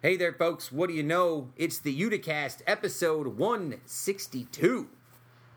Hey there, folks. What do you know? It's the Uticast episode 162.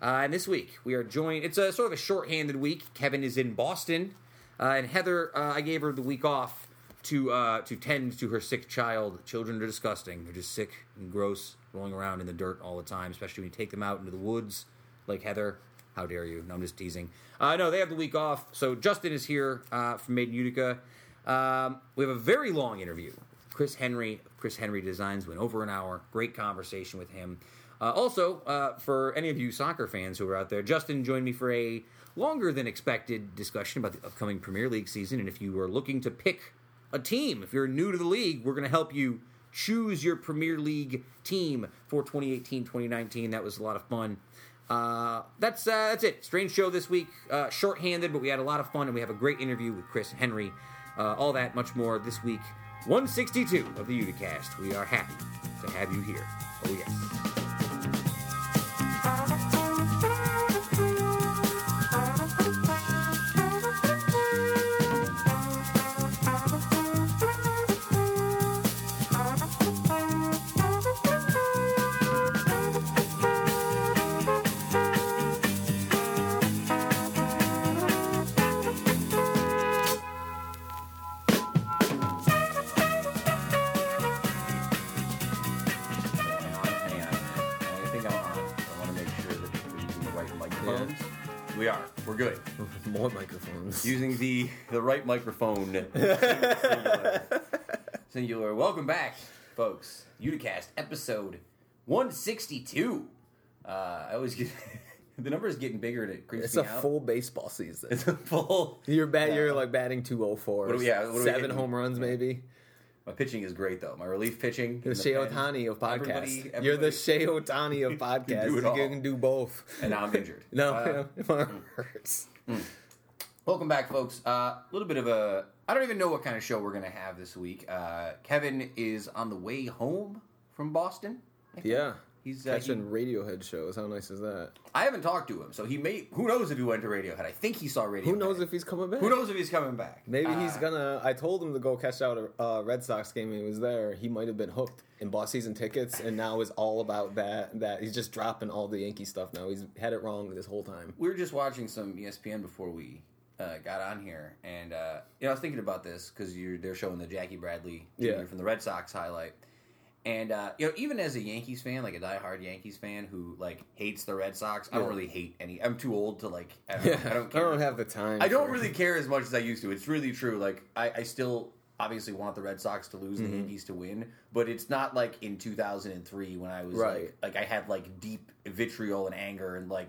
Uh, and this week we are joined. It's a sort of a shorthanded week. Kevin is in Boston, uh, and Heather. Uh, I gave her the week off to uh, to tend to her sick child. Children are disgusting. They're just sick and gross, rolling around in the dirt all the time. Especially when you take them out into the woods, like Heather. How dare you? No, I'm just teasing. Uh, no, they have the week off. So Justin is here uh, from Made in Utica. Um, we have a very long interview. Chris Henry, Chris Henry Designs, went over an hour. Great conversation with him. Uh, also, uh, for any of you soccer fans who are out there, Justin joined me for a longer than expected discussion about the upcoming Premier League season. And if you are looking to pick a team, if you're new to the league, we're going to help you choose your Premier League team for 2018 2019. That was a lot of fun. Uh, that's uh, that's it. Strange show this week. Uh, short-handed, but we had a lot of fun, and we have a great interview with Chris Henry. Uh, all that, much more this week. 162 of the Uticast. We are happy to have you here. Oh yes. More microphones. Using the the right microphone. Singular. Singular. Welcome back, folks. Uticast episode 162. Uh, I always get the number is getting bigger and it creeps it's me a out. full baseball season. It's a full. You're bat. Yeah. You're like batting 204. What do we- yeah, what do we seven home runs maybe. My pitching is great though. My relief pitching. You're the Shea pen. Otani of podcasts. Everybody- You're the everybody- Shohei Otani of do it you all. can do both. And now I'm injured. No, Uh, it hurts. Welcome back, folks. A uh, little bit of a. I don't even know what kind of show we're going to have this week. Uh, Kevin is on the way home from Boston. Yeah. He's uh, Catching he- Radiohead shows. How nice is that? I haven't talked to him, so he may. Who knows if he went to Radiohead? I think he saw Radiohead. Who knows if he's coming back? Who knows if he's coming back? Maybe he's Uh, gonna. I told him to go catch out a uh, Red Sox game. He was there. He might have been hooked and bought season tickets, and now is all about that. That he's just dropping all the Yankee stuff now. He's had it wrong this whole time. We were just watching some ESPN before we uh, got on here, and uh, you know I was thinking about this because you're they're showing the Jackie Bradley Yeah. from the Red Sox highlight, and uh, you know even as a Yankees fan, like a diehard Yankees fan who like hates the Red Sox, I don't really hate any. I'm too old to like. I don't, Yeah, I don't care. have the time. I don't really care as much as I used to. It's really true. Like I, I still obviously want the Red Sox to lose, Mm-hmm. the Yankees to win, but it's not like in 2003 when I was Right. like, like I had like deep vitriol and anger and like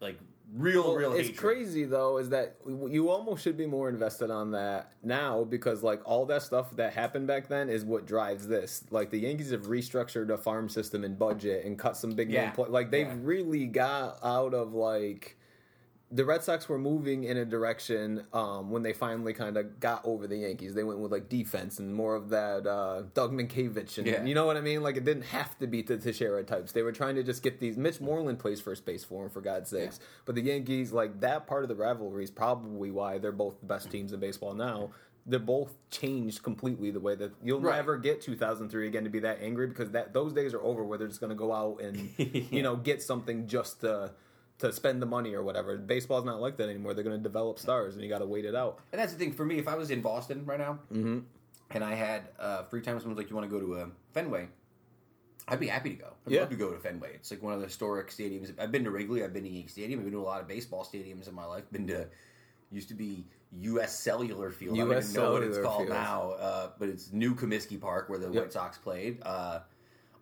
like real Well, real it's hatred. crazy though, is that you almost should be more invested on that now because like all that stuff that happened back then is what drives this. Like the Yankees have restructured a farm system and budget and cut some big Yeah. name play- like they've Yeah. really got out of like the Red Sox were moving in a direction um, when they finally kind of got over the Yankees. They went with like defense and more of that uh, Doug Mientkiewicz and Yeah. you know what I mean. Like it didn't have to be the Teixeira types. They were trying to just get these. Mitch Moreland plays first base for him for God's sakes. But the Yankees, like that part of the rivalry, is probably why they're both the best teams in baseball now. They're both changed completely the way that you'll Right. never get 2003 again to be that angry because that those days are over where they're just going to go out and you know get something just to to spend the money or whatever. Baseball's not like that anymore. They're going to develop stars, and you got to wait it out. And that's the thing for me. If I was in Boston right now, and I had uh, free time, someone's like, "You want to go to uh, Fenway?" I'd be happy to go. I'd Yeah. love to go to Fenway. It's like one of the historic stadiums. I've been to Wrigley. I've been to Yankee Stadium. I've been to a lot of baseball stadiums in my life. Been to used to be U.S. Cellular Field. I don't US even know what it's called Field. now, uh, but it's New Comiskey Park where the Yep. White Sox played. Uh,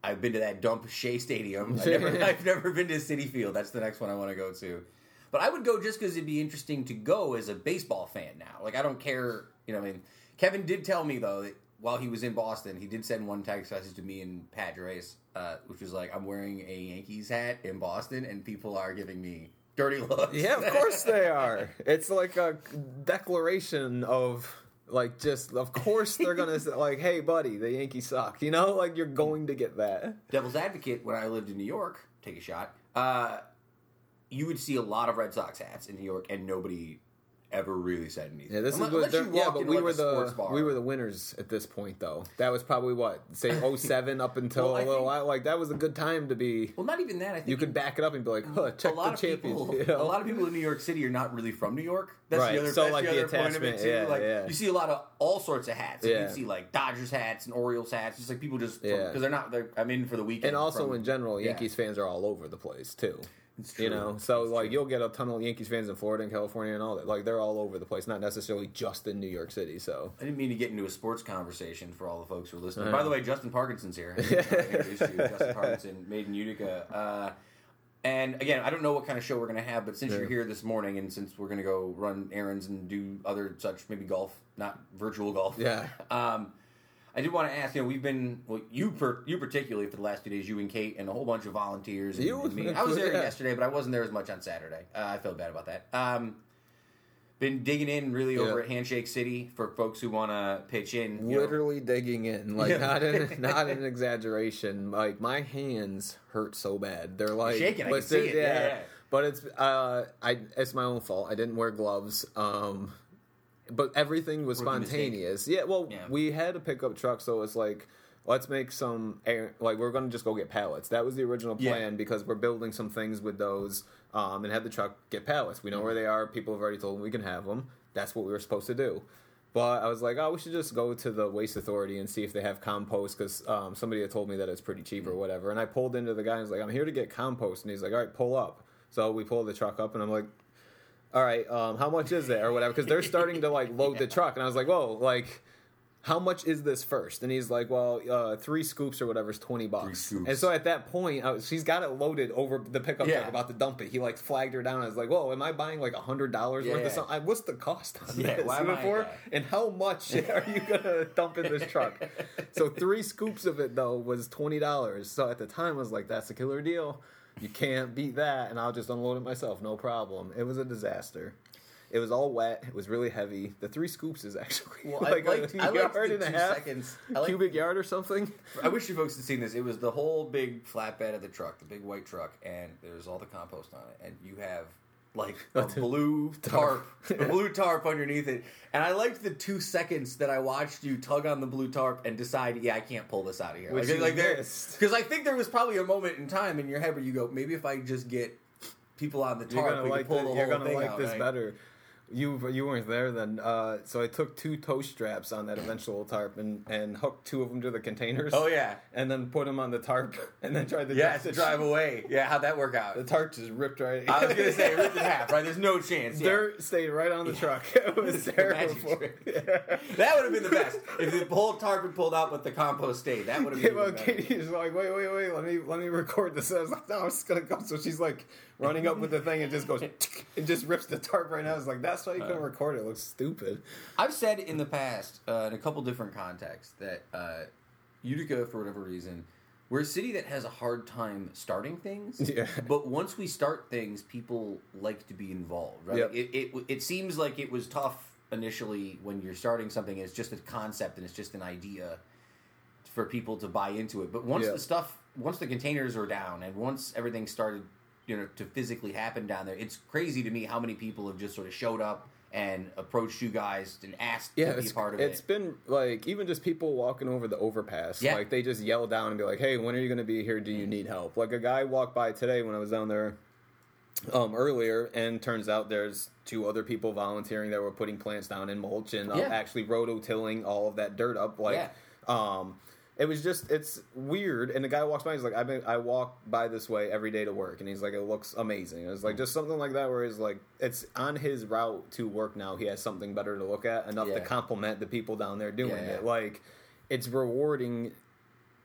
I've been to that dump Shea Stadium. I've never, I've never been to Citi Field. That's the next one I want to go to. But I would go just because it'd be interesting to go as a baseball fan now. Like I don't care, you know. I mean, Kevin did tell me though that while he was in Boston, he did send one text message to me and Pat Dres, uh, which was like, "I'm wearing a Yankees hat in Boston, and people are giving me dirty looks." Yeah, of course they are. It's like a declaration of like just of course they're gonna say like, hey buddy, the Yankees suck. You know, like you're going to get that. Devil's advocate, when I lived in New York, take a shot. Uh, you would see a lot of Red Sox hats in New York, and nobody ever really said anything. Yeah, this unless, is what unless yeah, but we like, were the bar. we were the winners at this point though. That was probably what say 07 up until Well, a little think- while. Like that was a good time to be. Well, not even that. I think You could back it up and be like, huh, check a lot the champions. people, you know? a lot of people in New York City are not really from New York. That's Right, the other. so, that's like, the the other point of it attachment, too. yeah, like yeah. you see a lot of all sorts of hats. Like, Yeah. You see like Dodgers hats and Orioles hats. Just like people just because Yeah. they're not. They're, I'm in for the weekend. and also from- in general. Yankees fans are all over the place too. You know, so It's like true. you'll get a ton of Yankees fans in Florida and California and all that. Like they're all over the place, not necessarily just in New York City. So I didn't mean to get into a sports conversation for all the folks who are listening. Uh-huh. By the way, Justin Parkinson's here. I didn't introduce you. Justin Parkinson, made in Utica. Uh, and again, I don't know what kind of show we're going to have, but since Yeah. you're here this morning and since we're going to go run errands and do other such, maybe golf, not virtual golf. Yeah. Um, I did want to ask. You know, we've been well, you per, you particularly for the last two days, you and Kate, and a whole bunch of volunteers. And, You- and me. I was there yeah. yesterday, but I wasn't there as much on Saturday. Uh, I felt bad about that. Um, been digging in really over at Handshake City for folks who want to pitch in. you know. literally digging in, like not in not an exaggeration. Like my hands hurt so bad. They're like shaking, I can see it, yeah, yeah. But it's uh, I it's my own fault. I didn't wear gloves. Um, but everything was spontaneous. Yeah. Well, Yeah. we had a pickup truck, so it's like. Let's make some air. Like we're gonna just go get pallets. That was the original Yeah. plan because we're building some things with those, um, and have the truck get pallets. We know where they are. People have already told them we can have them. That's what we were supposed to do. But I was like, oh, we should just go to the waste authority and see if they have compost because um, somebody had told me that it's pretty cheap or whatever. And I pulled into the guy and was like, I'm here to get compost. And he's like, all right, pull up. So we pulled the truck up and I'm like, all right, um, how much is it or whatever? Because they're starting to like load the truck. And I was like, whoa, like, how much is this first? And he's like, well, uh, three scoops or whatever is 20 bucks. And so at that point, I was, she's got it loaded over the pickup Yeah. truck about to dump it. He like flagged her down. I was like, whoa, am I buying like a $100 worth of something? What's the cost on Yeah, this? why am I- for? And how much are you gonna dump in this truck? so three scoops of it though was twenty dollars. So at the time I was like, that's a killer deal. You can't beat that, and I'll just unload it myself, no problem. It was a disaster. It was all wet. It was really heavy. The three scoops is actually Well, I like liked- a I liked yard the and a half, seconds. Liked- cubic yard or something. I wish you folks had seen this. It was the whole big flatbed of the truck, the big white truck, and there's all the compost on it, and you have like a blue tarp, a blue tarp underneath it. And I liked the two seconds that I watched you tug on the blue tarp and decide, yeah, I can't pull this out of here. Which like, like because I think there was probably a moment in time in your head where you go, maybe if I just get people on the You're tarp, gonna we like can pull the- the, you're whole gonna thing like out. this right? better. You you weren't there then. Uh, so I took two tow straps on that eventual tarp and, and hooked two of them to the containers. Oh yeah, and then put them on the tarp and then tried to yeah, drive to drive away. Yeah, how'd that work out? The tarp just ripped right. I was gonna say ripped in half. Right, there's no chance. yeah. Dirt stayed right on the truck. It was terrible. trick. That would have been the best if the whole tarp had pulled out, but the compost stayed. That would have Yeah, been. well. Katie's like, wait, wait, wait, let me let me record this. I was like, no, it's gonna go. So she's like running up with the thing and just goes and just rips the tarp right now. It's like, that's why you couldn't record it. It looks stupid. I've said in the past, uh, in a couple different contexts, that uh, Utica, for whatever reason, we're a city that has a hard time starting things. Yeah. But once we start things, people like to be involved. Right. Yep. It, it it seems like it was tough initially when you're starting something. and It's just a concept and it's just an idea for people to buy into it. But once Yeah. the stuff, once the containers are down, and once everything started, you know, to physically happen down there, it's crazy to me how many people have just sort of showed up and approached you guys and asked Yeah, to be part of it's it. It's been like even just people walking over the overpass. Yeah. Like they just yell down and be like, "Hey, when are you going to be here? Do you need help?" Like a guy walked by today when I was down there um, earlier, and turns out there's two other people volunteering that were putting plants down in mulch and uh, Yeah. actually rototilling all of that dirt up. Like, um, it was just it's weird. And the guy walks by, he's like, "I been I walk by this way every day to work," and he's like, "It looks amazing." It's like just something like that where he's like, it's on his route to work now. He has something better to look at enough to compliment the people down there doing Yeah, yeah. it. Like, it's rewarding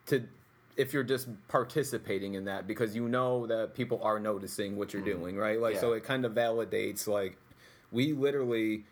to if you're just participating in that because you know that people are noticing what you're doing, right? Like, so Mm-hmm. It kind of validates like we literally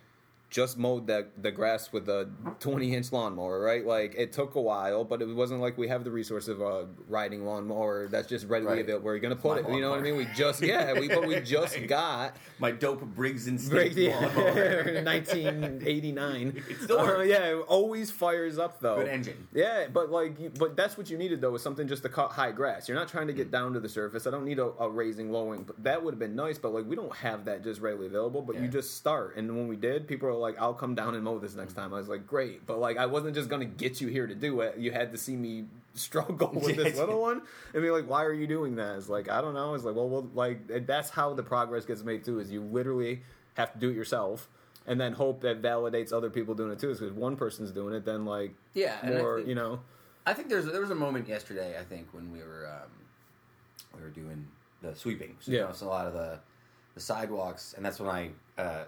just mowed the the grass with a 20 inch lawnmower, right? Like it took a while, but it wasn't like we have the resource of a riding lawnmower that's just readily Right. available. Where you're gonna put My it? You know what I mean? We just yeah, we but we just got My dope Briggs and Great, Steel lawnmower. 1989. It still Uh, yeah, it always fires up though. Good engine. Yeah, but like, but that's what you needed though, was something just to cut high grass. You're not trying to get down to the surface. I don't need a, a raising, lowering. That would have been nice. But like, we don't have that just readily available. But you just start, and when we did, people were like, "I'll come down and mow this next time." I was like, "Great," but like, I wasn't just gonna get you here to do it. You had to see me struggle with this little one, and be like, "Why are you doing that?" It's like I don't know. It's like, well, well, like that's how the progress gets made too. Is you literally have to do it yourself. And then hope that validates other people doing it too. Because one person's doing it, then like Yeah, more, think- you know. I think there's there was a moment yesterday. I think when we were um, we were doing the sweeping. So, you Yeah. know, so a lot of the the sidewalks, and that's when I uh,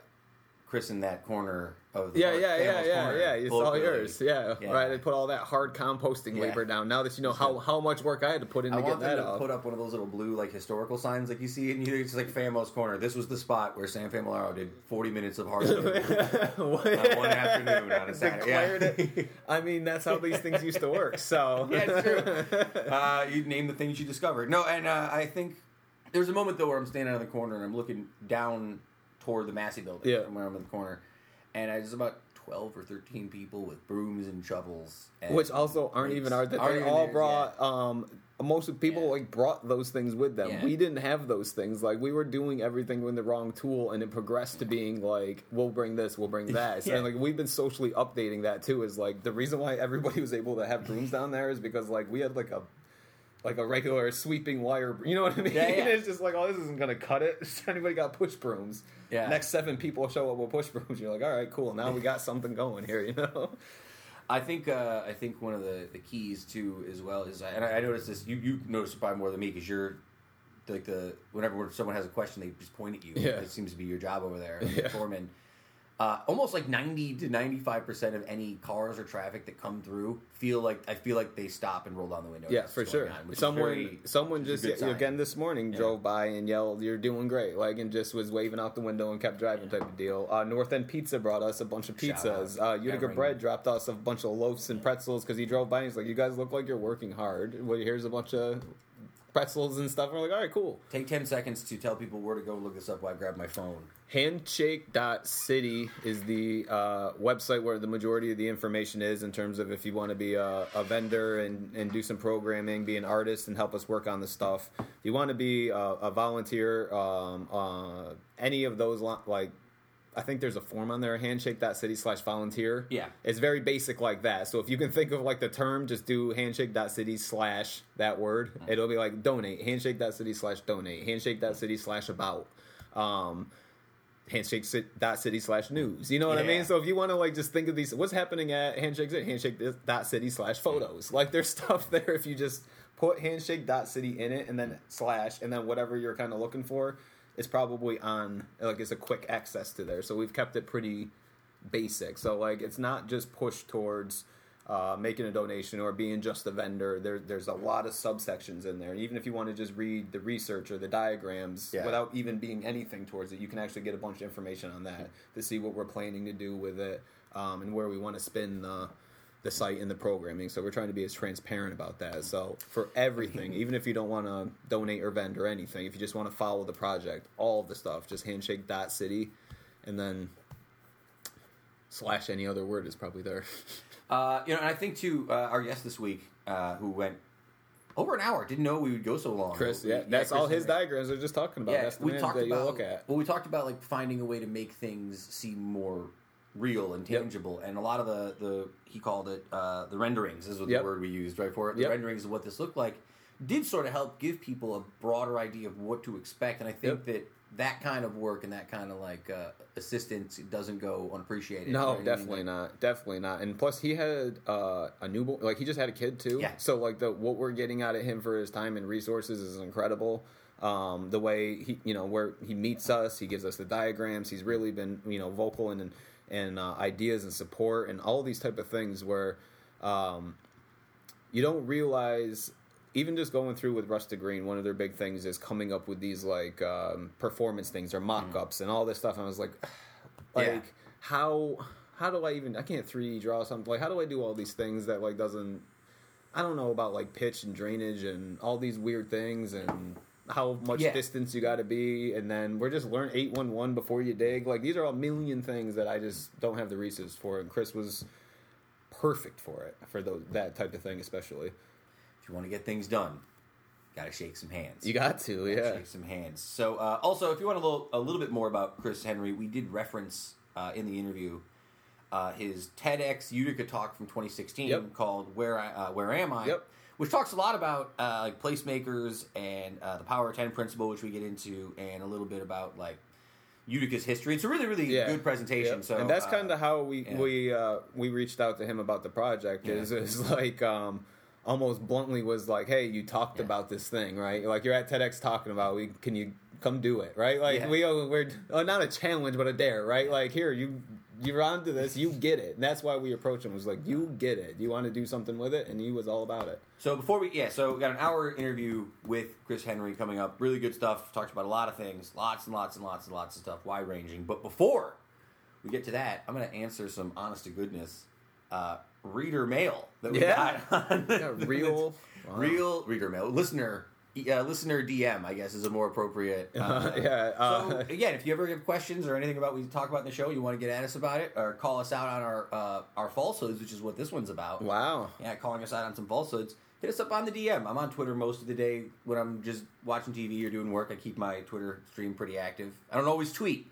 christened that corner of the Yeah, park, yeah, yeah, yeah, corner, yeah. It's all yours. Yeah. Yeah. right. They put all that hard composting Yeah. labor down. Now that you know how, how much work I had to put in I to get them that to off. put up one of those little blue like historical signs like you see in here. It's like Famos Corner. This was the spot where Sam Familaro did 40 minutes of hard labor on one afternoon on a Saturday. Yeah. it. I mean, that's how these things used to work. So Yeah, it's true. uh, you name the things you discovered. No, and uh, I think there's a moment though where I'm standing on the corner and I'm looking down toward the Massey building. Yeah. from where I'm in the corner, and there's about 12 or 13 people with brooms and shovels, and Which also aren't even ours. Aren't they all brought. Um, most of people Yeah. like brought those things with them. Yeah. We didn't have those things. Like we were doing everything with the wrong tool, and it progressed to being like, we'll bring this, we'll bring that. And like we've been socially updating that too. Is like the reason why everybody was able to have brooms down there is because like we had like a. Like a regular sweeping wire, you know what I mean? Yeah, yeah. it's just like, oh, this isn't gonna cut it. Anybody got push brooms? Yeah. Next seven people show up with push brooms. You're like, all right, cool. Now we got something going here, you know? I think uh, I think one of the, the keys too as well is and I, I noticed this you you noticed it probably more than me because you're like the whenever someone has a question they just point at you Yeah. it seems to be your job over there Yeah. foreman uh, almost like 90 to 95 percent of any cars or traffic that come through feel like I feel like they stop and roll down the window Yeah, for sure. on, Someone, very- someone just a good sign. again this morning Yeah. drove by and yelled, "You're doing great!" Like, and just was waving out the window and kept driving, type of deal. Uh, North End Pizza brought us a bunch of pizzas. Uh, Utica. Bread dropped us a bunch of loaves and pretzels because he drove by and he's like, "You guys look like you're working hard." Well, here's a bunch of pretzels and stuff. We're like, "All right, cool." take 10 seconds to tell people where to go look this up while I grab my phone Handshake.city is the uh, website where the majority of the information is in terms of if you want to be a, a vendor and, and do some programming, be an artist, and help us work on the stuff. If you want to be a, a volunteer, um, uh, any of those, li- like, I think there's a form on there, handshake.city slash volunteer. Yeah. It's very basic like that. So if you can think of like the term, just do handshake.city slash that word. It'll be like donate, handshake.city slash donate, handshake.city slash about. Um, handshake.city slash news. You know what I mean? So if you want to like just think of these, what's happening at handshake handshake dot city slash photos. Like there's stuff there if you just put handshake.city in it and then slash and then whatever you're kind of looking for, it's probably on like it's a quick access to there. So we've kept it pretty basic. So like it's not just pushed towards uh, making a donation or being just a vendor. There, there's a lot of subsections in there. And even if you want to just read the research or the diagrams Yeah. without even being anything towards it, you can actually get a bunch of information on that to see what we're planning to do with it um, and where we want to spin the the site and the programming. So we're trying to be as transparent about that. So for everything, even if you don't want to donate or vend or anything, if you just want to follow the project, all of the stuff, just handshake dot city, and then slash any other word is probably there. Uh, you know, and I think too, uh, our guest this week, uh, who went over an hour, didn't know we would go so long. Chris, We- yeah, that's all his Henry. diagrams are just talking about. Yeah, that's the we talked that about. you'll look at. Well, we talked about like finding a way to make things seem more real and Yep. tangible, and a lot of the the he called it uh, the renderings is what Yep. the word we used right for it. The Yep. renderings of what this looked like did sort of help give people a broader idea of what to expect, and I think Yep. that that kind of work and that kind of like uh, assistance doesn't go unappreciated. No, mean? definitely not. Definitely not. And plus, he had uh, a newborn. Like he just had a kid too. Yeah. So like the what we're getting out of him for his time and resources is incredible. Um, the way he, you know, where he meets us, he gives us the diagrams. He's really been, you know, vocal and and uh, ideas and support and all these type of things where um, you don't realize even just going through with Rusted Green, one of their big things is coming up with these like um, performance things or mock-ups and all this stuff. And I was like, like Yeah. how how do I even I can't 3D draw something like how do I do all these things that like doesn't I don't know about like pitch and drainage and all these weird things and how much Yeah. distance you got to be and then we're just learn 811 before you dig like these are a million things that I just don't have the resources for and Chris was perfect for it for those that type of thing especially If you want to get things done, got to shake some hands. you got to Gotta yeah shake some hands. So, uh, also, if you want a little a little bit more about Chris Henry, we did reference uh, in the interview uh, his TEDx Utica talk from 2016 Yep. called "Where I, uh, Where Am I," Yep. Which talks a lot about uh, like placemakers and uh, the Power of Ten principle, which we get into, and a little bit about like Utica's history. It's a really really yeah. good presentation. So, and that's uh, kind of how we yeah. we uh, we reached out to him about the project. Is is like um, almost bluntly was like, hey, you talked about this thing, right? Like you're at TEDx talking about, we can you come do it, right? Like we uh, we're uh, not a challenge, but a dare, right? Like here you. You're onto this, you get it. And that's why we approached him. Was like, you get it. You want to do something with it, and he was all about it. So before we, yeah, so we got an hour interview with Chris Henry coming up. Really good stuff. Talked about a lot of things, lots and lots and lots and lots of stuff, wide ranging. But before we get to that, I'm going to answer some honest to goodness uh, reader mail that we Yeah. got. On Yeah, real- wow. real reader mail, listener. Uh, listener DM, I guess, is a more appropriate. Uh, Yeah, uh, so again, if you ever have questions or anything about what we talk about in the show, you want to get at us about it, or call us out on our uh, our falsehoods, which is what this one's about. Wow. Yeah, calling us out on some falsehoods. Hit us up on the DM. I'm on Twitter most of the day when I'm just watching TV or doing work. I keep my Twitter stream pretty active. I don't always tweet.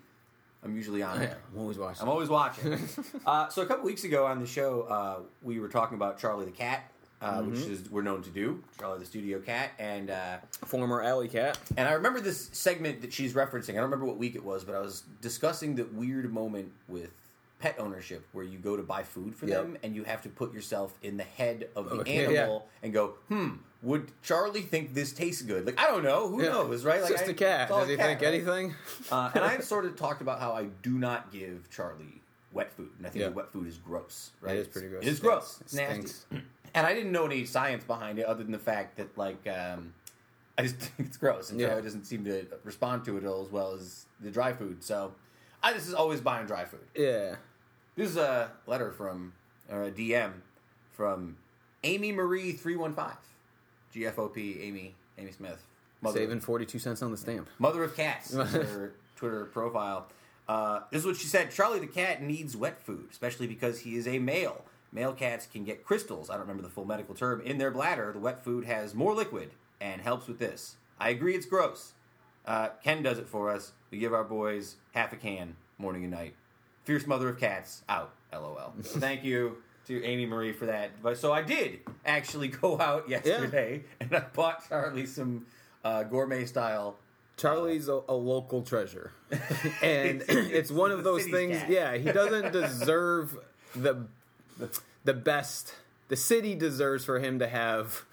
I'm usually on there. I'm always watching. I'm always watching. uh, so a couple weeks ago on the show, uh, we were talking about Charlie the cat, uh, which is we're known to do. Charlie the studio cat, and uh, Former alley cat. and I remember this segment that she's referencing. I don't remember what week it was, but I was discussing the weird moment with pet ownership where you go to buy food for Yep. them and you have to put yourself in the head of the Okay, animal and go, hmm, would Charlie think this tastes good? Like, I don't know. Who Yeah. knows, right? It's Like, just I- a cat. it's Does he cat, think right? anything? Uh, and I sort of talked about how I do not give Charlie wet food, and I think Yeah. wet food is gross. Right? It is pretty gross. It is gross. It's nasty. And I didn't know any science behind it other than the fact that like um, I just think it's gross, and Yeah. Charlie doesn't seem to respond to it all as well as the dry food. So I just is always buying dry food. Yeah. This is a letter from or a DM from Amy Marie three one five, GFOP Amy Amy Smith, mother Saving 42 cents on the stamp. Mother of Cats her Twitter profile. Uh, this is what she said. Charlie the cat needs wet food, especially because he is a male. Male cats can get crystals, I don't remember the full medical term, in their bladder. The wet food has more liquid and helps with this. I agree it's gross. Uh, Ken does it for us. We give our boys half a can morning and night. Fierce mother of cats out. LOL. So thank you to Amy Marie for that. But so I did actually go out yesterday and I bought Charlie some uh, gourmet style Charlie's a, a local treasure, and it's one of those things. cat. Yeah, he doesn't deserve the the best. The city deserves for him to have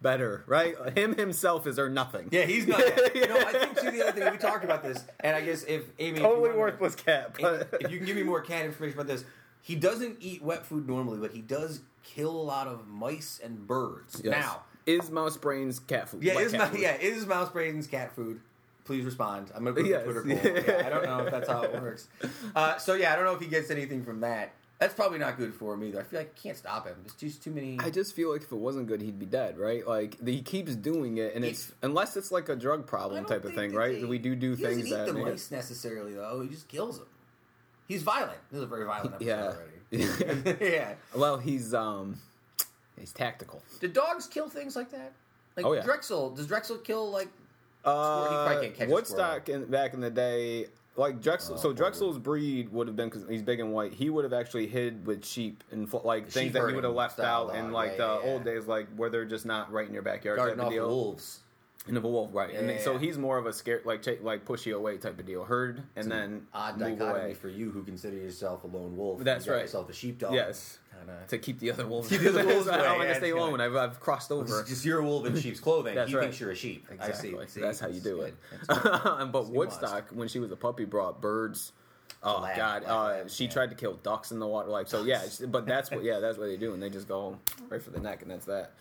better, right? Him himself is or nothing. Yeah, he's not. you know, I think too. The other thing we talked about this, and I guess if Amy, if totally wanna- worthless cat. If, But if you can give me more cat information about this, he doesn't eat wet food normally, but he does kill a lot of mice and birds. Yes. Now, is mouse brains cat food? yeah, is cat ma- yeah is mouse brains cat food? Please respond. I'm gonna put Yes. a Twitter poll. Yeah, I don't know if that's how it works. Uh, so yeah, I don't know if he gets anything from that. That's probably not good for him either. I feel like I can't stop him. There's just too many. I just feel like if it wasn't good, he'd be dead, right? Like he keeps doing it, and it's unless it's like a drug problem type of thing, right? they- we do do he things that the mice necessarily though. He just kills them. He's violent. This is a very violent episode Yeah. already. yeah. Well, he's um, he's tactical. Did dogs kill things like that? Like Oh, yeah. Drexel. Does Drexel kill like? Uh, probably can't catch a Woodstock in, back in the day, like Drexel. Oh, so Drexel's breed would have been because he's big and white. He would have actually hid with sheep and fl- like things that he would have left out in like yeah, the yeah, old yeah. days, like where they're just not right in your backyard Guarding type of deal. wolves. And of a wolf, right? and then, so he's more of a scare, like cha- like push you away type of deal. Herd and then Odd move dichotomy away. for you who consider yourself a lone wolf. That's You right. Yourself a sheepdog. Yes. Kinda. To keep the other wolves. Keep the other wolves I away, don't want to stay alone. I've, I've crossed over. It's just you're a wolf in sheep's clothing. That's he right. thinks you're a sheep. Exactly. I see. See, That's how you do good. it. But Woodstock, when she was a puppy, brought birds Oh lab- God! lab Uh, she yeah. tried to kill ducks in the water. Like so, yeah. But that's what, yeah, that's what they do, and they just go right for the neck, and that's that.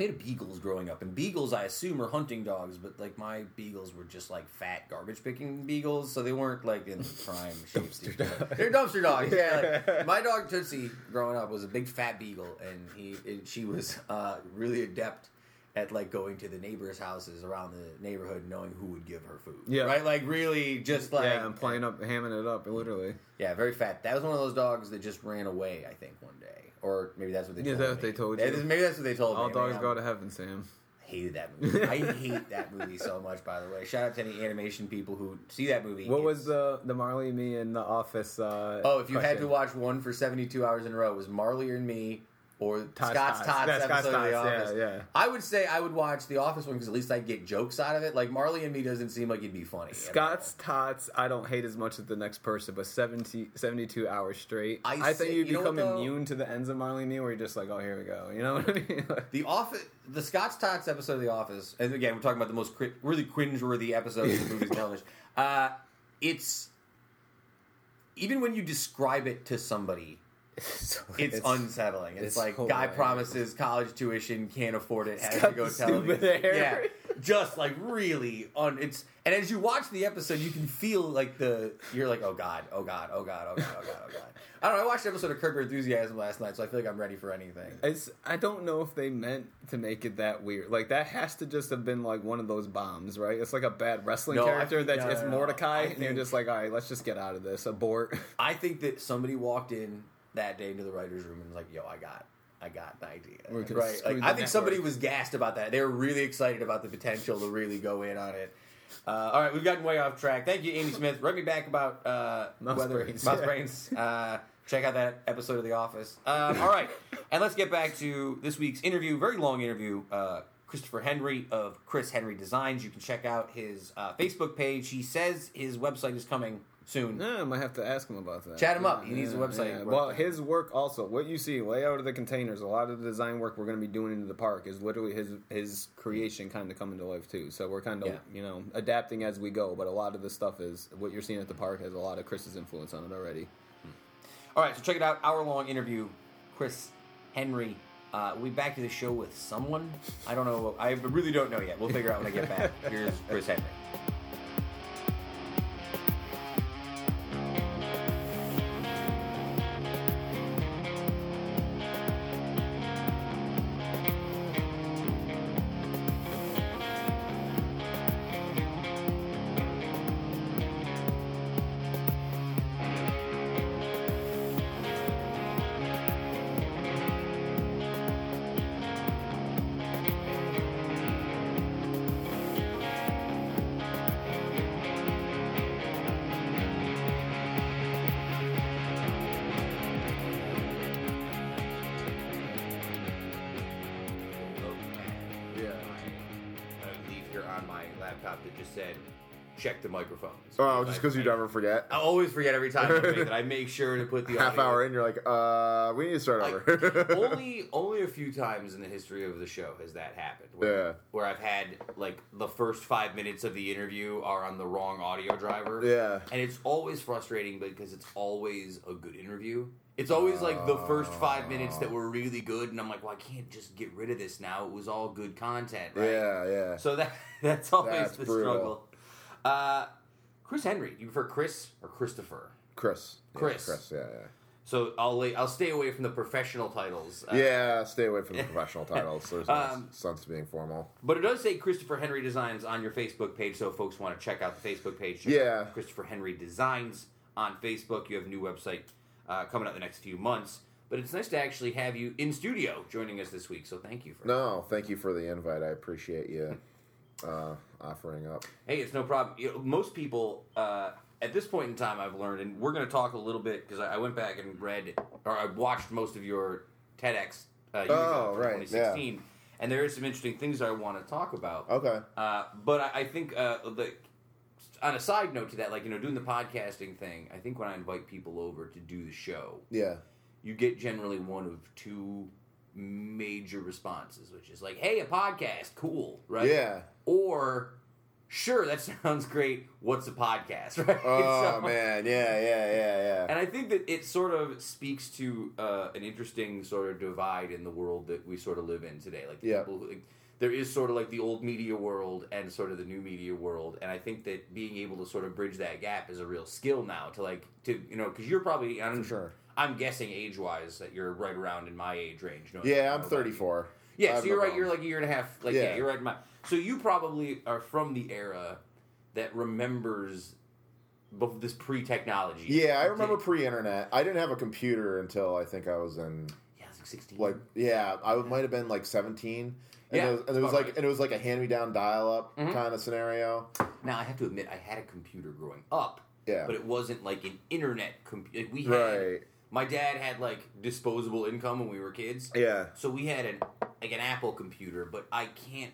I had beagles growing up, and beagles I assume are hunting dogs, but like my beagles were just like fat garbage picking beagles, so they weren't like in prime shape. They're dumpster dogs. Yeah, like, my dog Tootsie growing up was a big fat beagle, and he and she was uh, really adept at like going to the neighbors' houses around the neighborhood, knowing who would give her food. Yeah. right. Like really, just like yeah, I'm playing up, hamming it up, literally. Yeah, very fat. That was one of those dogs that just ran away. I think one day, or maybe that's what they. Is told that what they told Yeah, you? Maybe that's what they told you. All me. dogs Man, go to heaven, Sam. hated that movie. I hate that movie so much. By the way, shout out to any animation people who see that movie. What was the the Marley and Me in the Office? Uh, Oh, if you had to watch one for seventy-two hours in a row, it was Marley and Me or Tots, Scott's Tots. Tots Yeah, episode Scott's of The Tots, Office. yeah. I would say I would watch The Office one because at least I get jokes out of it. Like Marley and Me doesn't seem like it'd be funny. Scott's Tots, I don't hate as much as the next person, but 70, 72 hours straight. I I, say- think you you know become what, though? immune to the ends of Marley and Me, where you're just like, oh, here we go. You know what I mean? The Office, the Scott's Tots episode of The Office, and again, we're talking about the most cri- really cringe-worthy episodes of the movies and television. Uh, it's even when you describe it to somebody, So it's, unsettling. It's, it's like guy promises college tuition, can't afford it, has to go tell hair. Yeah, just like really on. It's and as you watch the episode, you can feel like the you're like, oh god, oh god, oh god, oh god, oh god, oh god. I don't know. I watched an episode of Curb Your Enthusiasm last night, so I feel like I'm ready for anything. It's, I don't know if they meant to make it that weird. Like that has to just have been like one of those bombs, right? It's like a bad wrestling No, character that no, it's no. Mordecai, and you're just like, all right, let's just get out of this. Abort. I think that somebody walked in that day into the writers' room and was like, "Yo, I got, I got the idea." Right? Like, I think somebody was gassed about that. They were really excited about the potential to really go in on it. Uh, all right, we've gotten way off track. Thank you, Amy Smith. Write me back about uh, Mouse whether brains. mouse Yeah. brains. Uh, check out that episode of The Office. Um, all right, and let's get back to this week's interview. Very long interview. Uh, Christopher Henry of Chris Henry Designs. You can check out his uh, Facebook page. He says his website is coming soon. Yeah, I might have to ask him about that. Chat him up. He needs a website. Well, his work also, what you see, layout of the containers, a lot of the design work we're going to be doing into the park is literally his his creation kind of coming to life too. So we're kind of Yeah. you know adapting as we go, but a lot of the stuff is what you're seeing at the park has a lot of Chris's influence on it already. All right, so check it out. Hour long interview. Chris Henry. Uh, we'll be back to the show with someone. I don't know. I really don't know yet. We'll figure out when I get back. Here's Chris Henry. Oh, just because you never forget. I always forget every time I make it. I make sure to put the Half audio- hour in, you're like, uh, we need to start over. only only a few times in the history of the show has that happened. Where, Yeah. where I've had like the first five minutes of the interview are on the wrong audio driver. Yeah. and it's always frustrating because it's always a good interview. It's always like the first five minutes that were really good, and I'm like, well, I can't just get rid of this now. It was all good content, right? yeah, yeah. So that that's always That's the brutal. struggle. Uh, Chris Henry, Do you prefer Chris or Christopher? Chris. Yeah, Chris. Chris, yeah, yeah. So I'll lay, I'll stay away from the professional titles. Uh, yeah, stay away from the professional titles. There's no Um, sense being formal. But it does say Christopher Henry Designs on your Facebook page, so if folks want to check out the Facebook page. Check Yeah. out Christopher Henry Designs on Facebook. You have a new website uh, coming out the next few months. But it's nice to actually have you in studio joining us this week, so thank you for No, thank you for the invite. I appreciate you uh, offering up. Hey, it's no problem. You know, most people uh, at this point in time, I've learned, and we're going to talk a little bit because I, I went back and read or I watched most of your TEDx. Uh, Oh, right, 2016, and there is some interesting things I want to talk about. Okay. Uh, but I, I think uh, the on a side note to that, like you know, doing the podcasting thing, I think when I invite people over to do the show, Yeah. you get generally one of two major responses, which is like, "Hey, a podcast, cool, right?" Yeah. Or sure, that sounds great. What's a podcast, right? Oh So- man, yeah, yeah, yeah, yeah. And I think that it sort of speaks to uh, an interesting sort of divide in the world that we sort of live in today. Like, Yeah. people like, there is sort of like the old media world and sort of the new media world, and I think that being able to sort of bridge that gap is a real skill now. To like to you know, because you're probably I'm, For sure. I'm guessing age wise that you're right around in my age range. knowing- Yeah, I'm knowing about you. 34. Yeah, so you're no right. You're like a year and a half. Like yeah, Yeah. you're right. In my, so you probably are from the era that remembers both this pre-technology. Yeah, I remember pre-internet. I didn't have a computer until I think I was in Yeah, like 16. like yeah, I might have been like 17. And Yeah, it was, and it was like right. and it was like a hand-me-down dial-up Mhm. kind of scenario. Now I have to admit, I had a computer growing up, Yeah. but it wasn't like an internet computer. Like we had, Right. my dad had like disposable income when we were kids, Yeah. so we had an like an Apple computer, but I can't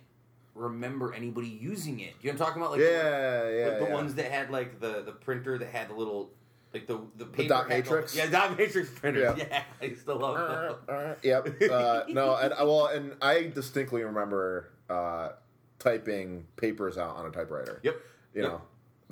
remember anybody using it. You know what I'm talking about? Like, yeah, yeah. like the yeah. ones that had like the the printer that had the little like the the, paper dot the- matrix? yeah, dot matrix printers. Yeah. Yeah, I still love them. Uh, yep. Uh, no, and well, and I distinctly remember uh, typing papers out on a typewriter. Yep. You Yep. know,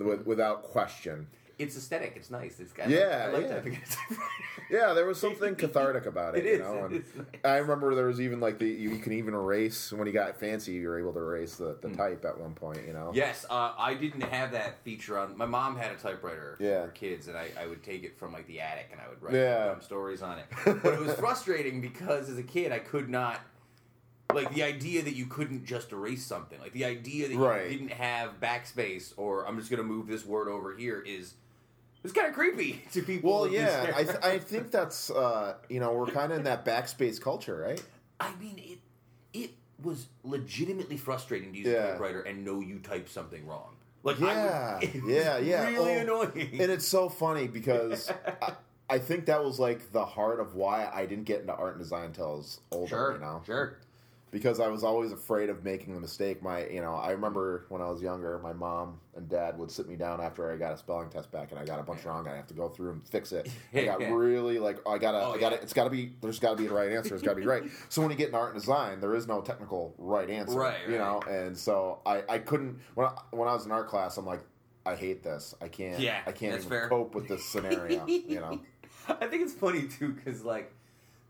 with, without question. It's aesthetic. It's nice. It's got Yeah, I like yeah. Yeah, there was something cathartic about it. It you is, know, and nice. I remember there was even like the you, you can even erase when you got fancy. You were able to erase the, the type at one point. You know. Yes, uh, I didn't have that feature on. My mom had a typewriter Yeah. for kids, and I, I would take it from like the attic and I would write Yeah. dumb stories on it. But it was frustrating because as a kid, I could not. Like the idea that you couldn't just erase something, like the idea that Right. you didn't have backspace, or I'm just going to move this word over here, is it's kind of creepy to people. Well, yeah, I, th- I think that's uh, you know we're kind of in that backspace culture, right? I mean, it it was legitimately frustrating to use a Yeah. typewriter and know you typed something wrong. Like, Yeah, I would, it was yeah, yeah. really Oh, annoying. And it's so funny because I, I think that was like the heart of why I didn't get into art and design until I was older. sure, You know, sure. Because I was always afraid of making the mistake. My, you know, I remember when I was younger, my mom and dad would sit me down after I got a spelling test back, and I got a bunch wrong. I have to go through and fix it. I got really like, I gotta, Oh, I gotta, yeah. it's gotta be, there's gotta be the right answer. It's gotta be right. So when you get in art and design, there is no technical right answer, Right, You right. know, and so I, I couldn't when I, when I was in art class, I'm like, I hate this. I can't, Yeah, I can't even fair. cope with this scenario. you know, I think it's funny too because like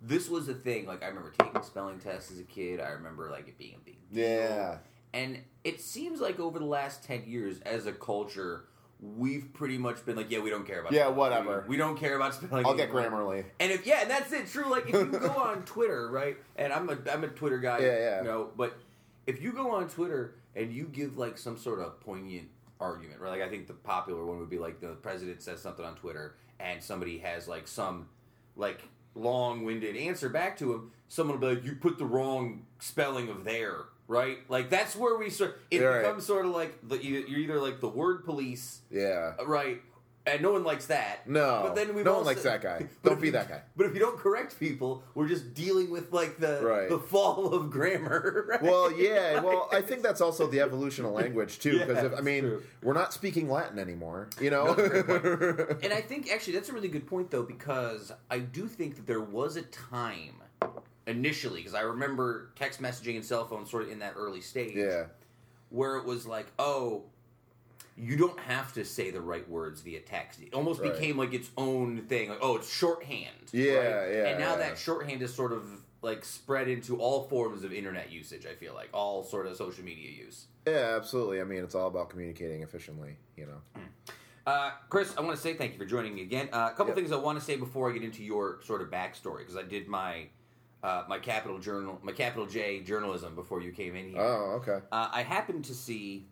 this was a thing. Like I remember taking spelling tests as a kid. I remember like it being a big deal. yeah. And it seems like over the last ten years, as a culture, we've pretty much been like, yeah, we don't care about. Yeah, spelling. whatever. We, we don't care about spelling. I'll get. Grammarly. And if yeah, and that's it. True. Like if you go on Twitter, right? And I'm a I'm a Twitter guy. Yeah, yeah. You know, but if you go on Twitter and you give like some sort of poignant argument, right? Like I think the popular one would be like the president says something on Twitter and somebody has like some like long-winded answer back to him. Someone will be like, "You put the wrong spelling of there." Right, like that's where we sort. It right. becomes sort of like the you're either like the word police, Yeah. Uh, right? And no one likes that. No, but then we've no one likes that guy. Don't be you- that guy. But if you don't correct people, we're just dealing with like the Right. the fall of grammar. Right? Well, yeah. Well, I think that's also the evolution of language too. Because Yeah, if I mean, true. we're not speaking Latin anymore. You know. and I think actually that's a really good point though because I do think that there was a time initially because I remember text messaging and cell phones sort of in that early stage yeah. where it was like, oh, you don't have to say the right words via text. It almost Right. became like its own thing. Like, oh, it's shorthand. Yeah, right? yeah, And now yeah. that shorthand is sort of like spread into all forms of internet usage. I feel like all sort of social media use. Yeah. Absolutely. I mean, it's all about communicating efficiently. You know. Uh, Chris, I want to say thank you for joining me again. Uh, a couple Yep. things I want to say before I get into your sort of backstory because I did my uh, my capital journal, my capital J journalism before you came in here. Oh, okay. Uh, I happened to see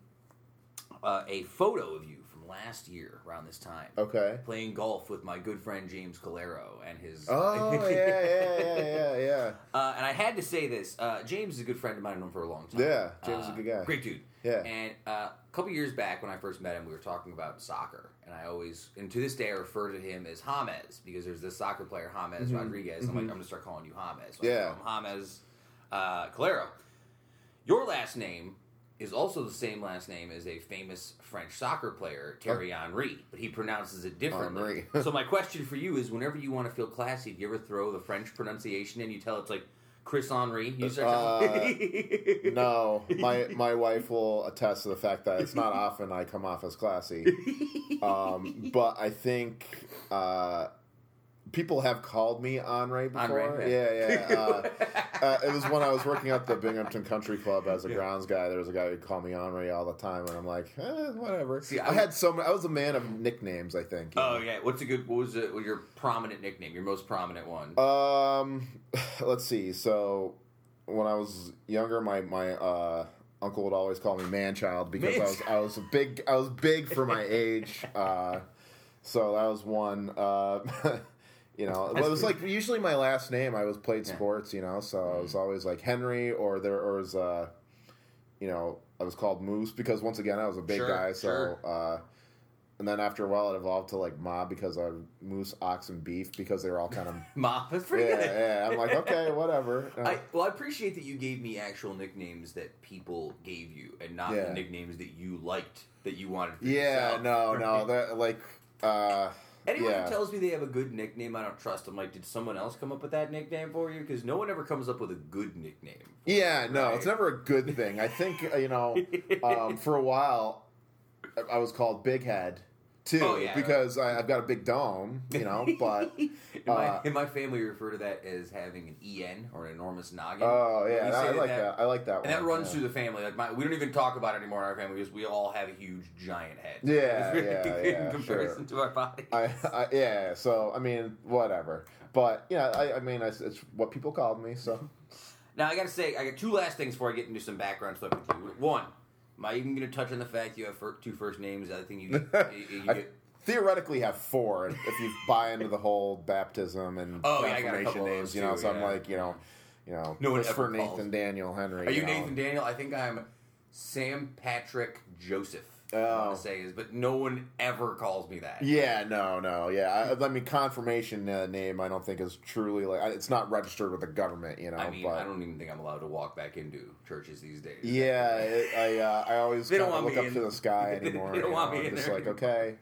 uh, a photo of you from last year around this time. Okay. Playing golf with my good friend James Calero and his. Oh yeah, yeah, yeah, yeah, yeah. Uh, and I had to say this. Uh, James is a good friend of mine. I've known for a long time. Yeah, James is a Uh, good guy. Great dude. Yeah. And uh, a couple years back, when I first met him, we were talking about soccer, and I always, and to this day, I refer to him as James because there's this soccer player James Rodriguez. I'm like, I'm gonna start calling you James. So Mm-hmm. Yeah. him James uh, Calero. Your last name is also the same last name as a famous French soccer player, Thierry Henry, but he pronounces it differently. So my question for you is: Whenever you want to feel classy, do you ever throw the French pronunciation in? You tell it's like Chris Henry. You start Uh, No, my my wife will attest to the fact that it's not often I come off as classy. Um, but I think uh, people have called me Henri before. Henri, yeah, yeah. Uh, uh, it was when I was working at the Binghamton Country Club as a Yeah. grounds guy. There was a guy who'd call me Henri all the time, and I'm like, eh, whatever. See, I, I- had so many, I was a man of nicknames. I think. Oh know. yeah, what's a good? What was it? Your prominent nickname? Your most prominent one? Um, let's see. So when I was younger, my my uh, uncle would always call me man child because I was I was a big I was big for my age. Uh, so that was one. Uh, you know, That's it was pretty- like usually my last name. I was played Yeah. sports. You know, so I was always like Henry or there or was uh, you know, I was called Moose because once again I was a big Sure, guy. So. sure. Uh, and then after a while, it evolved to like mob because of moose, ox, and beef because they were all kind of Ma. That's pretty yeah, good. yeah. I'm like, okay, whatever. Uh, I, well, I appreciate that you gave me actual nicknames that people gave you, and not Yeah. the nicknames that you liked that you wanted. For yeah, yourself. no, no, that like, uh, Anyone yeah. who tells me they have a good nickname, I don't trust. I'm like, did someone else come up with that nickname for you? Because no one ever comes up with a good nickname. yeah, no, Right. it's never a good thing. I think uh, you know, um, for a while, I- I was called Big Head too Oh, yeah, because I, I've got a big dome, you know. But in, my, uh, in my family, we refer to that as having an en or an enormous noggin. oh yeah, say I like that. I like that one. And that runs yeah. through the family. Like my, we don't even talk about it anymore in our family because we all have a huge giant head. Yeah, in yeah, yeah, comparison to our body. I, I, yeah, so I mean, whatever. But yeah, I, I mean, it's, it's what people called me. So Now I gotta say, I got two last things before I get into some background stuff with you. One, am I even gonna touch on the fact you have two first names? I think you you, you I theoretically have four if you buy into the whole baptism and Oh, yeah, I got a confirmation couple names. You know, so I'm like, you know, you know, No Christopher ever calls. Nathan Daniel Henry. Are you know. Nathan Daniel? I think I'm Sam Patrick Joseph. I Oh. want to say is, but no one ever calls me that. Yeah, no, no, yeah. I, I mean, confirmation uh, name I don't think is truly like I- it's not registered with the government. You know, I mean, but I don't even think I'm allowed to walk back into churches these days. yeah, it, I uh, I always They don't kind of want look me up in- to the sky anymore. They anymore. don't you want know, me I'm in just there like okay.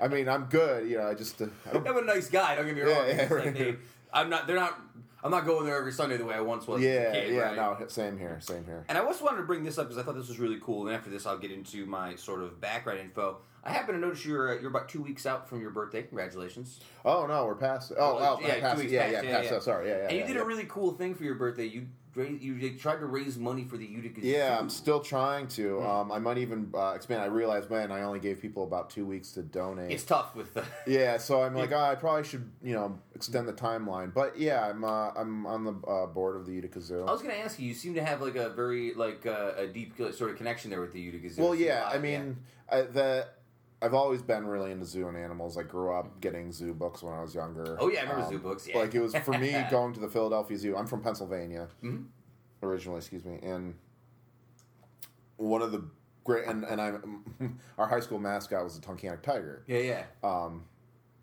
I mean, I'm good. You know, I just uh, I don't I'm a nice guy. Don't get me wrong. Yeah, It's yeah, like right. they- I'm not. They're not. I'm not going there every Sunday the way I once was. Yeah, kid, yeah, right? no, same here, same here. And I also wanted to bring this up because I thought this was really cool. And after this, I'll get into my sort of background info. I happen to notice you're uh, you're about two weeks out from your birthday. Congratulations! Oh no, we're past. Oh, Well, oh, yeah, two past. weeks Yeah, past, yeah, yeah, past. yeah. oh, Sorry, yeah, yeah. and you yeah, did yeah. a really cool thing for your birthday. You you they tried to raise money for the Utica. Yeah. I'm still trying to. Hmm. Um, I might even uh, expand. I realized, man, I only gave people about two weeks to donate. It's tough with the. yeah, so I'm like, oh, I probably should, you know, extend the timeline. But yeah, I'm uh, I'm on the uh, board of the Utica Zoo. I was going to ask you. You seem to have like a very like uh, a deep sort of connection there with the Utica Zoo. Well, yeah, I mean, I, the I've always been really into zoo and animals. I grew up getting zoo books when I was younger. Oh, yeah, I remember Um, zoo books, yeah. Like it was for me going to the Philadelphia Zoo. I'm from Pennsylvania Mhm. originally, excuse me, and one of the great and and I'm our high school mascot was the Tunkhannock Tiger. yeah, yeah. um,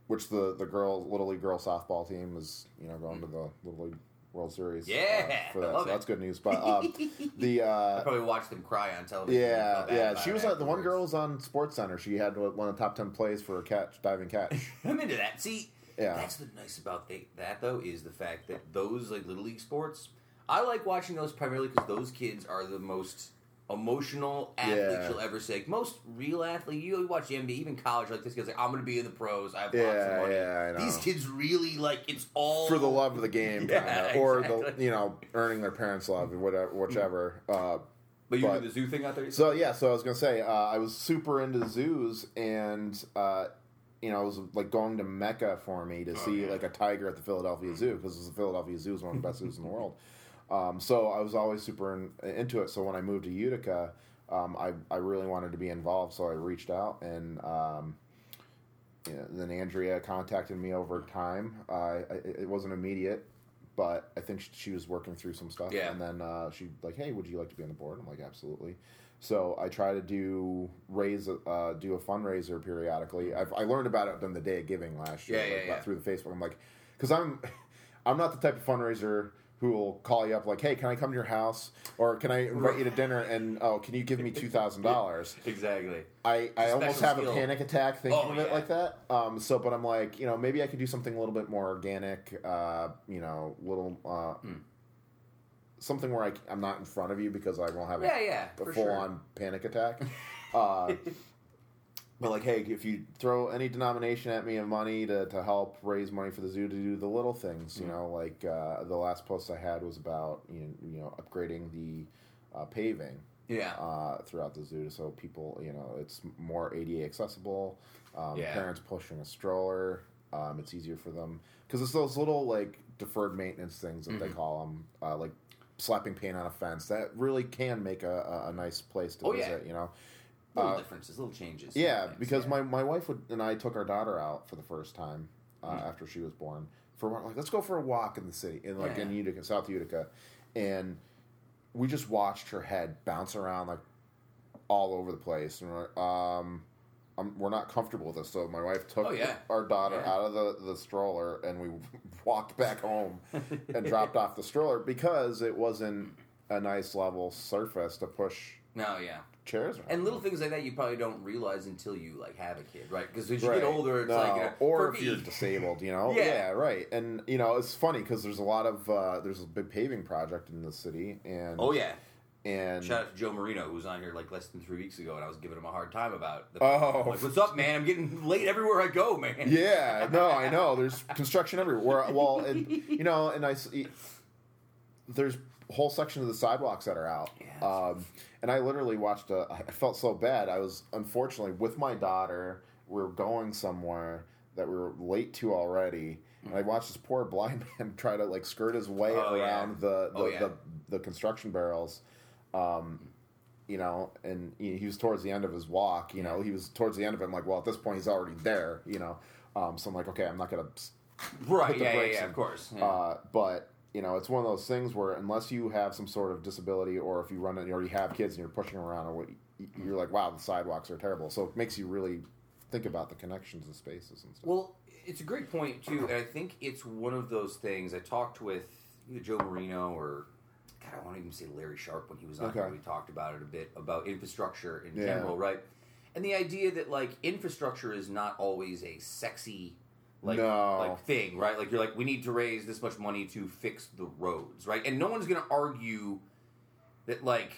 which the the girl little league girl softball team was you know going to the little league World Series. uh, Yeah, for I that. so that's good news. But um, the I uh, probably watched them cry on television. yeah yeah she was uh, the one girl was on SportsCenter. She had one of the top ten plays for a catch diving catch. I'm into that. See, Yeah. that's the nice about that though is the fact that those like little league sports. I like watching those primarily because those kids are the most emotional athlete Yeah. you'll ever see. Like, most real athlete, you watch the NBA, even college, like this guy's like, I'm going to be in the pros. I have lots of money. yeah. These kids really like it's all for the love of the game, Yeah, or the you know earning their parents' love, or whatever, whichever. Uh, But you but- do the zoo thing out there. So yeah, so I was gonna say uh, I was super into zoos, and uh, you know it was like going to Mecca for me to Oh, see yeah. like a tiger at the Philadelphia Zoo because the Philadelphia Zoo is one of the best zoos in the world. Um, so I was always super in, into it. So when I moved to Utica, um, I I really wanted to be involved. So I reached out and. Um, then Andrea contacted me over time. Uh, I, it wasn't immediate, but I think she, she was working through some stuff. Yeah. And then uh, she like, hey, would you like to be on the board? I'm like, absolutely. So I try to do raise uh, do a fundraiser periodically. I've, I learned about it on the day of giving last year, Yeah, yeah, like, yeah. through the Facebook. I'm like, because I'm I'm not the type of fundraiser who will call you up like, hey, can I come to your house or can I invite you to dinner and oh, can you give me two thousand dollars? exactly. I, I almost have skill. a panic attack thinking Oh, of it yeah. like that. Um, so, but I'm like, you know, maybe I could do something a little bit more organic. Uh, you know, little, uh, Hmm. something where I, am not in front of you because I won't have Yeah, a, yeah, a full sure. on panic attack. Uh, but like, hey, if you throw any denomination at me of money to, to help raise money for the zoo to do the little things, you Mm-hmm. know, like uh, the last post I had was about you know, you know upgrading the uh, paving Yeah. uh, throughout the zoo, so people, you know, it's more ADA accessible. Um, Yeah. Parents pushing a stroller, um, it's easier for them because it's those little like deferred maintenance things that Mm-hmm. they call them, uh, like slapping paint on a fence. That really can make a, a, a nice place to Oh, yeah. visit. You know, little uh, differences, little changes. yeah, because my, my wife would, and I took our daughter out for the first time uh, Mm. after she was born for like let's go for a walk in the city in like Yeah, in. Utica, South Utica, and we just watched her head bounce around like all over the place, and we're like, um. Um, we're not comfortable with this, so my wife took Oh, yeah. our daughter Yeah. out of the, the stroller and we walked back home and dropped off the stroller because it wasn't a nice level surface to push No, yeah. Chairs around. And little things like that you probably don't realize until you like have a kid, right? Because as you Right. get older, it's No, like know, or if me- you're disabled, you know. Yeah. yeah. right. And you know, it's funny because there's a lot of uh, there's a big paving project in the city, and Oh yeah. and Shout out to Joe Marino, who was on here like less than three weeks ago, and I was giving him a hard time about. The Oh. Like, what's up, man? I'm getting late everywhere I go, man. yeah, no, I know. There's construction everywhere. Well, and you know, and I s- there's whole section of the sidewalks that are out. Yeah. Um, and I literally watched a. I felt so bad. I was unfortunately with my daughter. We are going somewhere that we were late to already. And I watched this poor blind man try to like skirt his way Oh, yeah. around the the, Oh, yeah. the the construction barrels. Um, you know, and he was towards the end of his walk. You know, he was towards the end of it. I'm like, well, at this point, he's already there. You know, um, so I'm like, okay, I'm not gonna. Right? Yeah, yeah, brakes yeah. Of course. Yeah. Uh, but you know, it's one of those things where unless you have some sort of disability, or if you run it, and you already have kids and you're pushing them around, or what, you're like, wow, the sidewalks are terrible. So it makes you really think about the connections and spaces and stuff. Well, it's a great point too, and I think it's one of those things. I talked with either Joe Marino or God, I won't even say Larry Sharp when he was on. here. Okay. We talked about it a bit about infrastructure in Yeah. general, right? And the idea that like infrastructure is not always a sexy like No. like thing, right? Like you're like we need to raise this much money to fix the roads, right? And no one's to argue that like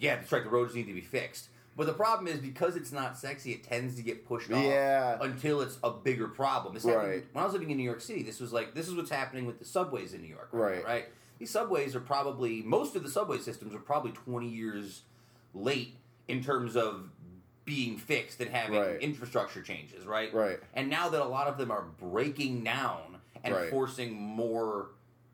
yeah, that's right, the roads need to be fixed. But the problem is because it's not sexy, it tends to get pushed off Yeah. until it's a bigger problem. This Right. when I was living in New York City. This was like this is what's happening with the subways in New York, Right. Right. These subways are probably most of the subway systems are probably twenty years late in terms of being fixed and having Right. infrastructure changes, right? Right. And now that a lot of them are breaking down and Right. forcing more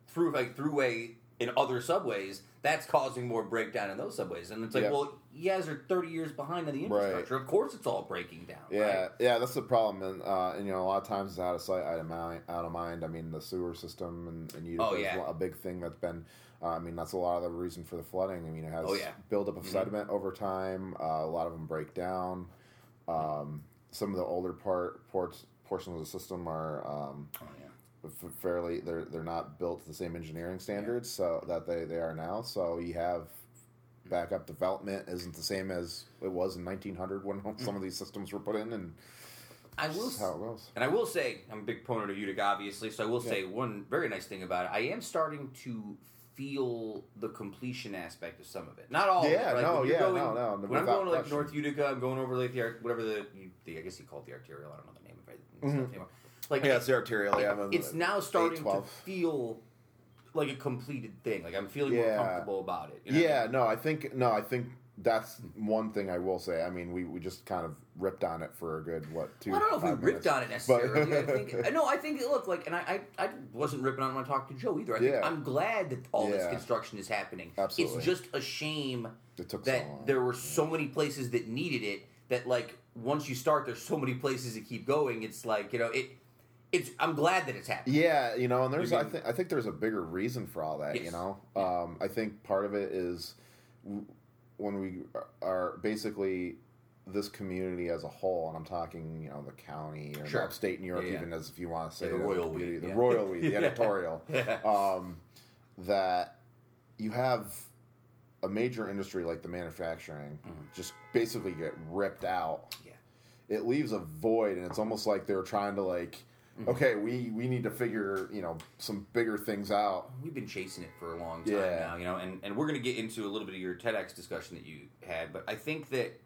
through like throughway in other subways, that's causing more breakdown in those subways. And it's like, Yeah. well, you guys are thirty years behind on the Right. infrastructure. Of course, it's all breaking down. Yeah, right? yeah, that's the problem, and, uh, and you know a lot of times it's out of sight, out of mind. Out of mind. I mean, the sewer system and, and Utica Oh, yeah. a big thing that's been. Uh, I mean, that's a lot of the reason for the flooding. I mean, it has Oh, yeah. buildup of Mhm. sediment over time. Uh, a lot of them break down. Um, some of the older part ports portions of the system are um, Oh yeah. f- fairly they're they're not built to the same engineering standards so that they, they are now. So you have backup development isn't the same as it was in 1900 when some of these systems were put in, and I will, how it goes. and I will say, I'm a big proponent of Utica, obviously. So I will say one very nice thing about it. I am starting to feel the completion aspect of some of it. Not all. of it, Yeah, like, no, yeah, going- no, no, When I'm going to like question. North Utica, I'm going over like the whatever the, the I guess you call it the arterial. I don't know the name of it. Mhm. anymore. Like Yeah, it's the arterial. Yeah, it- it's now starting to feel like a completed thing. Like I'm feeling Yeah. more comfortable about it. you know Yeah, no, I think no, I think that's one thing I will say. I mean, we, we just kind of ripped on it for a good what two? Well, I don't know if we five ripped on it necessarily. But- I think no, I think look like, and I, I, I wasn't ripping on it when I talked to Joe either. I think Yeah. I'm glad that all this construction is happening. Absolutely. It's just a shame It took that so there were so many places that needed it. That like once you start, there's so many places that keep going. It's like you know it. It's I'm glad that it's happening. Yeah, you know, and there's You I think I think there's a bigger reason for all that. You Yes. know, um, I think part of it is w- when we are basically this community as a whole, and I'm talking, you know, the county or Sure. upstate New York, Yeah, yeah. even as if you want to say Yeah, the the royal beauty- the royal we, the editorial, um, that you have a major industry like the manufacturing just basically get ripped out. Yeah. It leaves a void, and it's almost like they're trying to like Mm-hmm. okay, we we need to figure you know some bigger things out. We've been chasing it for a long time Yeah. now, you know, and, and we're going to get into a little bit of your TEDx discussion that you had, but I think that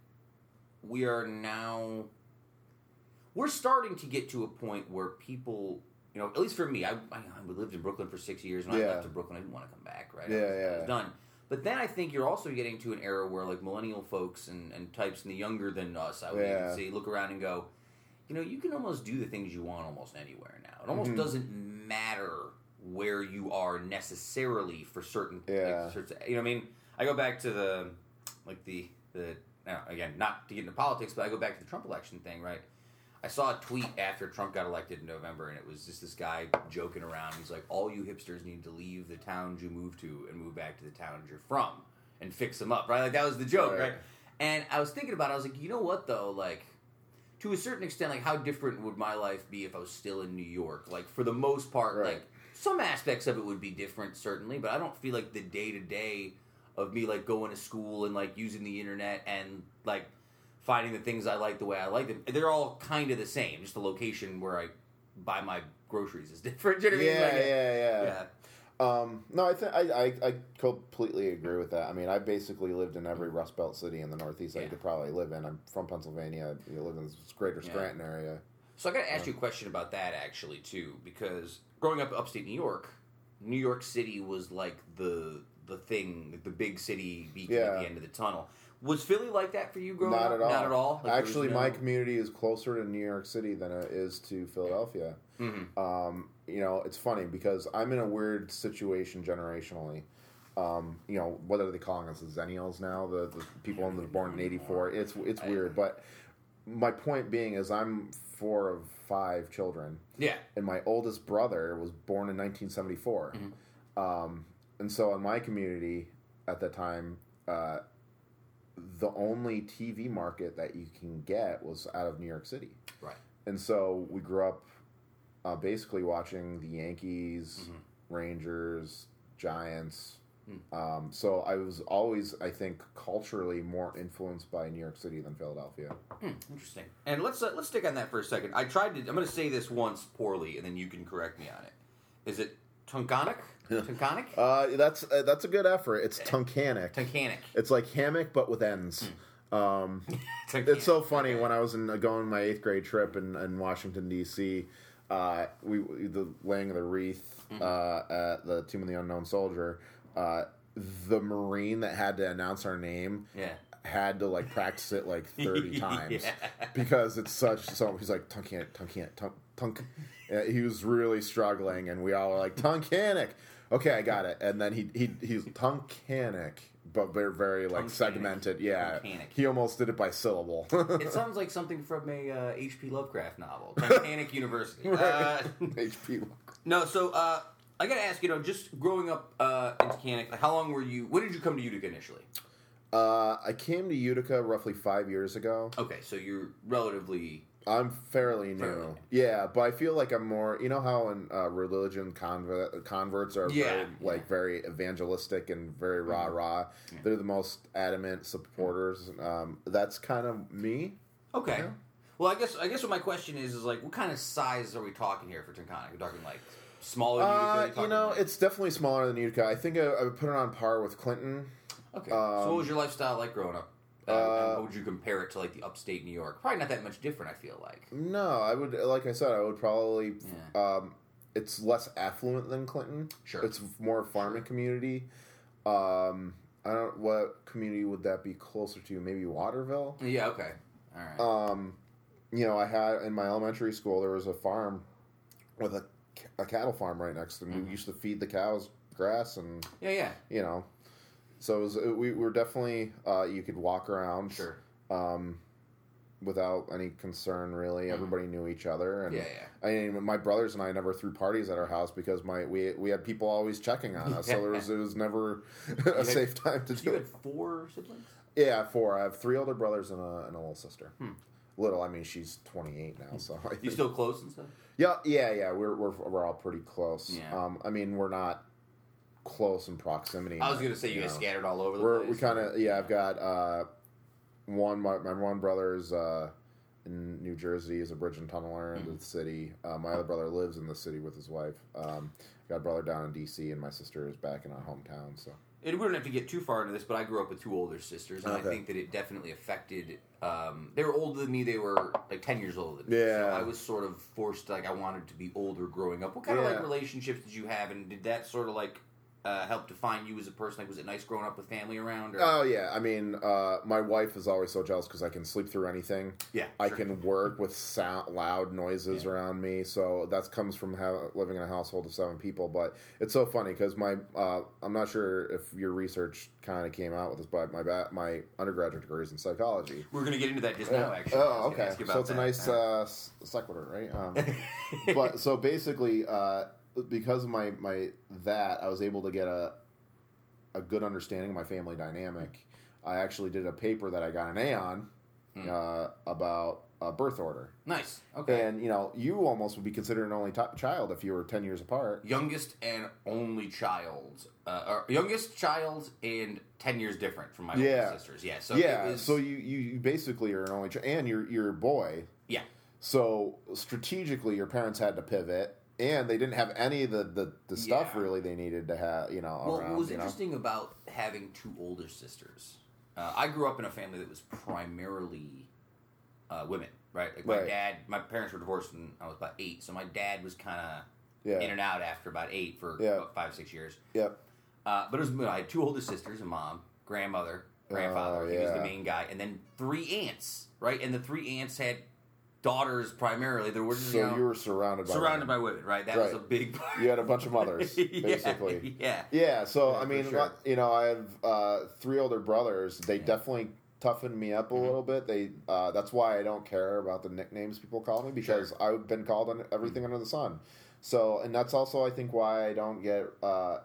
we are now we're starting to get to a point where people, you know, at least for me, I, I, I lived in Brooklyn for six years. When I left to Brooklyn, I didn't want to come back, right? I Yeah, I yeah. was done. But then I think you're also getting to an era where like millennial folks and, and types and the younger than us, I would Yeah. even say, look around and go, you know, you can almost do the things you want almost anywhere now. It almost Mhm. doesn't matter where you are necessarily for certain. like, Yeah. certain- you know, what I mean, I go back to the like the the now, again, not to get into politics, but I go back to the Trump election thing, right? I saw a tweet after Trump got elected in November, and it was just this guy joking around. He's like, "All you hipsters need to leave the towns you moved to and move back to the towns you're from and fix them up." Right? Like that was the joke, Right. right? And I was thinking about, it, I was like, you know what though, like. To a certain extent, like how different would my life be if I was still in New York? Like for the most part, Right. like some aspects of it would be different, certainly, but I don't feel like the day to day of me like going to school and like using the internet and like finding the things I like the way I like them. They're all kind of the same. Just the location where I buy my groceries is different. You know what I mean? Like, yeah, yeah, yeah. Um, no, I think I, I I completely agree with that. I mean, I basically lived in every Rust Belt city in the Northeast Yeah. you could probably live in. I'm from Pennsylvania. You live in this greater Yeah. Scranton area. So I got to ask you a question about that actually too, because growing up upstate New York, New York City was like the the thing, the big city beacon at the end of the tunnel. Was Philly like that for you growing Not up? at all. Not at all. Like, Actually, no- my community is closer to New York City than it is to Philadelphia. Mhm. Um, you know, it's funny because I'm in a weird situation generationally. Um, you know, what are they calling us? The Zennials now? The, the people that were born in '84. It's it's weird, but my point being is I'm four of five children, Yeah. and my oldest brother was born in 1974. Mm-hmm. Um, and so in my community at that time, uh, the only TV market that you can get was out of New York City. Right. And so we grew up uh, basically watching the Yankees, Mhm. Rangers, Giants. Hmm. Um, so I was always, I think, culturally more influenced by New York City than Philadelphia. Hmm, interesting. And let's uh, let's stick on that for a second. I tried to. I'm going to say this once poorly, and then you can correct me on it. Is it Tunkhannock? Tunkhannock? Uh, that's uh, that's a good effort. It's Tunkhannock. Tunkhannock. It's like hammock but with ends. Hmm. Um, it's so funny when I was in going on my eighth grade trip in, in Washington D.C. Uh, we the laying of the wreath Mm-hmm. uh, at the Tomb of the Unknown Soldier. Uh, the Marine that had to announce our name Yeah. had to like practice it like thirty times Yeah. because it's such. So he's like Tunkhannock, Tunkhannock, Tunk, Tunk. He was really struggling, and we all were like Tunkhannock. Okay, I got it. And then he he he's Tunkhannock, but very very like segmented. Yeah, he almost did it by syllable. It sounds like something from a uh, H.P. Lovecraft novel, Tunkhannock University. Uh, HP. no, so uh, I got to ask, you know, just growing up uh, in like, how long were you? When did you come to Utica initially? Uh, I came to Utica roughly five years ago. Okay, so you're relatively. I'm fairly new. Fairly. Yeah, but I feel like I'm more. You know how in uh, religion convert, converts are Yeah, very, yeah. like very evangelistic and very rah rah. They're the most adamant supporters. Um, that's kind of me. Okay. Yeah. Well, I guess I guess what my question is is like, what kind of size are we talking here for Tunkhannock? We're talking like smaller. than Utica? Uh, you know, like- it's definitely smaller than Utica. I think I, I would put it on par with Clinton. okay. so, um, what was your lifestyle like growing up? Uh, and would you compare it to, like the upstate New York? Probably not that much different. I feel like. No, I would like I said, I would probably. Yeah. Um, it's less affluent than Clinton. Sure. It's more farming community. Um, I don't. What community would that be closer to? Maybe Waterville. Yeah. Okay. All right. Um, you know, I had in my elementary school there was a farm with a, a cattle farm right next to me. Mm-hmm. We used to feed the cows grass, and yeah. Yeah. you know, so it was, it, we were definitely uh, you could walk around Sure. um, without any concern. Really, everybody knew each other, and Mm-hmm. Yeah. Yeah. I mean, my brothers and I never threw parties at our house because my we we had people always checking on us, so there was it was never a had- safe time to So you do had it. four siblings. Yeah, four. I have three older brothers and a and a little sister. Hmm. Little, I mean, she's twenty eight now, so You still close and stuff? yeah, yeah, yeah. We're we're we're all pretty close. Yeah. Um, I mean, we're not close in proximity. I was gonna say you guys know. scattered all over the We're place. we kind of yeah. I've got uh, one. My, my one brother is uh, in New Jersey. He's a bridge and tunneler Mm-hmm. into the city. Uh, my other brother lives in the city with his wife. Um, got a brother down in D.C. and my sister is back in our hometown. So And we don't have to get too far into this, but I grew up with two older sisters, and I think that it definitely affected. Um, they were older than me; they were like ten years older than me. Yeah. so I was sort of forced. Like I wanted to be older growing up. What kind of like relationships did you have, and did that sort of like uh, help define you as a person? Like, was it nice growing up with family around? Or? Oh yeah, I mean, uh, my wife is always so jealous because I can sleep through anything. yeah, I sure. can work with sound, loud noises Yeah. around me, so that comes from ha- living in a household of seven people. But it's so funny because my uh, I'm not sure if your research kind of came out with this, but my ba- my undergraduate degree is in psychology. We're gonna get into that just now. Actually, oh, okay. So it's a nice uh, sequitur, right? Um, but so basically, uh, because of my my that, I was able to get a a good understanding of my family dynamic. I actually did a paper that I got an A on Hmm. uh, about uh, birth order, nice. Okay. and you know, you almost would be considered an only t- child if you were ten years apart. youngest and only child, uh, or youngest child and ten years different from my Yeah. older sisters. Yeah. So yeah, was, so you, you you basically are an only child, and you're you're a boy. yeah. So strategically, your parents had to pivot, and they didn't have any of the the, the stuff Yeah. really they needed to have. You know, Well, around. what was you know? interesting about having two older sisters? Uh, I grew up in a family that was primarily uh, women, right? Like my Right. dad, my parents were divorced when I was about eight, so my dad was kind of Yeah. in and out after about eight for Yeah. about five, six years. Yep. Uh, but it was I had two older sisters, a mom, grandmother, grandfather. Oh, He was the main guy, and then three aunts, right? And the three aunts had daughters primarily. There were So you know, you were surrounded by surrounded women. by women, right? That was a big part. You had a bunch of mothers, basically. yeah. Yeah, so Yeah, I mean, sure. you know, I have uh, three older brothers. They definitely toughened me up a Mm-hmm. little bit. They uh, that's why I don't care about the nicknames people call me because I've been called on everything Mm-hmm. under the sun. So, and that's also I think why I don't get uh,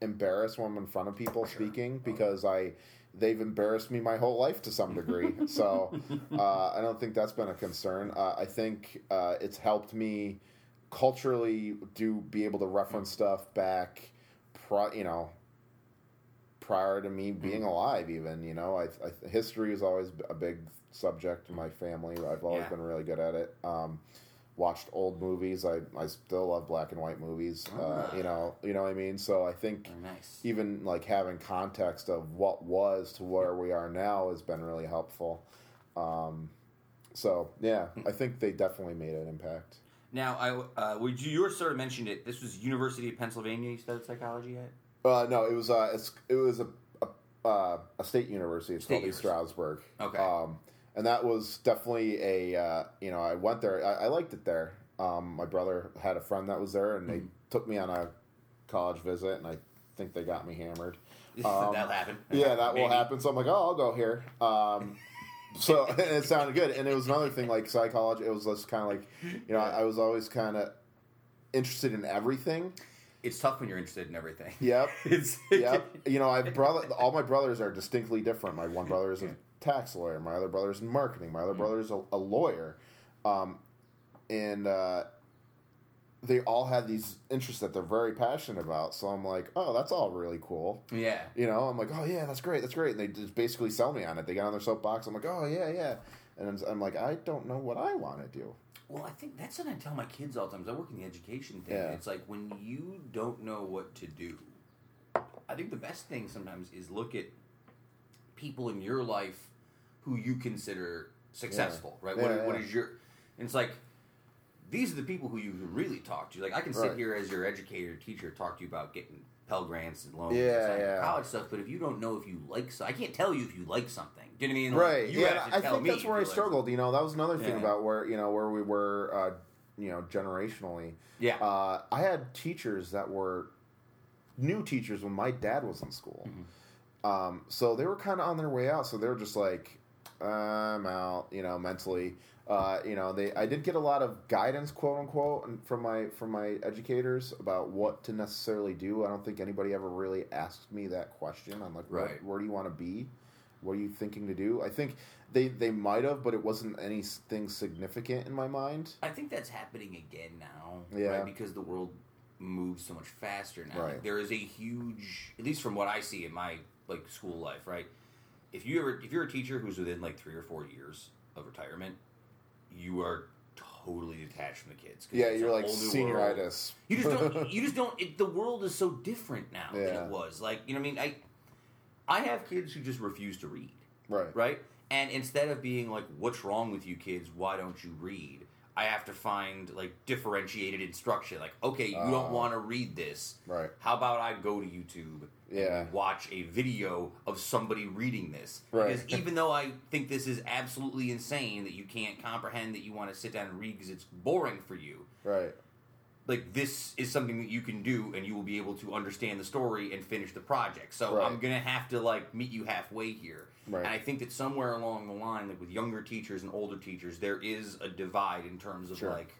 embarrassed when I'm in front of people Sure. speaking because I they've embarrassed me my whole life to some degree. so uh, I don't think that's been a concern. Uh, I think uh, it's helped me culturally do be able to reference stuff back, pri- you know, prior to me being alive. Even you know, I, I history is always a big subject in my family. I've always Yeah. been really good at it. Um, watched old movies. I, I still love black and white movies. Uh, Ah. you know, you know what I mean. So I think nice. even like having context of what was to where we are now has been really helpful. Um, so yeah, I think they definitely made an impact. Now, I uh, would you, you were sort of mentioned it. This was University of Pennsylvania. You studied psychology at? Uh, no, it was uh, it's, it was a a, uh, a state university. It's State called East. Stroudsburg. Okay. Um, and that was definitely a uh, you know I went there. I, I liked it there. Um, my brother had a friend that was there, and they Mm-hmm. took me on a college visit, and I think they got me hammered. Um, That'll happen. Yeah, that will happen. So I'm like, oh, I'll go here. Um, so and it sounded good, and it was another thing like psychology. It was just kind of like, you know, I was always kind of interested in everything. It's tough when you're interested in everything. Yep. It's yep. You know, I brother. All my brothers are distinctly different. My one brother is a tax lawyer. My other brother is in marketing. My other brother is a, a lawyer, um, and uh, they all had these interests that they're very passionate about. So I'm like, oh, that's all really cool. yeah. You know, I'm like, oh yeah, that's great, that's great. And they just basically sell me on it. They get on their soapbox. I'm like, oh yeah, yeah. And I'm, I'm like, I don't know what I want to do. Well, I think that's what I tell my kids all the time. I work in the education thing. Yeah. It's like when you don't know what to do, I think the best thing sometimes is look at people in your life who you consider successful, right? What, Yeah, what yeah. is your? And it's like these are the people who you can really talk to. Like I can sit Right. here as your educator, teacher, talk to you about getting Pell grants and loans, Yeah, and yeah. college stuff. But if you don't know if you like, so I can't tell you if you like something. Do you know what I mean? Like, right. You yeah. have to I think that's where I you like struggled. You know, that was another thing Yeah. about where you know where we were. Uh, you know, generationally. Yeah. Uh, I had teachers that were new teachers when my dad was in school. Mm-hmm. Um, so they were kind of on their way out. So they were just like, I'm out, you know, mentally. Uh, you know, they I did get a lot of guidance, quote unquote, from my from my educators about what to necessarily do. I don't think anybody ever really asked me that question. I'm like, Right. where do you want to be? What are you thinking to do? I think they they might have, but it wasn't anything significant in my mind. I think that's happening again now, Yeah. right? Because the world moves so much faster now. Like, there is a huge, at least from what I see in my like school life, right? If you ever, if you're a teacher who's within like three or four years of retirement, you are totally detached from the kids. Yeah, you're like senioritis. You just don't. You just don't. It, the world is so different now than it was. Like you know, what I mean, I I have kids who just refuse to read. Right. Right. And instead of being like, "What's wrong with you kids? Why don't you read?" I have to find like differentiated instruction. Like, okay, you don't Oh. want to read this. Right. How about I go to YouTube Yeah. and watch a video of somebody reading this? Right. Because even though I think this is absolutely insane that you can't comprehend that you want to sit down and read because it's boring for you, Right. Like this is something that you can do and you will be able to understand the story and finish the project. So Right. I'm gonna have to like meet you halfway here. Right. And I think that somewhere along the line, like with younger teachers and older teachers, there is a divide in terms of Sure. like,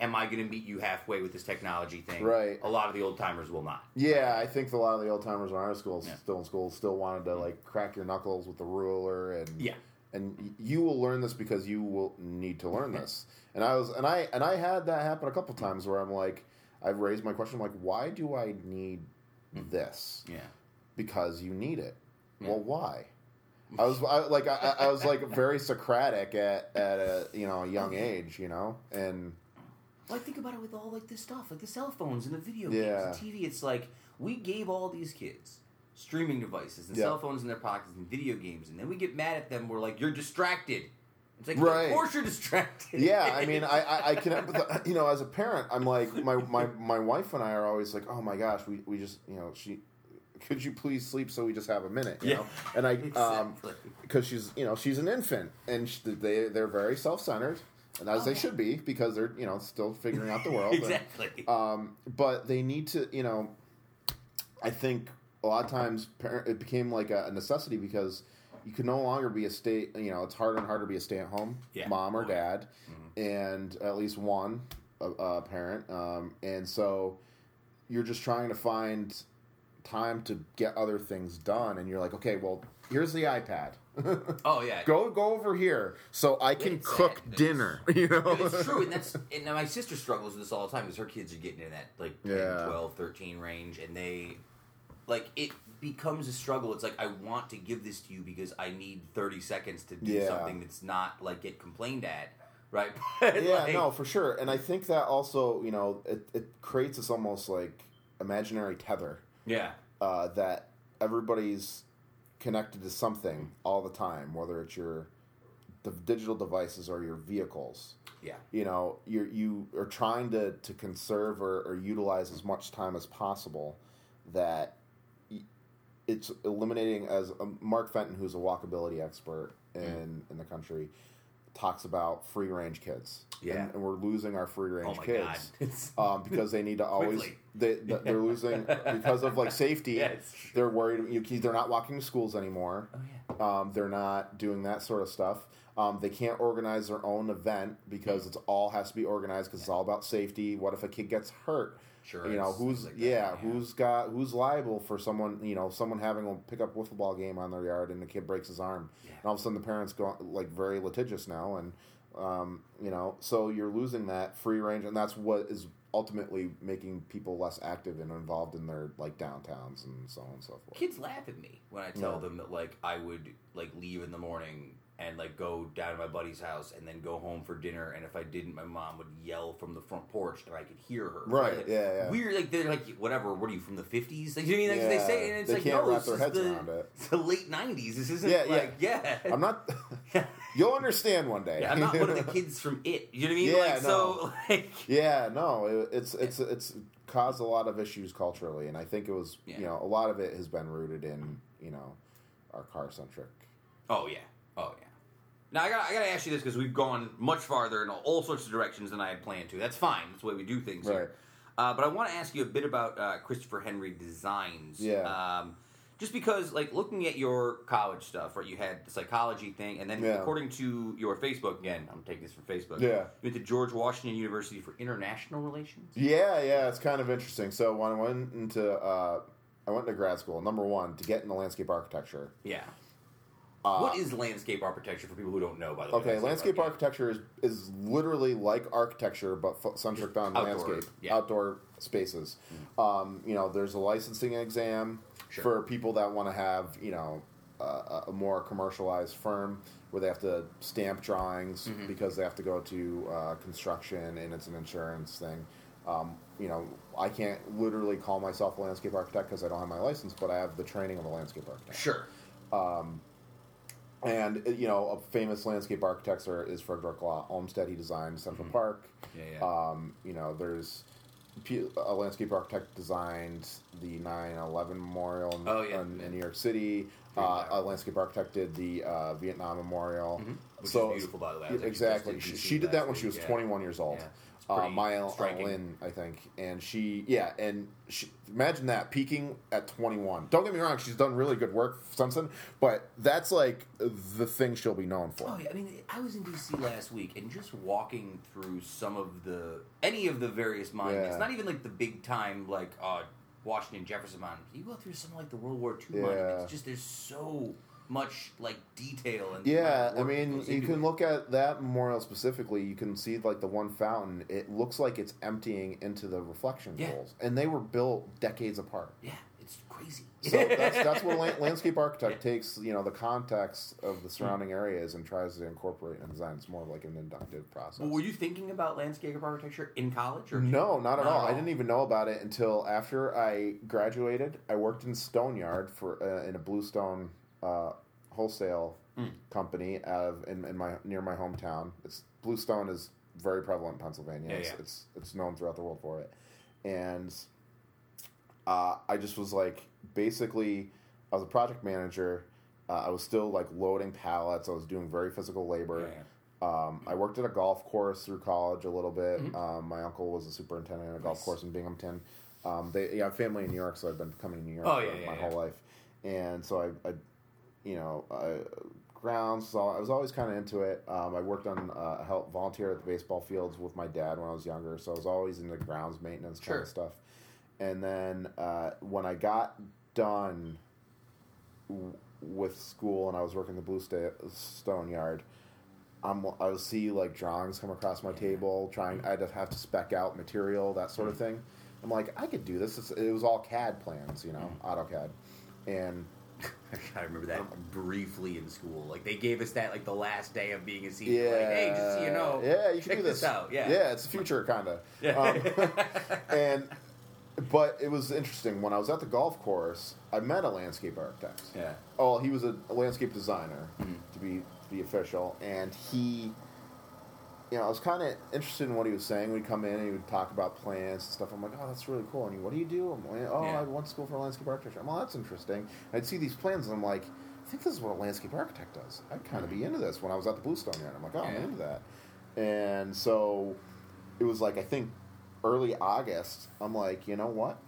am I gonna meet you halfway with this technology thing? Right. A lot of the old timers will not. Yeah, I think a lot of the old timers in our school, Yeah. still in school, still wanted to mm-hmm. like crack your knuckles with the ruler and Yeah. and you will learn this because you will need to learn this. And I was and I and I had that happen a couple times where I'm like, I've raised my question like, why do I need this? Yeah. Because you need it. Yeah. Well, why? I was I, like I, I was like very Socratic at at a you know a young age, you know, and Well, I think about it with all like this stuff, like the cell phones and the video Yeah. games and TV. It's like we gave all these kids streaming devices and Yeah. cell phones in their pockets and video games, and then we get mad at them. We're like, "You're distracted." It's like, Right. of course you're distracted. yeah, I mean, I, I, I can, empathize- you know, as a parent, I'm like, my, my, my wife and I are always like, oh my gosh, we, we just, you know, she, could you please sleep so we just have a minute, you Yeah. know? And I, um, Exactly. because she's, you know, she's an infant and sh they, they're very self-centered, and as they should be because they're, you know, still figuring out the world. and- exactly. um, but they need to, you know, I think a lot of times it became like a necessity because you can no longer be a stay, you know, it's harder and harder to be a stay at home Yeah. mom or dad, and at least one uh, parent. Um, and so you're just trying to find time to get other things done. And you're like, okay, well, here's the iPad. oh yeah. go go over here so I can It's cook. Dinner. You know, it's true, and that's and my sister struggles with this all the time because her kids are getting in that like 10, Yeah. 12, 13 range, and they like it becomes a struggle. It's like I want to give this to you because I need thirty seconds to do Yeah. something that's not like get complained at, right? yeah, Like, no, for sure. And I think that also, you know, it, it creates this almost like imaginary tether yeah, uh, that everybody's connected to something all the time, whether it's your the digital devices or your vehicles. yeah, You know, you you are trying to to conserve or, or utilize as much time as possible. That it's eliminating as um, Mark Fenton, who's a walkability expert in in the country, talks about free range kids. Yeah. and, and we're losing our free range Oh kids um, because they need to always they, they're losing because of like safety. Yeah, true. They're worried. You, they're not walking to schools anymore. oh yeah, Um, they're not doing that sort of stuff. Um, they can't organize their own event because it's all has to be organized because it's all about safety. What if a kid gets hurt? Sure. you know who's like that, yeah, who's got who's liable for someone you know someone having a pick up wiffle ball game on their yard and the kid breaks his arm Yeah. and all of a sudden the parents go like very litigious now and um, you know so you're losing that free range and that's what is ultimately making people less active and involved in their like downtowns and so on and so forth Kids laugh at me when I tell Yeah. them that like I would like leave in the morning and like go down to my buddy's house and then go home for dinner and if I didn't my mom would yell from the front porch and I could hear her. Right, Like, yeah, yeah. Weird like they're like whatever, what are you from the fifties? Like you know what I mean? Like, Yeah, they say and it's they like can't no, wrap their heads the, around it. it's the late nineties. This isn't Yeah, yeah. like yeah. i'm not you'll understand one day Yeah, I'm not one of the kids from it. You know what I mean? Yeah, like so like Yeah, no, it, it's it's it's caused a lot of issues culturally, and I think it was Yeah. you know a lot of it has been rooted in you know our car centric. Oh yeah. Oh yeah. Now I got I got to ask you this because we've gone much farther in all sorts of directions than I had planned to. That's fine. That's the way we do things Right. here. Uh, but I want to ask you a bit about uh, Christopher Henry Designs. Yeah. Um, just because, like, looking at your college stuff, right? You had the psychology thing, and then Yeah. according to your Facebook, again, I'm taking this from Facebook. Yeah. You went to George Washington University for International Relations. Yeah, yeah, it's kind of interesting. So when I went into uh, I went to grad school. Number one to get into landscape architecture. Yeah. Uh, what is landscape architecture for people who don't know? By the way, Okay, landscape architecture is, is literally like architecture, but fo- centric on Outdoor, landscape, yeah. outdoor spaces. Um, you know, there's a licensing exam Sure. for people that want to have, you know, a, a more commercialized firm where they have to stamp drawings Mm-hmm. because they have to go to uh, construction and it's an insurance thing. Um, you know, I can't literally call myself a landscape architect because I don't have my license, but I have the training of a landscape architect. Sure. And uh, you know, a famous landscape architects are is Frederick Law Olmsted. He designed Central Park. Yeah, yeah. Um, you know, there's a landscape architect designed the 9/11 memorial in, Oh, yeah. in, in New York City. Uh, a landscape architect did the uh, Vietnam Memorial. Mm-hmm. So beautiful, by the way. I was actually exactly, she, she did that when she was yeah. 21 years old. Uh, Maya. Lin, I think, and she, yeah, and she, imagine that peaking at 21. Don't get me wrong, she's done really good work since then, but that's like the thing she'll be known for. Oh yeah, I mean, I was in DC last week, and just walking through some of the any of the various monuments, Yeah. not even like the big time like uh, Washington Jefferson monument. You go through some like the World War II Yeah. monuments. Just there's so much like detail and Yeah, I mean, you can look at that memorial specifically. You can see like the one fountain. It looks like it's emptying into the reflection Yeah. holes, and they were built decades apart. Yeah, it's crazy. So that's that's where la- landscape architect takes you know the context of the surrounding areas and tries to incorporate and design. It's more of like an inductive process. Well, were you thinking about landscape architecture in college? Or No, not at all. I didn't even know about it until after I graduated. I worked in Stoneyard for uh, in a bluestone uh, wholesale Mm. company out of in, in my near my hometown. It's bluestone is very prevalent in Pennsylvania. Yeah, it's, yeah. it's it's known throughout the world for it, and uh, I just was like basically I was a project manager. Uh, I was still like loading pallets. I was doing very physical labor. Yeah. Um, I worked at a golf course through college a little bit. Um, my uncle was a superintendent at a golf Mm-hmm. Course in Binghamton. Um, they, yeah, I have family in New York, so I've been coming to New York Oh, yeah, yeah, my yeah. whole life. And so I, I you know, I, grounds. So I was always kind of into it. Um, I worked on uh, help volunteer at the baseball fields with my dad when I was younger, so I was always into grounds maintenance kind of stuff. And then uh, when I got done w- with school and I was working the Blue Sta- Stone Yard, I'm, I would see like drawings come across my table, trying. I'd have to spec out material, that sort of Mm-hmm. thing. I'm like, I could do this. It's, it was all CAD plans, you know, Mm-hmm. AutoCAD, and I remember that briefly in school. Like they gave us that like the last day of being a senior. Like, hey, just so you know, yeah, you check do this. out. Yeah, yeah, it's the future, kind of. Yeah. Um, and but it was interesting when I was at the golf course. I met a landscape architect. yeah. Oh, he was a, a landscape designer to be to be official, and he, you know, I was kind of interested in what he was saying. We'd come in and he would talk about plants and stuff. I'm like, oh, that's really cool. And he, what do you do? I'm like, oh, Yeah. I went to school for landscape architecture. I'm, well, that's interesting. And I'd see these plans, and I'm like, I think this is what a landscape architect does. I'd kind of be into this when I was at the Bluestone Yard. I'm like, oh, Yeah. I'm into that. And so it was like I think early August. I'm like, you know what?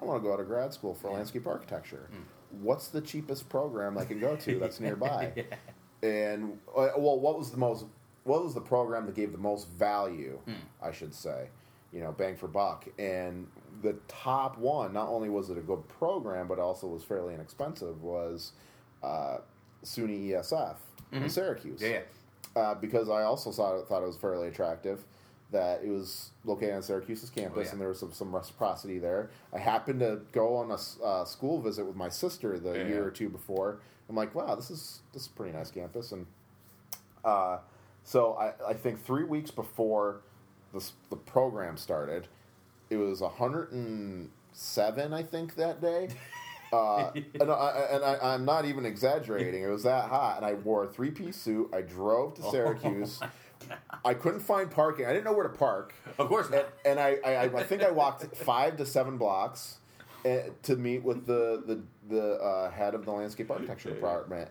I want to go out of grad school for Yeah. landscape architecture. What's the cheapest program I can go to that's nearby? Yeah. And uh, well, what was the most? What was the program that gave the most value? Hmm. I should say, you know, bang for buck. And the top one, not only was it a good program, but also was fairly inexpensive. Was uh, SUNY ESF in Syracuse Yeah, uh, because I also saw thought it was fairly attractive that it was located on Syracuse's campus Oh, yeah. and there was some, some reciprocity there. I happened to go on a uh, school visit with my sister the Yeah, year yeah. or two before. I'm like, wow, this is this is a pretty nice campus, and uh, so I, I think three weeks before the the program started, it was 107, I think that day. Uh, and I, and I, I'm not even exaggerating. It was that hot, and I wore a three piece suit. I drove to Syracuse. I couldn't find parking. I didn't know where to park, Of course and, not. and I, I, I think I walked five to seven blocks eh, to meet with the the the uh, head of the landscape architecture department.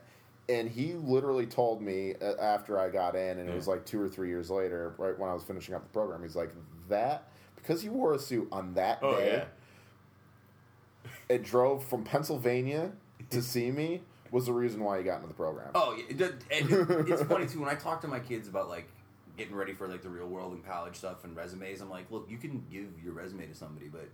And he literally told me uh, after I got in, and it was like two or three years later, right when I was finishing up the program. He's like, "That because you wore a suit on that Oh day, yeah. it drove from Pennsylvania to see me was the reason why you got into the program. Oh, yeah, and it's funny too when I talk to my kids about like getting ready for like the real world and college stuff and resumes. I'm like, look, you can give your resume to somebody, but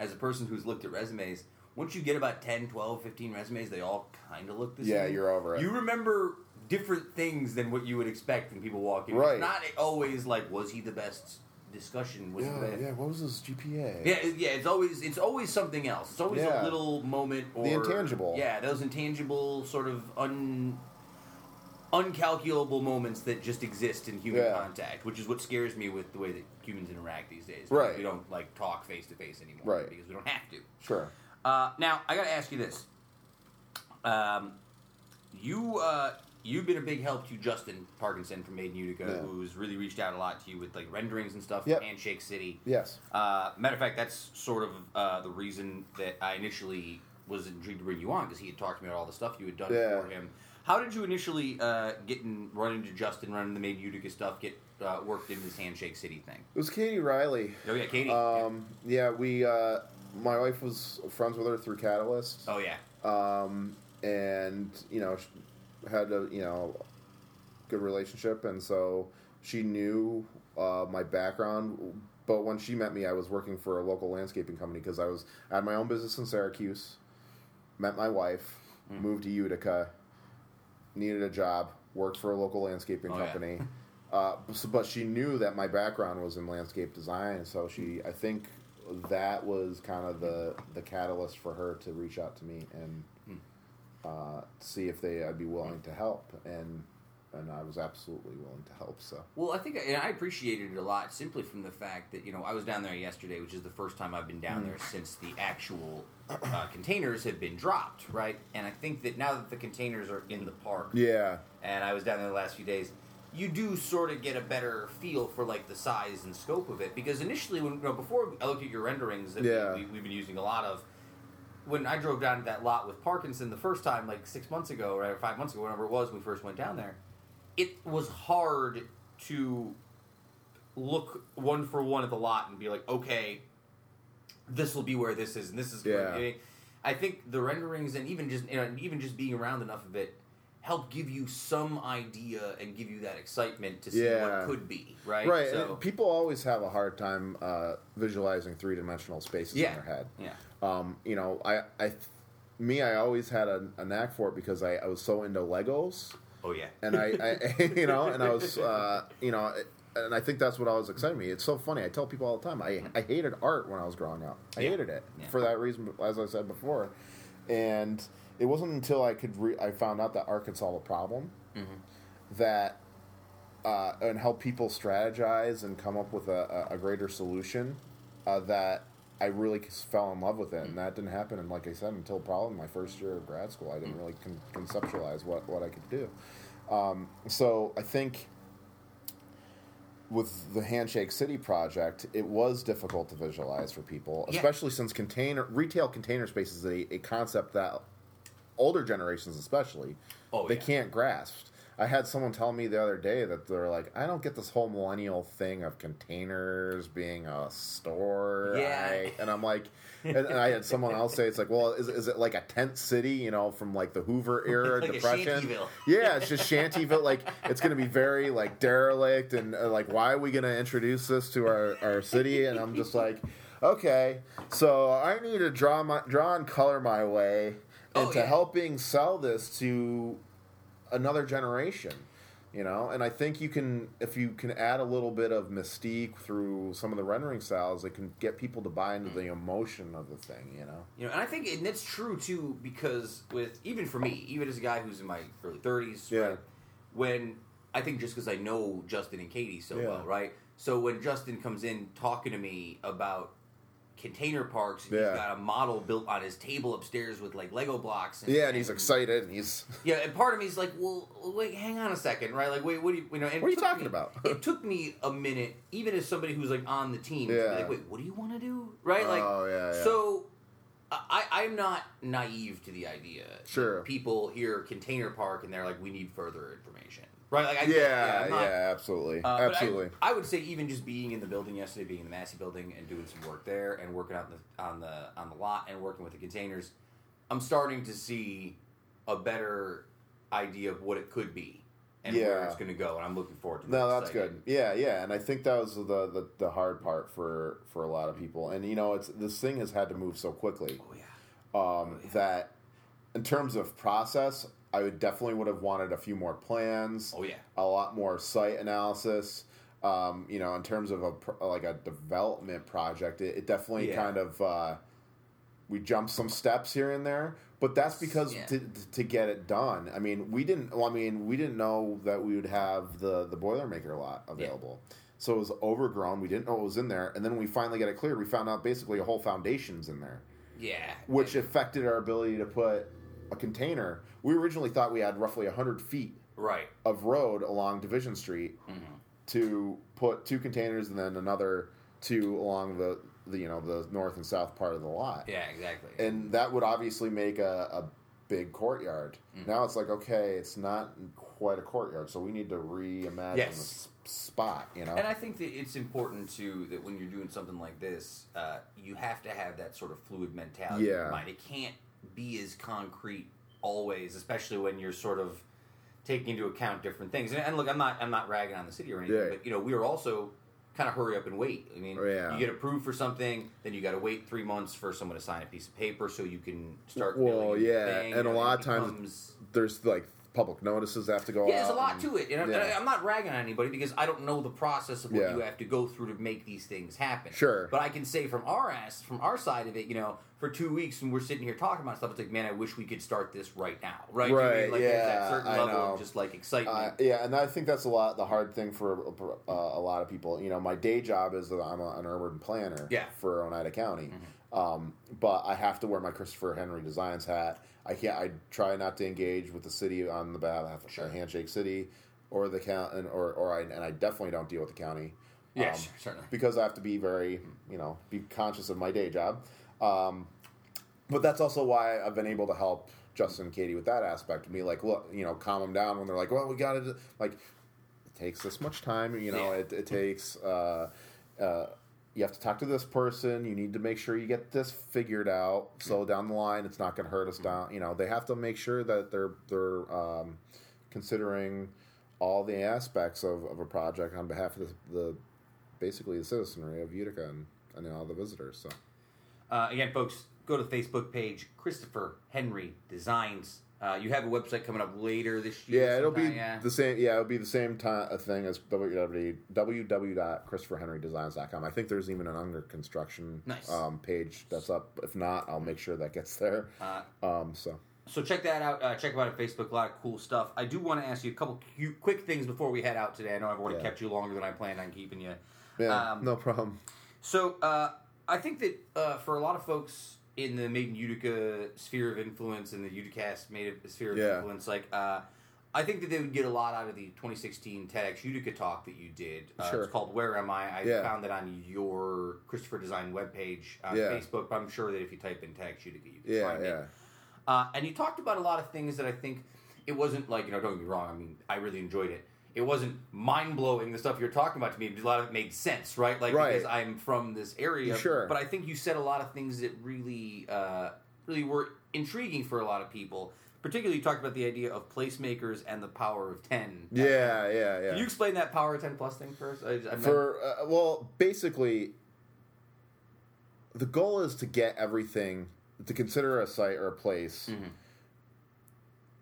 as a person who's looked at resumes, once you get about 10, 12, 15 resumes, they all kind of look the same. Yeah, you're over it. You remember different things than what you would expect when people walk in. Right. It's not always like, was he the best discussion. Was Yeah, that- yeah. What was his GPA? Yeah, yeah, it's always it's always something else. It's always Yeah. a little moment or The intangible. Yeah, those intangible sort of un uncalculable moments that just exist in human Yeah. contact, which is what scares me with the way that humans interact these days. Right. We don't like talk face to face anymore Right. because we don't have to. Sure. Uh, now I got to ask you this. Um, you uh, you've been a big help to Justin Parkinson from Made in Utica, Yeah. who's really reached out a lot to you with like renderings and stuff. Yep. Handshake City. Yes. Uh, matter of fact, that's sort of uh, the reason that I initially was intrigued to bring you on because he had talked to me about all the stuff you had done Yeah. for him. How did you initially uh, get in, run into Justin, run into the Made Utica stuff, get uh, worked into this Handshake City thing? It was Katie Riley. Oh yeah, Katie. Um, yeah, we. Uh, my wife was friends with her through Catalyst. oh yeah. um, and you know had a you know good relationship, and so she knew uh, my background. But when she met me, I was working for a local landscaping company because I was I had my own business in Syracuse. Met my wife, Mm. moved to Utica, needed a job, worked for a local landscaping Oh, yeah. company. Uh, so- but she knew that my background was in landscape design, so she I think that was kind of the the catalyst for her to reach out to me and uh, see if they I'd be willing to help, and and I was absolutely willing to help. So Well, I think and I appreciated it a lot simply from the fact that you know I was down there yesterday, which is the first time I've been down Mm. there since the actual uh, containers have been dropped, right? And I think that now that the containers are in the park, yeah, and I was down there the last few days, you do sort of get a better feel for like the size and scope of it. Because initially, when you know, before I looked at your renderings that Yeah. we, we, we've been using a lot of, when I drove down to that lot with Parkinson the first time, like six months ago or five months ago, whatever it was, when we first went down there, it was hard to look one for one at the lot and be like, okay, this will be where this is, and this is. Yeah. I, mean, I think the renderings and even just you know, even just being around enough of it help give you some idea and give you that excitement to see Yeah. what could be, right? right. So, people always have a hard time uh, visualizing three dimensional spaces Yeah. in their head. yeah. Um, you know, I, I, me, I always had a, a knack for it because I, I was so into Legos. Oh yeah. and I, I you know, and I was, uh, you know, and I think that's what always excited me. It's so funny. I tell people all the time. I, I hated art when I was growing up. I Yeah. hated it for that reason, as I said before. And it wasn't until I could re- I found out that solve a problem that uh, and help people strategize and come up with a, a a greater solution uh, that I really fell in love with it, and that didn't happen. And like I said, until probably my first year of grad school, I didn't really con- conceptualize what, what I could do. Um, so I think with the Handshake City project, it was difficult to visualize for people, Yeah. especially since container retail container space is a, a concept that older generations, especially, Oh, they yeah. can't grasp. I had someone tell me the other day that they're like, I don't get this whole millennial thing of containers being a store. Yeah. I-" and I'm like, and, and I had someone else say, it's like, well, is, is it like a tent city, you know, from like the Hoover era Like depression? Yeah, it's just Shantyville. Like it's going to be very like derelict and uh, like, why are we going to introduce this to our, our city? And I'm just like, okay, so I need to draw my draw and color my way Oh, into yeah. helping sell this to another generation. You know, and I think you can if you can add a little bit of mystique through some of the rendering styles, it can get people to buy into the mm. emotion of the thing. You know, You know, and I think and that's true too because with even for me, even as a guy who's in my early thirties, Yeah. right, when I think just because I know Justin and Katie so Yeah. well, right? So when Justin comes in talking to me about container parks, and Yeah. he's got a model built on his table upstairs with like Lego blocks. And, yeah, and he's excited, and he's Yeah, and part of me is like, well, wait, hang on a second, right? Like, wait, what do you, you know? And What are you took talking me- about? it took me a minute, even as somebody who's like on the team, to be Yeah. like, wait, what do you want to do, right? Like, Oh, yeah, yeah. so I, I'm not naive to the idea. that Sure. people hear container park and they're like, we need further information, right? Like, I, yeah, I'm not- yeah, absolutely, uh, but I- absolutely. I, would say even just being in the building yesterday, being in the Massey building and doing some work there and working out the, on the on the lot and working with the containers, I'm starting to see a better idea of what it could be and where Yeah. it's going to go, and I'm looking forward to. No, that. that's good. Yeah, yeah, and I think that was the, the the hard part for for a lot of people. And you know, it's this thing has had to move so quickly Oh yeah. um, that in terms of process, I would definitely would have wanted a few more plans, Oh yeah. a lot more site analysis. um, you know, in terms of a like a development project, it, it definitely Yeah. kind of uh, we jumped some steps here and there. But that's because Yeah. to, to get it done. I mean, we didn't. Well, I mean, we didn't know that we would have the the Boilermaker lot available. So it was overgrown. We didn't know it was in there, and then we finally got it cleared, we found out basically a whole foundation's in there Yeah. which affected our ability to put a container. We originally thought we had roughly 100 feet right. of road along Division Street Mm-hmm. to put two containers and then another two along the, the you know the north and south part of the lot. Yeah, exactly. And that would obviously make a, a big courtyard. Mm-hmm. Now it's like okay, it's not quite a courtyard, so we need to reimagine Yes. the spot. You know, And I think that it's important too that when you're doing something like this, uh, you have to have that sort of fluid mentality in Yeah. your mind. It can't be as concrete always, especially when you're sort of taking into account different things. And, and look, I'm not I'm not ragging on the city or anything, Yeah. but you know we are also kind of hurry up and wait. I mean, Oh, Yeah. you get approved for something, then you got to wait three months for someone to sign a piece of paper so you can start. Well, yeah, and You a lot of times there's like public notices have to go yeah, there's a lot and- to it, and I'm- yeah. and I'm not ragging on anybody because I don't know the process of what Yeah. you have to go through to make these things happen. Sure. but I can say from our ass, from our side of it, you know, for two weeks when we're sitting here talking about stuff, it's like, man, I wish we could start this right now, right? I mean? Right, Like there's yeah, that certain I level know. of just like excitement. Uh, yeah, and I think that's a lot the hard thing for uh, a lot of people. You know, my day job is that I'm a, an urban planner Yeah. for Oneida County, um, but I have to wear my Christopher Henry Designs hat. I can't. I try not to engage with the city on the behalf of Sure. Handshake City or the county, and, or or I and I definitely don't deal with the county. yeah, um, sure, certainly. because I have to be very, you know, be conscious of my day job. Um, but that's also why I've been able to help Justin and Katie with that aspect. Of me like, look, you know, calm them down when they're like, well, we got to like, it takes this much time. You know, Yeah. it, it takes. Uh, uh, you have to talk to this person. You need to make sure you get this figured out. So down the line, it's not going to hurt us down. You know, they have to make sure that they're they're um, considering all the aspects of, of a project on behalf of the, the basically the citizenry of Utica and, and all the visitors. So Uh, again, folks, go to the Facebook page, Christopher Henry Designs. Uh, you have a website coming up later this year. yeah, it'll be yeah. the same. Yeah, it'll be the same time a thing as www www.christopherhenrydesigns.com. I think there's even an under construction Nice. um, page that's up. If not, I'll make sure that gets there. Uh, Um, so So check that out. Uh, check out on Facebook. A lot of cool stuff. I do want to ask you a couple cute, quick things before we head out today. I know I've already Yeah. kept you longer than I planned on keeping you. yeah, Um, no problem. So uh, I think that uh, for a lot of folks in the Made in Utica sphere of influence and the Uticast made a sphere of Yeah. influence, like uh, I think that they would get a lot out of the 2016 TEDx Utica talk that you did. Uh, Sure. It's called "Where Am I?" I Yeah. found it on your Christopher Design webpage on Yeah. Facebook. But I'm sure that if you type in TEDx Utica, you can Yeah, find it. Uh, and you talked about a lot of things that I think it wasn't like you know. Don't get me wrong. I mean, I really enjoyed it. It wasn't mind blowing the stuff you're talking about to me. A lot of it made sense, right? Like Right. because I'm from this area. Sure. But I think you said a lot of things that really, uh, really were intriguing for a lot of people. Particularly, you talked about the idea of placemakers and the power of ten. yeah, yeah, yeah. Can you explain that power of ten plus thing first? I, For uh, well, basically, the goal is to get everything to consider a site or a place Mm-hmm.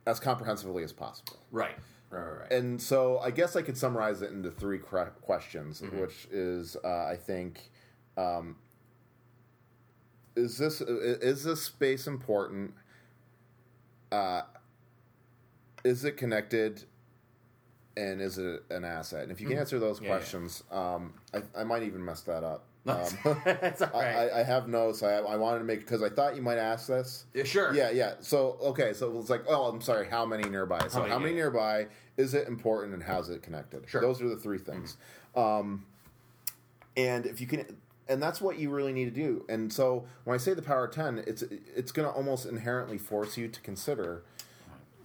as comprehensively as possible. right, right, right, right. And so, I guess I could summarize it into three questions, Mm-hmm. which is, uh, I think, um, is this is this space important? Uh, is it connected? And is it an asset? And if you can answer those Mm-hmm. Yeah, yeah. questions, um, I, I might even mess that up. Um, I, right. I, I have notes. I, I wanted to make because I thought you might ask this. Yeah, sure. Yeah, yeah. So okay, so it's like, oh, I'm sorry. How many nearby? So How how many, nearby? Is it important, and how's it connected? Sure. Those are the three things. Um, and if you can, and that's what you really need to do. And so when I say the power of ten, it's it's going to almost inherently force you to consider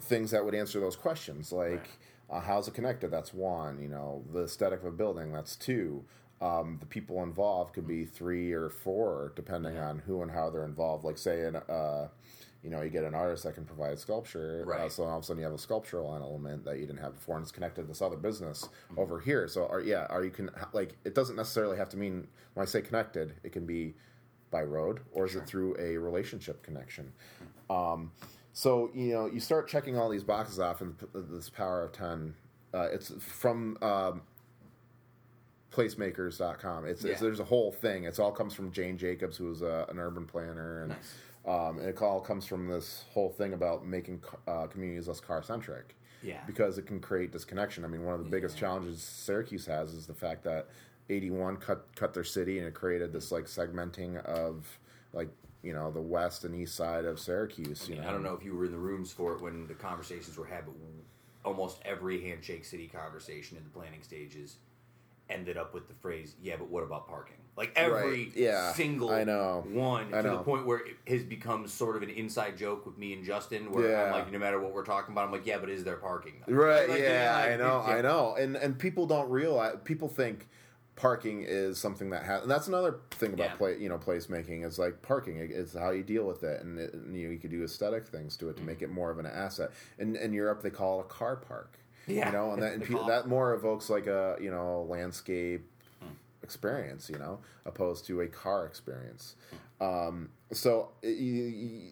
things that would answer those questions, like uh, how's it connected? That's one. You know, the aesthetic of a building. That's two. Um, the people involved could be three or four, depending on who and how they're involved. Like, say, an, uh, you know, you get an artist that can provide sculpture, uh, Right. so all of a sudden you have a sculptural element that you didn't have before, and it's connected to this other business over here. So, are yeah, are you can like it doesn't necessarily have to mean when I say connected, it can be by road or is it through a relationship connection? Um, so you know, you start checking all these boxes off, and this power of ten. Uh, it's from um, placemakers.com. It's, it's there's a whole thing. It's all comes from Jane Jacobs, who was uh, an urban planner, and Nice. Um, and it all comes from this whole thing about making uh, communities less car centric. Yeah. because it can create disconnection. I mean, one of the biggest challenges Syracuse has is the fact that 81 cut cut their city and it created this like segmenting of like you know the west and east side of Syracuse. You know, I don't know if you were in the rooms for it when the conversations were had, but almost every handshake city conversation in the planning stages ended up with the phrase, "Yeah, but what about parking?" Like every Right, yeah, single I know. one I to the point where it has become sort of an inside joke with me and Justin, where Yeah. I'm like, no matter what we're talking about, I'm like, "Yeah, but is there parking?" though?" Right? Like, yeah, like, I know. I know, and and people don't realize. People think parking is something that has, and that's another thing about Yeah. play. You know, placemaking is like parking. It's how you deal with it, and, it, and, you know you could do aesthetic things to it to make mm-hmm. it more of an asset. In in Europe, they call it a car park. Yeah. you know, and that and that more evokes like a you know landscape experience, you know, opposed to a car experience. Um, so y-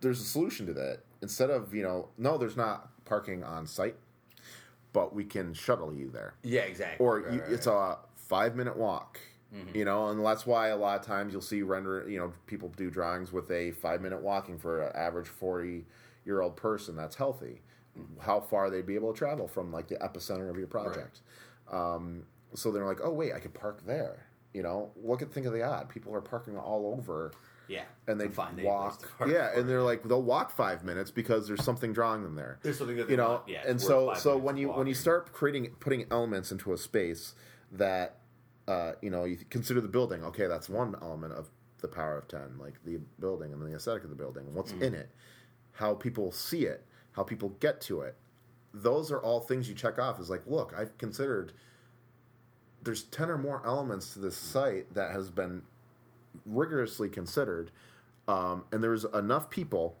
there's a solution to that. Instead of you know, no, there's not parking on site, but we can shuttle you there, Yeah, exactly. or Right, you, right, it's right. Mm-hmm. a five minute walk. You know, and that's why a lot of times you'll see render. You know, people do drawings with a five minute walking for an average forty year old person that's healthy. How far they'd be able to travel from like the epicenter of your project. Um, so they're like, oh wait, I could park there. You know, look at think of the odd. People are parking all over, yeah, and they find walk. place to park Yeah, and they're like they'll walk five minutes because there's something drawing them there. There's something that you know, want. Yeah, and so so when you when you start creating putting elements into a space that uh, you know you consider the building. Okay, that's one element of the power of ten, like the building and the aesthetic of the building, what's Mm. in it, how people see it, how people get to it. Those are all things you check off. Is like, look, I've considered. There's ten or more elements to this site that has been rigorously considered, um, and there's enough people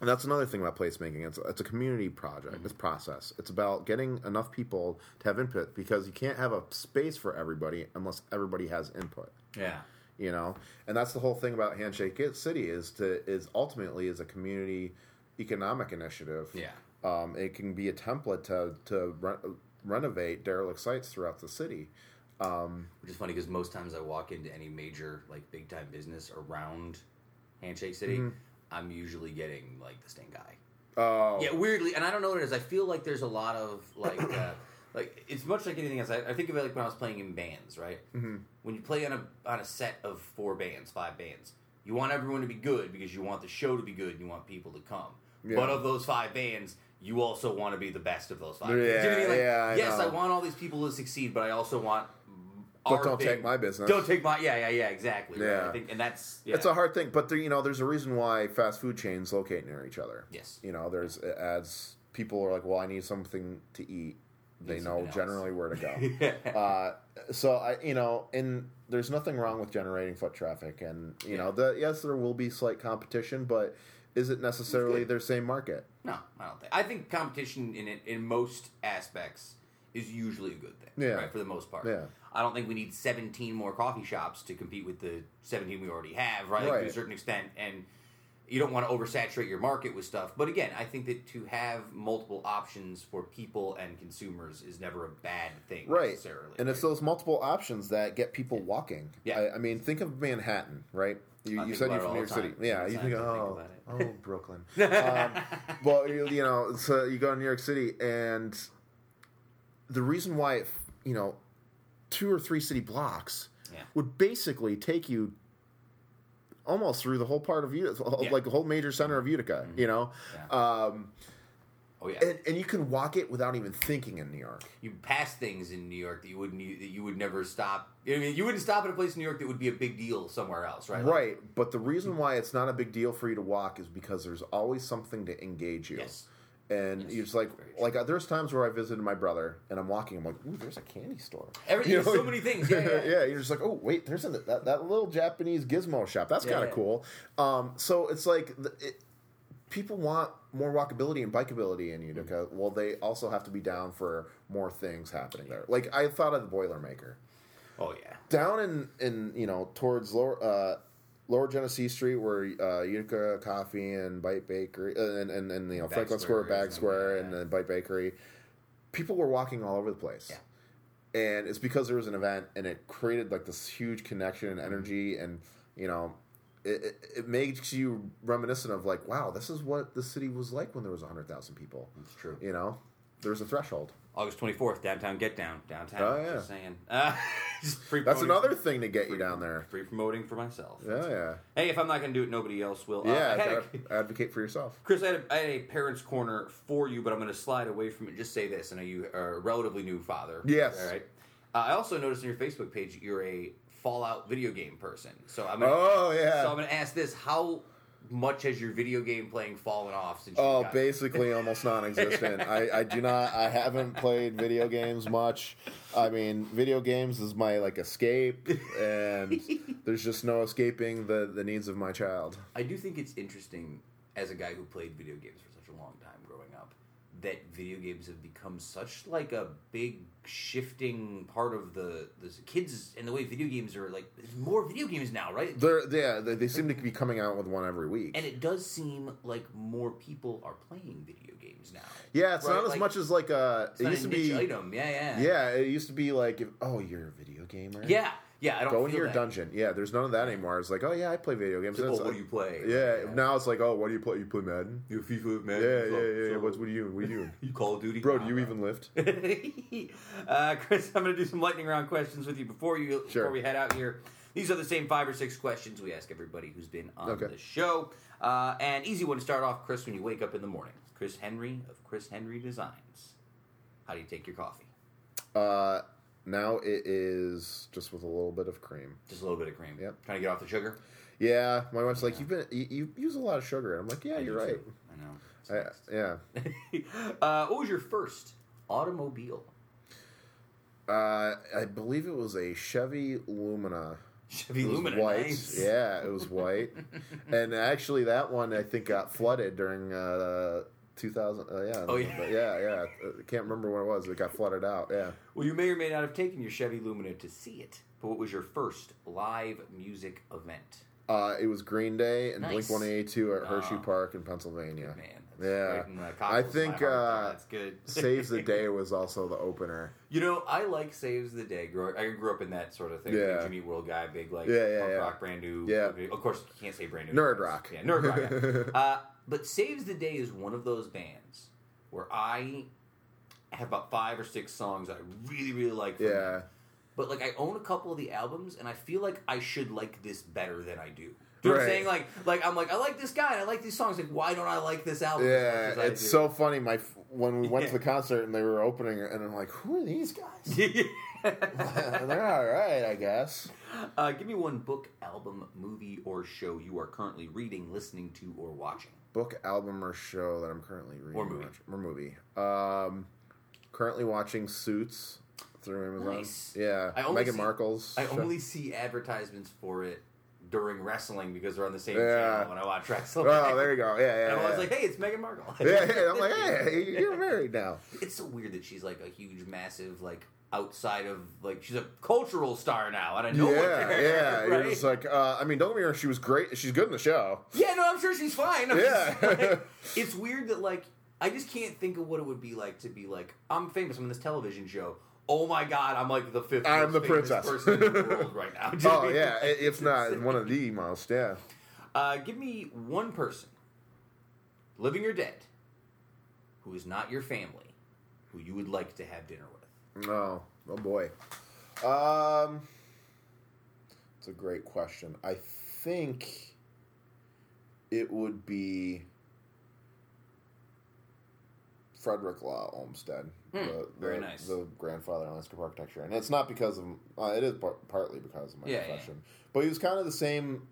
and that's another thing about placemaking. It's it's a community project. It's process. It's about getting enough people to have input because you can't have a space for everybody unless everybody has input. yeah, You know, and that's the whole thing about Handshake It City is to is ultimately is a community economic initiative. yeah. Um, it can be a template to to re- renovate derelict sites throughout the city. Which is funny because most times I walk into any major like big time business around Handshake City, Mm-hmm. I'm usually getting like the stink eye. Oh, Yeah, weirdly, and I don't know what it is. I feel like there's a lot of like, uh, like it's much like anything else. I, I think of it like when I was playing in bands, right? Mm-hmm. When you play on a on a set of four bands, five bands, you want everyone to be good because you want the show to be good and you want people to come. Yeah. But of those five bands, you also want to be the best of those five. Yeah. You know I mean? Like, yeah, I yes, know. I want all these people to succeed, but I also want. But don't take my business. Don't take my yeah yeah yeah exactly. right. Yeah. I think, and that's yeah. It's a hard thing, but there, you know, there's a reason why fast food chains locate near each other. Yes. You know, there's adds people are like, well, I need something to eat. They know generally where to go. uh, so I, you know, and there's nothing wrong with generating foot traffic, and you know, the yes, there will be slight competition, but is it necessarily their same market? No, I don't think. I think competition in it, in most aspects is usually a good thing. Yeah. Right, for the most part. Yeah. I don't think we need 17 more coffee shops to compete with the 17 we already have, right? Like, to a certain extent. And you don't want to oversaturate your market with stuff. But again, I think that to have multiple options for people and consumers is never a bad thing Right. necessarily. And it's those multiple options that get people walking. Yeah. I, I mean, think of Manhattan, right? You, you said you're from New York City. Yeah, you think, I think oh, oh, Brooklyn. um, well, you, you know, so you go to New York City, and the reason why, it, you know, two or three city blocks Yeah. would basically take you almost through the whole part of Utica, Yeah. Mm-hmm. like the whole major center of Utica, you know? Um, oh, yeah. and, and you can walk it without even thinking in New York. you pass things in New York that you wouldn't that you would never stop. I mean, you wouldn't stop at a place in New York that would be a big deal somewhere else, right? Like, Right, but the reason why it's not a big deal for you to walk is because there's always something to engage you. Yes. And Yes, you're just like, like uh, there's times where I visited my brother and I'm walking, I'm like, ooh, there's a candy store. Every- You there's so many things. Yeah, yeah. yeah, you're just like, oh, wait, there's a, that, that little Japanese gizmo shop. That's Yeah, kind of yeah. cool. Um, so it's like, it, people want more walkability and bikeability in Utica. Mm-hmm. Well, they also have to be down for more things happening there. Like, I thought of the Boilermaker Oh yeah. down in in you know towards lower uh, lower Genesee Street where uh, Utica Coffee and Bite Bakery uh, and, and and you know Franklin Square, Bagg's Square, and then Bite Bakery. People were walking all over the place. Yeah. and it's because there was an event and it created like this huge connection and energy and you know it, it, it makes you reminiscent of like wow this is what the city was like when there was 100000 people It's true. you know there's a threshold August 24th, downtown Get Down. Downtown. Oh, yeah. Just saying. Uh, just free that's promoting- another thing to get you down there Free promoting for myself. yeah yeah Hey, if I'm not going to do it, nobody else will. Uh, yeah I had a- advocate for yourself Chris, I had, a, I had a parents' corner for you, but I'm going to slide away from it. Just say this: I know you are a relatively new father. Yes. All right. Uh, I also noticed on your Facebook page you're a Fallout video game person. So I'm. Gonna, oh yeah So I'm going to ask this: How much has your video game playing fallen off since? Oh, got basically almost non-existent. I, I do not. I haven't played video games much. I mean, video games is my like escape, and there's just no escaping the the needs of my child. I do think it's interesting as a guy who played video games for such a long time that video games have become such like a big shifting part of the the kids and the way video games are like there's more video games now right They're yeah, they, they seem to be coming out with one every week. and it does seem like more people are playing video games now yeah, it's right, not as like- much as like uh it used a to be. item yeah yeah Yeah, it used to be like, if, oh, you're a video gamer. yeah yeah I don't Go feel into your that. dungeon. Yeah, there's none of that anymore. It's like, oh yeah, I play video games. It's like, oh, what like- do you play Yeah, now it's like, oh, what do you play? You play Madden? you FIFA man Yeah, yeah, yeah. yeah. What's what do you what do you doing? you Call of Duty Bro, do Nah, you even lift? uh, Chris, I'm going to do some lightning round questions with you before you Sure. before we head out here. These are the same five or six questions we ask everybody who's been on Okay. the show. Uh, and easy one to start off, Chris, when you wake up in the morning. Chris Henry of Chris Henry Designs. How do you take your coffee? Uh, now it is just with a little bit of cream. Just a little bit of cream. Yep. Trying to get off the sugar. Yeah, my wife's like, you've been you, you use a lot of sugar. I'm like, yeah, I you're right. too. I know. I, yeah. uh, what was your first automobile? Uh, I believe it was a Chevy Lumina. Chevy It was Lumina. white. Nice. Yeah, it was white. and actually, that one I think got flooded during uh, 2000. Uh, yeah. Oh, yeah. Yeah, yeah. I can't remember when it was. It got flooded out. Yeah. Well, you may or may not have taken your Chevy Lumina to see it. But what was your first live music event? Uh, it was Green Day and Nice. Blink 182 at Hershey Oh. Park in Pennsylvania. Man, Yeah. right I cockles of my think uh, that's good. Saves the Day was also the opener. You know, I like Saves the Day. I grew up in that sort of thing. Yeah. Jimmy World guy, big like Yeah, yeah, punk yeah. rock, brand new. Yeah. Of course, you can't say brand new. Nerd rock. Yeah, nerd rock. yeah. uh, but Saves the Day is one of those bands where I have about five or six songs I really, really like. From Yeah. them. But like, I own a couple of the albums, and I feel like I should like this better than I do. Do you know what I'm saying? Like, like I'm like, I like this guy, and I like these songs. Like, why don't I like this album? Yeah, much as I it's do? so funny. My when we went Yeah. to the concert and they were opening and I'm like, who are these guys? uh, They're all right, I guess. give me one book, album, movie, or show you are currently reading, listening to, or watching. Book, album, or show that I'm currently reading Or movie. watch- or movie. Um, currently watching Suits through Amazon. Nice. Yeah, I only Meghan see- Markle's. I show. only see advertisements for it during wrestling because they're on the same Yeah. channel when I watch wrestling. Oh, there you go. Yeah, yeah. And I was yeah. like, hey, it's Meghan Markle. yeah, yeah. I'm like, hey, you're married now. It's so weird that she's like a huge, massive, like outside of like she's a cultural star now. out of Yeah, nowhere. yeah. right? You're like, uh, I mean, don't get me wrong. She was great. She's good in the show. Yeah, no, I'm sure she's fine. I'm Yeah. just like- it's weird that like I just can't think of what it would be like to be like I'm famous. I'm in this television show. Oh my god, I'm like the fifth. I'm the princess. person in the world right now. Oh yeah, i- if not one of the most. Yeah. Uh, give me one person, living or dead, who is not your family, who you would like to have dinner with. Oh, oh boy. Um, it's a great question. I think it would be Frederick Law Olmsted. Hmm, the, very the- nice. The grandfather of landscape architecture, and it's not because of uh, it is par- partly because of my Yeah, yeah. profession, but he was kind of the same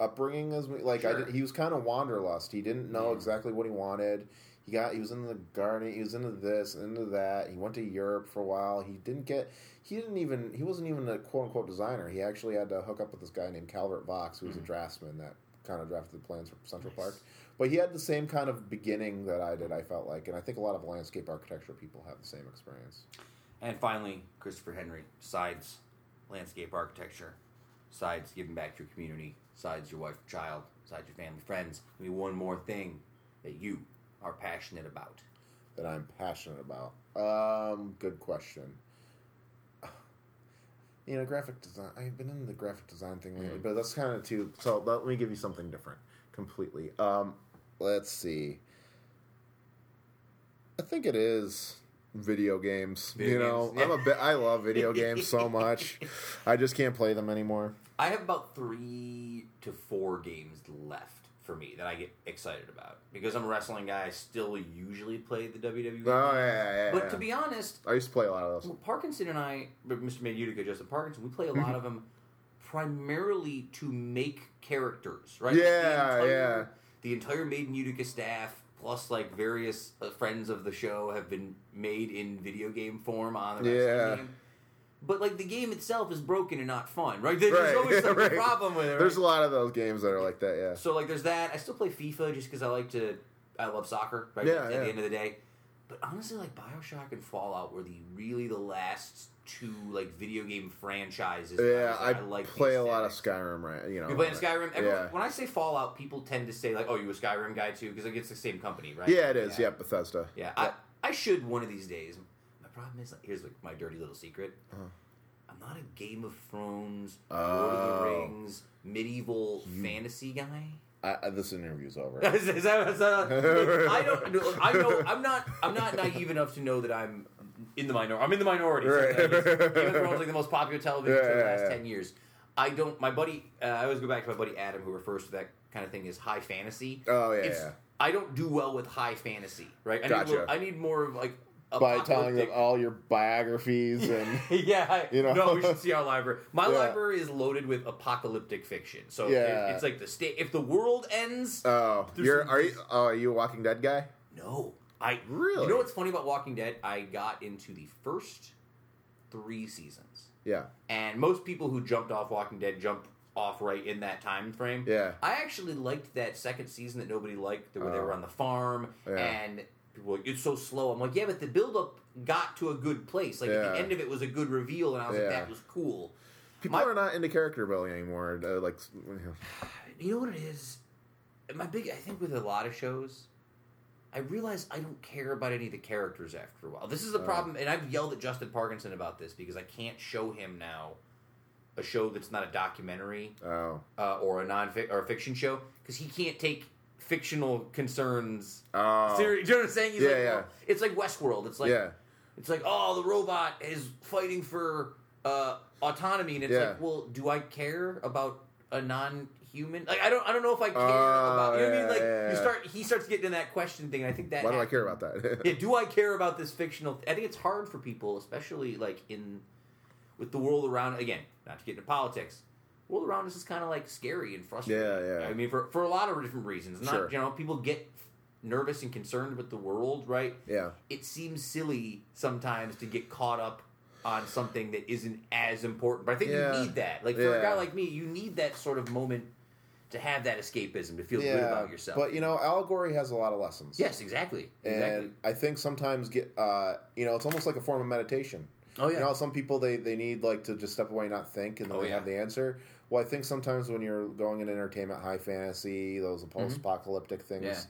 upbringing as me. Like I did, he was kind of wanderlust. He didn't know Yeah. exactly what he wanted. He got he was in the garden. He was into this, into that. He went to Europe for a while. He didn't get. He didn't even. He wasn't even a quote unquote designer. He actually had to hook up with this guy named Calvert Vaux, who was Mhm. a draftsman that kind of drafted the plans for Central Park. But he had the same kind of beginning that I did. I felt like, and I think a lot of landscape architecture people have the same experience. And finally, Christopher Henry, sides landscape architecture, sides giving back to your community, sides your wife, child, sides your family, friends. Give me one more thing that you are passionate about. that I'm passionate about? Um, good question. you know, graphic design. I've been in the graphic design thing lately, but that's kind of too. So let me give you something different, completely. Um, let's see. I think it is video games. Video you know, games, I'm a bit. I love video games so much. I just can't play them anymore. I have about three to four games left for me that I get excited about because I'm a wrestling guy. I still usually play the WWE. Oh yeah, yeah, yeah. but yeah. to be honest, I used to play a lot of those. well, Parkinson and I, Mr. Made in Utica, Justin Parkinson, we play a lot of them primarily to make characters, right? Yeah, the entire, yeah. The entire Made in Utica staff, plus like various uh, friends of the show, have been made in video game form on the wrestling Yeah. game. But like the game itself is broken and not fun, right? There's Right, always like right. a problem with it. Right? There's a lot of those games that are like that. Yeah. So like there's that. I still play FIFA just because I like to. I love soccer. Right. Yeah, At yeah. the end of the day, but honestly, like Bioshock and Fallout were the really the last two like video game franchises. Yeah, that I, like play a lot of. Skyrim, right? You know, You playing Skyrim. Everyone, Yeah. When I say Fallout, people tend to say like, "Oh, you a Skyrim guy too?" Because like it's the same company, right? Yeah, it is. Yeah, Bethesda. Yeah, I, I should one of these days. Problem is, like, here's like my dirty little secret. Uh-huh. I'm not a Game of Thrones, Oh. Lord of the Rings, medieval fantasy guy. I, this interview's over. is, is that, is that, I don't. I know. I'm not. I'm not naive enough to know that I'm in the minority. I'm in the minority. Right. So, like, Game of Thrones is like the most popular television show Yeah, in the last yeah. ten years. I don't. My buddy. Uh, I always go back to my buddy Adam, who refers to that kind of thing as high fantasy. Oh yeah. I don't do well with high fantasy. Right. I Gotcha. Need, more- I need more of like. By telling them all your biographies and yeah, I, You know? no, we should see our library. My Yeah. library is loaded with apocalyptic fiction. So Yeah. it- it's like the state. If the world ends, oh, you're some- are you? Oh, are you a Walking Dead guy? No, I Really? You know what's funny about Walking Dead? I got into the first three seasons, Yeah, and most people who jumped off Walking Dead jumped off right in that time frame. yeah. I actually liked that second season that nobody liked, where they Oh. were on the farm Yeah. and people like, it's so slow. I'm like, yeah, but the buildup got to a good place. Like at the end of it was a good reveal, and I was like, that was cool. People My- are not into character building anymore. Uh, like, You know what it is? My big, I think, with a lot of shows, I realize I don't care about any of the characters after a while. This is a Oh. problem, and I've yelled at Justin Parkinson about this because I can't show him now a show that's not a documentary oh, uh, or a non or a fiction show because he can't take fictional concerns. oh, Seri- do you know what I'm saying? He's Yeah, like, yeah. it's like Westworld. It's like yeah, it's like oh, the robot is fighting for uh, autonomy, and it's Yeah. like, well, do I care about a non-human? Like, I don't, I don't know if I care Oh, about. You know what I mean? Like, yeah, you start, he starts getting in that question thing. And I think that. Why do I care about that? Yeah, do I care about this fictional? I think it's hard for people, especially like in with the world around. Again, not to get into politics. The world around us is kind of like scary and frustrating. Yeah, yeah. I mean, for for a lot of different reasons. Not Sure. you know, people get nervous and concerned with the world, right? yeah, it seems silly sometimes to get caught up on something that isn't as important. But I think Yeah. you need that. Like for a guy like me, you need that sort of moment to have that escapism, to feel good about yourself. But you know, allegory has a lot of lessons. yes, exactly. and Exactly. I think sometimes get uh, you know, it's almost like a form of meditation. Oh yeah. You know, some people they, they need like to just step away, and not think, and then Oh, they yeah. have the answer. Well, I think sometimes when you're going in entertainment, high fantasy, those Mm-hmm. post-apocalyptic things,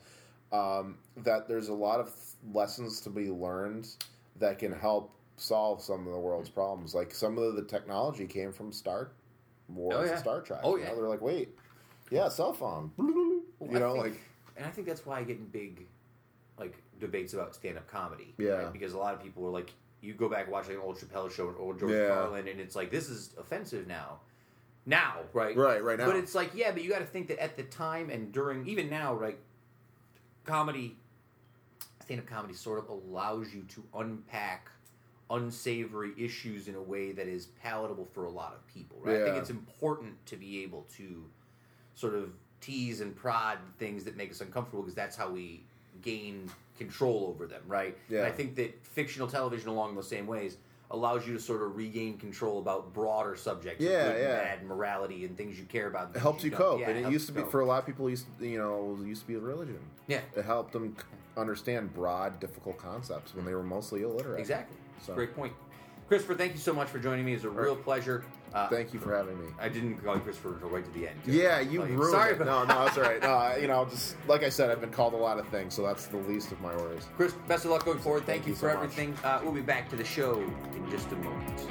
um, that there's a lot of lessons to be learned that can help solve some of the world's problems. Like some of the technology came from Star Wars Oh, yeah. and Star Trek. Oh, you know, yeah. they're like, wait, yeah, cell phone. You know, think- like and I think that's why I get in big like debates about stand-up comedy. Yeah. right? Because a lot of people are like, you go back and watch like an old Chappelle show or old George Yeah. Carlin, and it's like this is offensive now. Now, right? right, right now. But it's like, yeah, but you got to think that at the time and during, even now, right? Comedy, stand up comedy sort of allows you to unpack unsavory issues in a way that is palatable for a lot of people, right? I think it's important to be able to sort of tease and prod things that make us uncomfortable because that's how we gain control over them, right? Yeah. And I think that fictional television, along those same ways, allows you to sort of regain control about broader subjects, Yeah, good and yeah. bad, morality, and things you care about. it helps you cope, Yeah, and it helps used to be cope. for a lot of people. Used you know, it used to be a religion. yeah, It helped them understand broad, difficult concepts when they were mostly illiterate. exactly. So- Great point, Christopher. Thank you so much for joining me. It's a real pleasure. Uh, Thank you for having me. I didn't call you Christopher until right to the end. Yeah, you Like, ruined sorry it. No, no, that's all right. No, I- you know, just like I said, I've been called a lot of things, so that's the least of my worries. Chris, best of luck going forward. Thank, Thank you you for so much. everything. Uh, we'll be back to the show in just a moment.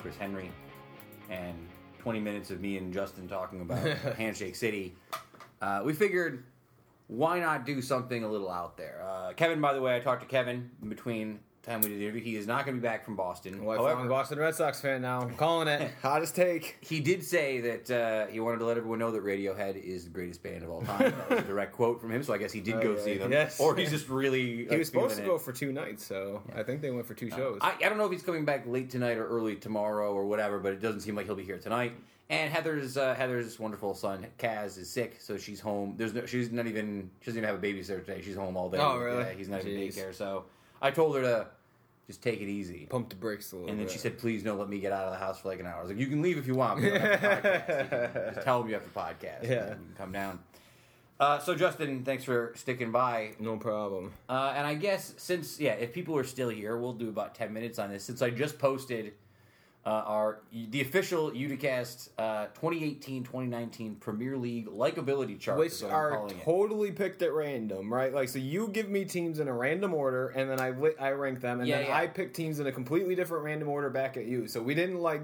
Chris Henry and 20 minutes of me and Justin talking about Handshake City, uh, we figured why not do something a little out there? Uh, Kevin, by the way, I talked to Kevin between time we did the interview. He is not going to be back from Boston. Lifelong However, I'm a Boston Red Sox fan now. I'm calling it. Hottest take. he did say that uh, he wanted to let everyone know that Radiohead is the greatest band of all time. That was a direct quote from him, so I guess he did go Oh, see them. Yes. Or he's just really. He was supposed to go for two nights, so I think they went for two shows. I, I don't know if he's coming back late tonight or early tomorrow or whatever, but it doesn't seem like he'll be here tonight. And Heather's uh, Heather's wonderful son Kaz is sick, so she's home. There's no, she's not even she doesn't even have a babysitter today. She's home all day. Oh, really? Yeah, he's not even Jeez. daycare. So I told her to just take it easy. Pump the brakes a little And then bit. she said, "Please don't let me get out of the house for like an hour." I was like, "You can leave if you want. But you don't have to podcast. You can just tell them you have to podcast. Yeah. you can come down." Uh, so Justin, thanks for sticking by. No problem. Uh, and I guess since yeah, if people are still here, we'll do about ten minutes on this. Since I just posted uh, our the official Uticast uh, 2018-2019 Premier League likability chart, Which are calling it. totally picked at random, right? Like, so you give me teams in a random order, and then I li- I rank them, and Yeah, then yeah. I pick teams in a completely different random order back at you. So we didn't like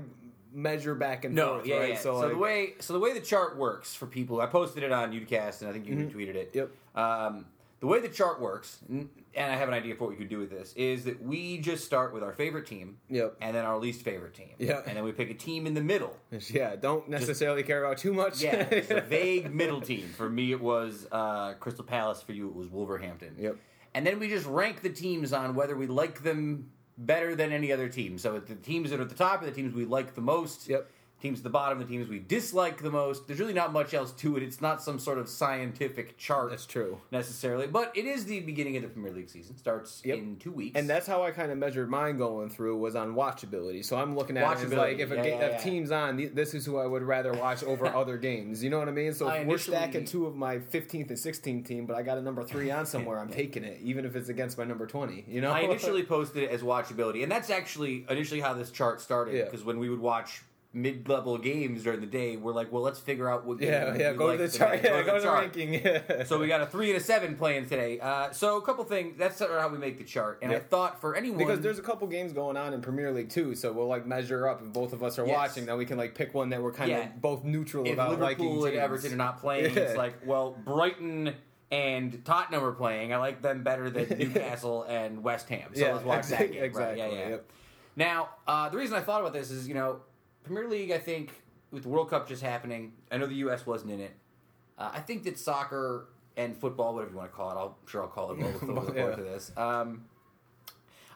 measure back and No, forth, yeah, right? yeah. So, So, like, the way so the way the chart works for people, I posted it on Uticast, and I think you Mm-hmm. retweeted it. Yep. Um, the way the chart works, and I have an idea for what we could do with this, is that we just start with our favorite team, Yep. and then our least favorite team, Yeah. and then we pick a team in the middle. yeah, don't necessarily care about too much. Yeah, it's a vague middle team. For me, it was uh, Crystal Palace. For you, it was Wolverhampton. Yep. And then we just rank the teams on whether we like them better than any other team. So the teams that are at the top are the teams we like the most. Yep. Teams at the bottom, the teams we dislike the most. There's really not much else to it. It's not some sort of scientific chart That's true. necessarily, but it is the beginning of the Premier League season. Starts Yep. in two weeks. And that's how I kind of measured mine going through was on watchability. So I'm looking at it like if a yeah, ga- yeah, if team's on, this is who I would rather watch over other games. You know what I mean? So I we're stacking two of my 15th and 16th team, but I got a number three on somewhere, I'm taking it, even if it's against my number 20. You know? I initially posted it as watchability, and that's actually initially how this chart started. Yeah. Because when we would watch mid-level games during the day, we're like, well, let's figure out what. yeah, yeah. Go like to the chart. Yeah, go to the chart. ranking. So we got a three and a seven playing today. Uh, so a couple things. That's sort of how we make the chart. And I thought for anyone Because there's a couple games going on in Premier League too, so we'll like measure up if both of us are Yes. watching. Then we can like pick one that we're kind Yeah. of both neutral if about liking. Liverpool and. Everton are not playing, Yeah. it's like, well, Brighton and Tottenham are playing. I like them better than Newcastle and West Ham. So Yeah, let's watch that exact- game. Right, yeah, exactly, yeah. yep. Now, uh, the reason I thought about this is, you know, Premier League. I think with the World Cup just happening, I know the U.S. wasn't in it. Uh, I think that soccer and football, whatever you want to call it, I'll I'm sure I'll call it both over the Yeah. course of this. Um,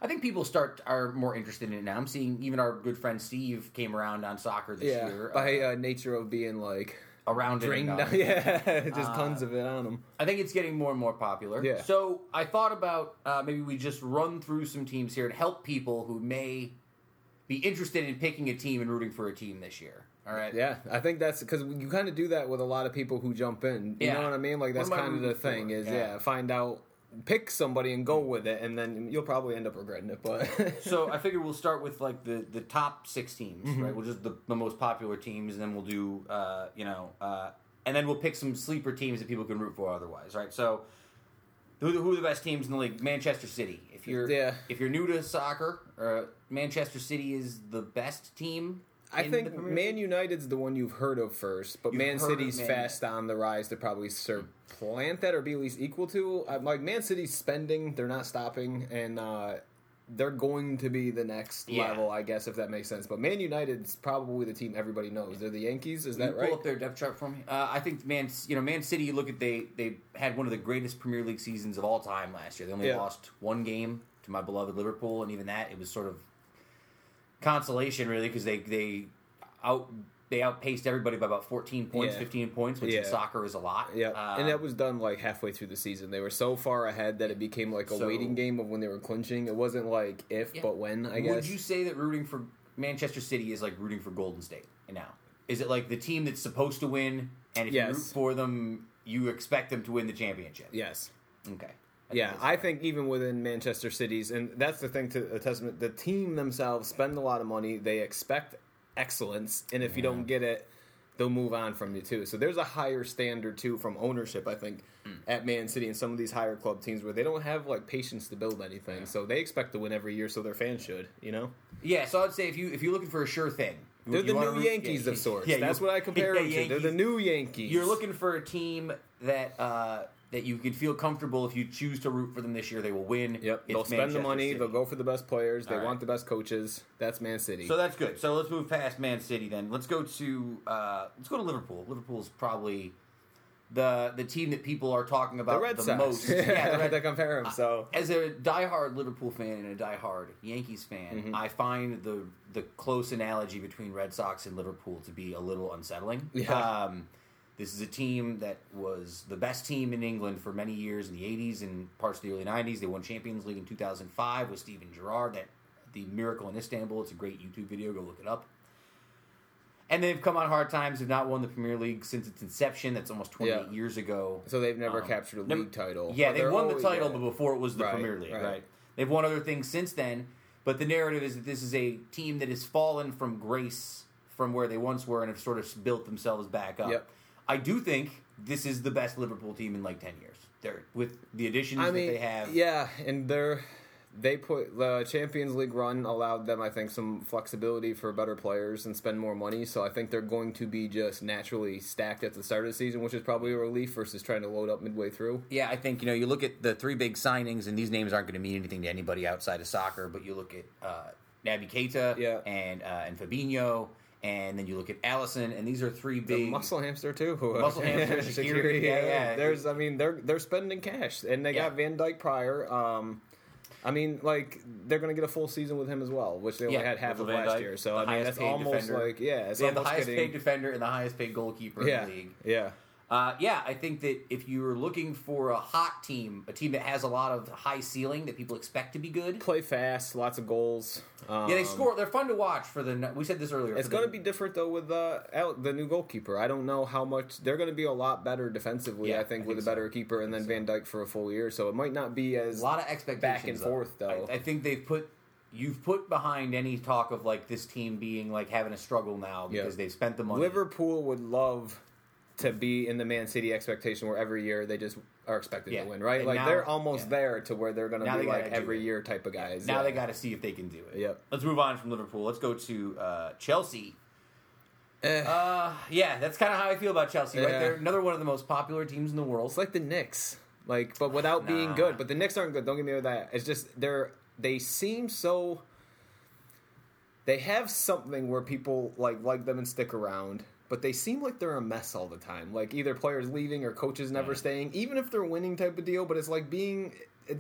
I think people start are more interested in it now. I'm seeing even our good friend Steve came around on soccer this Yeah, year. by uh, uh, nature of being like around drained down. Yeah, just Uh, tons of it on them. I think it's getting more and more popular. Yeah. So I thought about uh, maybe we just run through some teams here and help people who may be interested in picking a team and rooting for a team this year. All right. Yeah, I think that's because you kind of do that with a lot of people who jump in. You Yeah. know what I mean? Like that's kind of the thing for? is Yeah. yeah. find out, pick somebody and go with it, and then you'll probably end up regretting it. But So I figure we'll start with like the, the top six teams, Mm-hmm. right? We'll just the, the most popular teams, and then we'll do uh, you know, uh, and then we'll pick some sleeper teams that people can root for otherwise, right? So who, who are the best teams in the league? Manchester City. If you're Yeah. if you're new to soccer, uh, Manchester City is the best team. I think Man United's the one you've heard of first, but You've Man City's Man fast on the rise to probably supplant that or be at least equal to. I'm like Man City's spending, they're not stopping, and uh, they're going to be the next Yeah. level, I guess, if that makes sense. But Man United's probably the team everybody knows. They're the Yankees, is Can you that pull up their depth chart for me? Uh, I think Man, you know, Man City. You look at they they had one of the greatest Premier League seasons of all time last year. They only Yeah. lost one game to my beloved Liverpool, and even that it was sort of consolation, really, because they they out they outpaced everybody by about fourteen points, Yeah. fifteen points, which in soccer is a lot. Yeah, Uh, and that was done like halfway through the season. They were so far ahead that it became like a So- waiting game of when they were clinching. It wasn't like if, Yeah. but when. I Would guess. Would you say that rooting for Manchester City is like rooting for Golden State now? Is it like the team that's supposed to win, and if you Yes. root for them, you expect them to win the championship? yes. Okay. Yeah, that's I fair. think even within Manchester City's, and that's the thing to a testament. The team themselves spend a lot of money. They expect excellence, and if you don't get it, they'll move on from you too. So there's a higher standard too from ownership, I think, Hmm. at Man City and some of these higher club teams where they don't have like patience to build anything. So they expect to win every year, so their fans should, you know. Yeah, so I'd say if you if you're looking for a sure thing, They're the new root- Yankees yeah, of sorts. yeah, That's what I compare yeah, them to. They're the new Yankees. You're looking for a team that uh, that you can feel comfortable if you choose to root for them this year. They will win. Yep, It's they'll spend the money. City. They'll go for the best players. They All right. want the best coaches. That's Man City. So that's good. So let's move past Man City then. Let's go to uh, let's go to Liverpool. Liverpool's probably the the team that people are talking the about Red the Sox. most. Yeah, the Red- to compare them. So as a diehard Liverpool fan and a diehard Yankees fan, Mm-hmm. I find the the close analogy between Red Sox and Liverpool to be a little unsettling. Yeah. Um, this is a team that was the best team in England for many years in the 80s and parts of the early 90s. They won Champions League in 2005 with Steven Gerrard. That the Miracle in Istanbul. It's a great YouTube video. Go look it up. And they've come on hard times. Have not won the Premier League since its inception. That's almost 28 Yeah. years ago. so they've never Um, captured a league title. Yeah, they won the title, but before it was the Right, Premier League, right. right. They've won other things since then, but the narrative is that this is a team that has fallen from grace from where they once were and have sort of built themselves back up. Yep. I do think this is the best Liverpool team in like 10 years. They're with the additions I mean, that they have. yeah, and they're they put the Champions League run allowed them, I think, some flexibility for better players and spend more money. So I think they're going to be just naturally stacked at the start of the season, which is probably a relief versus trying to load up midway through. Yeah, I think you know you look at the three big signings, and these names aren't going to mean anything to anybody outside of soccer. But you look at uh, Naby Keita Yeah. and uh, and Fabinho, and then you look at Alisson, and these are three The big muscle hamster too. Muscle hamster, Shaqiri, yeah, yeah. There's, I mean, they're they're spending cash, and they Yeah. got Van Dijk Prior. Um, I mean, like they're going to get a full season with him as well, which they only Yeah, had half of last Dijk, year. So I mean, that's almost defender. like yeah, it's have the almost highest getting paid defender and the highest paid goalkeeper yeah, in the league. yeah. Uh, yeah, I think that if you're looking for a hot team, a team that has a lot of high ceiling that people expect to be good, Play fast, lots of goals. Um, yeah, they score. They're fun to watch. For the we said this earlier. It's going to be different though with uh, the new goalkeeper. I don't know how much they're going to be a lot better defensively. Yeah, I think I with think a better keeper and then Van Dijk for a full year, so it might not be as a lot of expectations back and though. forth, though. I, I think they've put you've put behind any talk of like this team being like having a struggle now Yeah. because they've spent the money. Liverpool would love to be in the Man City expectation where every year they just are expected Yeah. to win, right? And like now- they're almost yeah. there to where they're going to be like every year type of guys. now yeah. they got to see if they can do it. Yep. Let's move on from Liverpool. Let's go to uh, Chelsea. Eh, Uh, yeah, that's kind of how I feel about Chelsea. Right, they're another one of the most popular teams in the world. it's like the Knicks, like but without being good. But the Knicks aren't good. Don't get me with that. It's just they're they seem so. They have something where people like like them and stick around, but they seem like they're a mess all the time. Like either players leaving or coaches never Yeah. staying, even if they're winning type of deal. But it's like being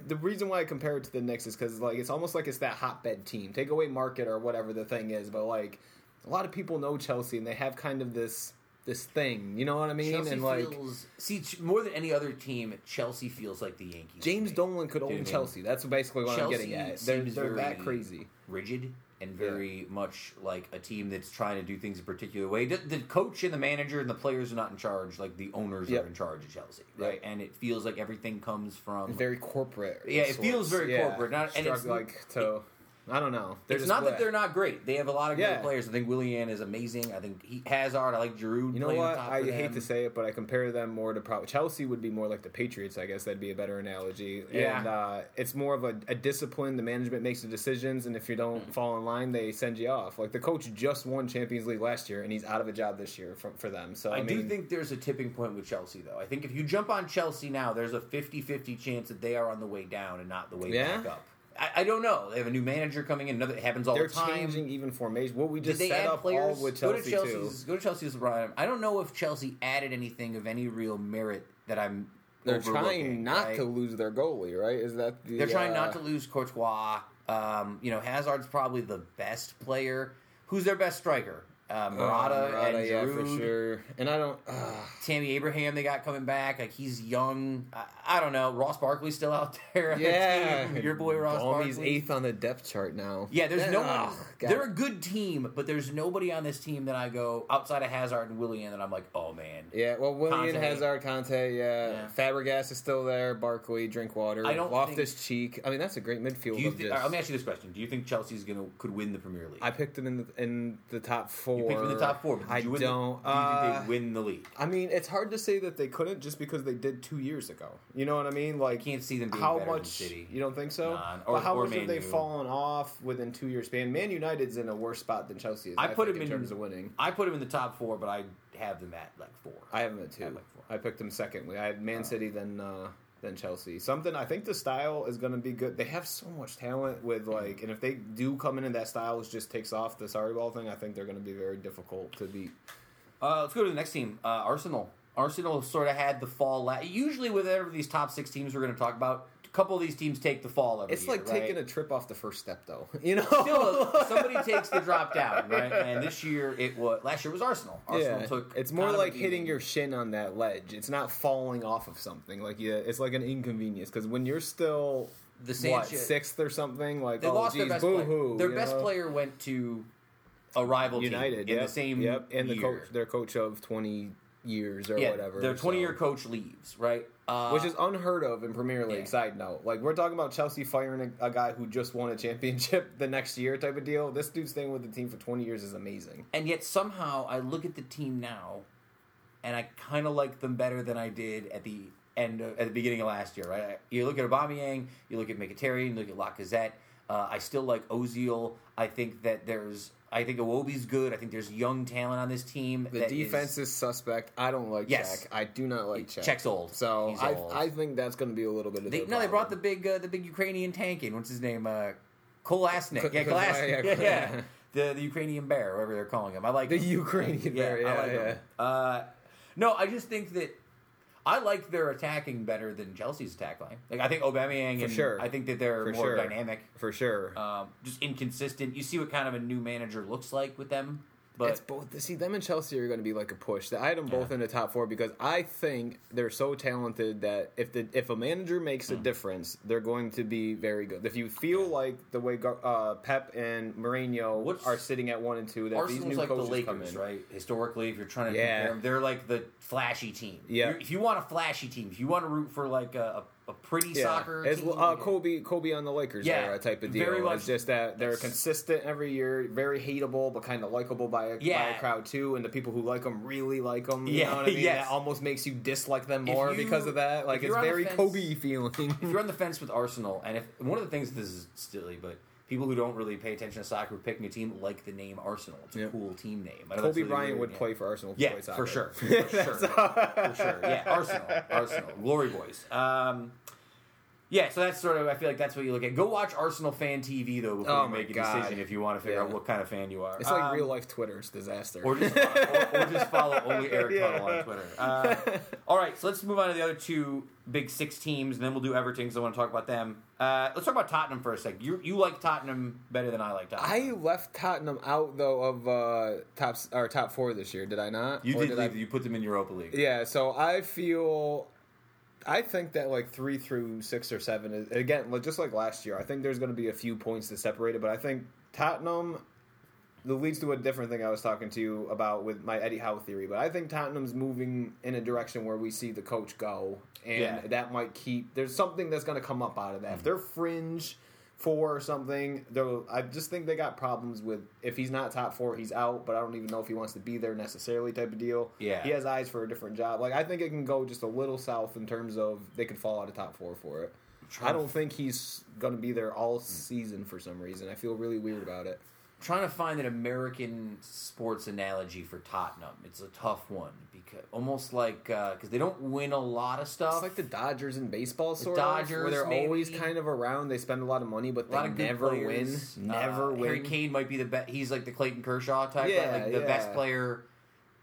the reason why I compare it to the Knicks is because like it's almost like it's that hotbed team. Take away market or whatever the thing is, but like a lot of people know Chelsea and they have kind of this this thing. You know what I mean? Chelsea and like feels see more than any other team. Chelsea feels like the Yankees. James. Dolan could Do you know own Chelsea. That's basically what Chelsea I'm getting at. They're, they're that crazy. rigid and very much like a team that's trying to do things a particular way. The, the coach and the manager and the players are not in charge. Like the owners Yep. are in charge of Chelsea, right? Yep. And it feels like everything comes from. Very corporate. Yeah, it sorts. feels very corporate, not- and it's- like to. I don't know. They're it's not that they're not great. They have a lot of Yeah. great players. I think Willian is amazing. I think he Hazard. I like Giroud. You know what? I hate them. to say it, but I compare them more to probably Chelsea would be more like the Patriots. I guess that'd be a better analogy. Yeah. And uh, it's more of a, a discipline. The management makes the decisions, and if you don't Mm. fall in line, they send you off. Like the coach just won Champions League last year, and he's out of a job this year for, for them. So I, I, do think there's a tipping point with Chelsea, though. I think if you jump on Chelsea now, there's a 50 50 chance that they are on the way down and not the way Yeah? back up. I, I don't know. They have a new manager coming in. Another, it happens all they're the time. changing even formation. What we Did just they set add up players? all with go Chelsea to too. Chelsea's. Go to Chelsea's. Brian. I don't know if Chelsea added anything of any real merit that I'm. They're trying not right? to lose their goalie, right? Is that the, They're trying uh, not to lose Courtois. Um, you know, Hazard's probably the best player. Who's their best striker? Uh, uh, Murata, Murata, and yeah, Giroud. for sure. And I don't. Uh, Tammy Abraham, they got coming back. Like he's young. I, I don't know. Ross Barkley's still out there. yeah, your boy Ross Balmy's Barkley. eighth on the depth chart now. Yeah, there's no one. God. They're a good team, but there's nobody on this team that I go outside of Hazard and Willian that I'm like, oh man. Yeah, well, Willian, Hazard, Kante, yeah. Yeah. Fabregas is still there. Barkley, Drinkwater, I don't Loftus Cheek. I mean, that's a great midfield. Do you of thi- just, all right, let me ask you this question: Do you think Chelsea's gonna could win the Premier League? I picked them in the, in the top four You picked them in the top four. But did I you win don't. The, you uh, they win the league? I mean, it's hard to say that they couldn't just because they did two years ago. You know what I mean? Like, I can't see them being how much? than City. You don't think so? Nah, or- but how or much have they U. fallen off within two years span? Man United's in a worse spot than Chelsea is. I I, put them in in- terms of winning. I put them in the top four, but I have them at like four. I have them at two. I like four. I picked them secondly. I had. Man City, then uh, then Chelsea. Something I think the style is going to be good. They have so much talent with like, and if they do come in and that style just takes off the sorry ball thing, I think they're going to be very difficult to beat. Uh, let's go to the next team, uh, Arsenal. Arsenal sort of had the fall. La- Usually, with whatever these top six teams we're going to talk about, couple of these teams take the fall every It's year, like right? taking a trip off the first step, though. You know, Still, somebody takes the drop down, right? And this year it was. Last year was Arsenal. Arsenal yeah, took. it's more kind of a like hitting your shin on that ledge. It's not falling off of something. Like yeah, it's like an inconvenience because when you're still The what, sixth or something, like They oh, lost geez, their best player. Their best know? player went to a rival United team in yep, the same yep, and the year. coach, their coach of twenty years or yeah, whatever. Their so- twenty-year coach leaves, right? Uh, which is unheard of in Premier League. Yeah. Side note, like we're talking about Chelsea firing a, a guy who just won a championship the next year, type of deal. This dude staying with the team for twenty years is amazing. and yet somehow I look at the team now, and I kind of like them better than I did at the end of, at the beginning of last year. Right? You look at Aubameyang, you look at Mkhitaryan, you look at Lacazette. Uh, I still like Ozil. I think that there's. I think Iwobi's good. I think there's young talent on this team. The defense is, suspect. I don't like Yes. Cech. I do not like Cech. Cech's old. So He's I, old. I think that's going to be a little bit of They, no, they brought the big uh, the big Ukrainian tank in. What's his name? Uh, Kolasnik. Yeah, Ko- Kolasnik. yeah, Yeah, yeah. The the Ukrainian bear, whatever they're calling him. I like the him. Ukrainian. Yeah, I yeah, like yeah. him. Uh, no, I just think that I like their attacking better than Chelsea's attack line. Like I think Aubameyang For and sure. I think that they're For more sure. dynamic. for sure. Um, just inconsistent. You see what kind of a new manager looks like with them, but it's both. See, them and Chelsea are going to be like a push. I had them both Yeah. in the top four because I think they're so talented that if the if a manager makes a Hmm. difference, they're going to be very good. If you feel like the way uh, Pep and Mourinho What's- are sitting at one and two, that Arsenal's these new like the coaches come Lakers, in, right? Historically, if you're trying to Yeah. compare them, they're like the flashy team. Yeah. If you want a flashy team, if you want to root for like a, a, a pretty Yeah, soccer it's uh, Kobe, Kobe on the Lakers Yeah, era type of deal. very much- it's just that they're consistent every year, very hateable but kind of likable by a, by a crowd too, and the people who like them really like them. You Yeah, know what I mean? yes. That almost makes you dislike them more you- because of that. Like it's you're on the very fence- Kobe feeling. if you're on the fence with Arsenal, and if one of the things this is silly, but people who don't really pay attention to soccer picking a team like the name Arsenal. It's a Yep. cool team name. I Kobe really Bryant would yeah. play for Arsenal. to Yeah, for sure, for sure, for sure. Yeah, Arsenal, Arsenal, Glory Boys. Um, yeah, so that's sort of. I feel like that's what you look at. Go watch Arsenal fan TV though before Oh you make a God. decision if you want to figure out what kind of fan you are. It's like Um, real life Twitter. It's disaster. or just or, or just follow only Eric Yeah. Tuttle on Twitter. Uh, all right, so let's move on to the other two big six teams, and then we'll do Everton because I want to talk about them. Uh, let's talk about Tottenham for a second. You you like Tottenham better than I like Tottenham. I left Tottenham out though of uh, top or top four this year. Did I not? you Or did I- leave. You put them in Europa League. Yeah, so I feel. I think that like three through six or seven is again just like last year. I think there's going to be a few points to separate it, but I think Tottenham. That leads to a different thing I was talking to you about with my Eddie Howe theory, but I think Tottenham's moving in a direction where we see the coach go, and Yeah. that might keep. There's something that's going to come up out of that. Mm-hmm. If they're fringe four or something, though, I just think they got problems with if he's not top four, he's out. But I don't even know if he wants to be there necessarily, type of deal. Yeah. he has eyes for a different job. Like I think it can go just a little south in terms of they could fall out of top four for it. I don't think he's going to be there all season for some reason. I feel really weird about it. Trying to find an American sports analogy for Tottenham. It's a tough one because almost like because they don't win a lot of stuff. It's like the Dodgers in baseball, sort Dodgers, of, where they're maybe. always kind of around. They spend a lot of money, but they never players. win. Never Uh, win. Harry Kane might be the best. He's like the Clayton Kershaw type, Yeah, like the yeah. best player.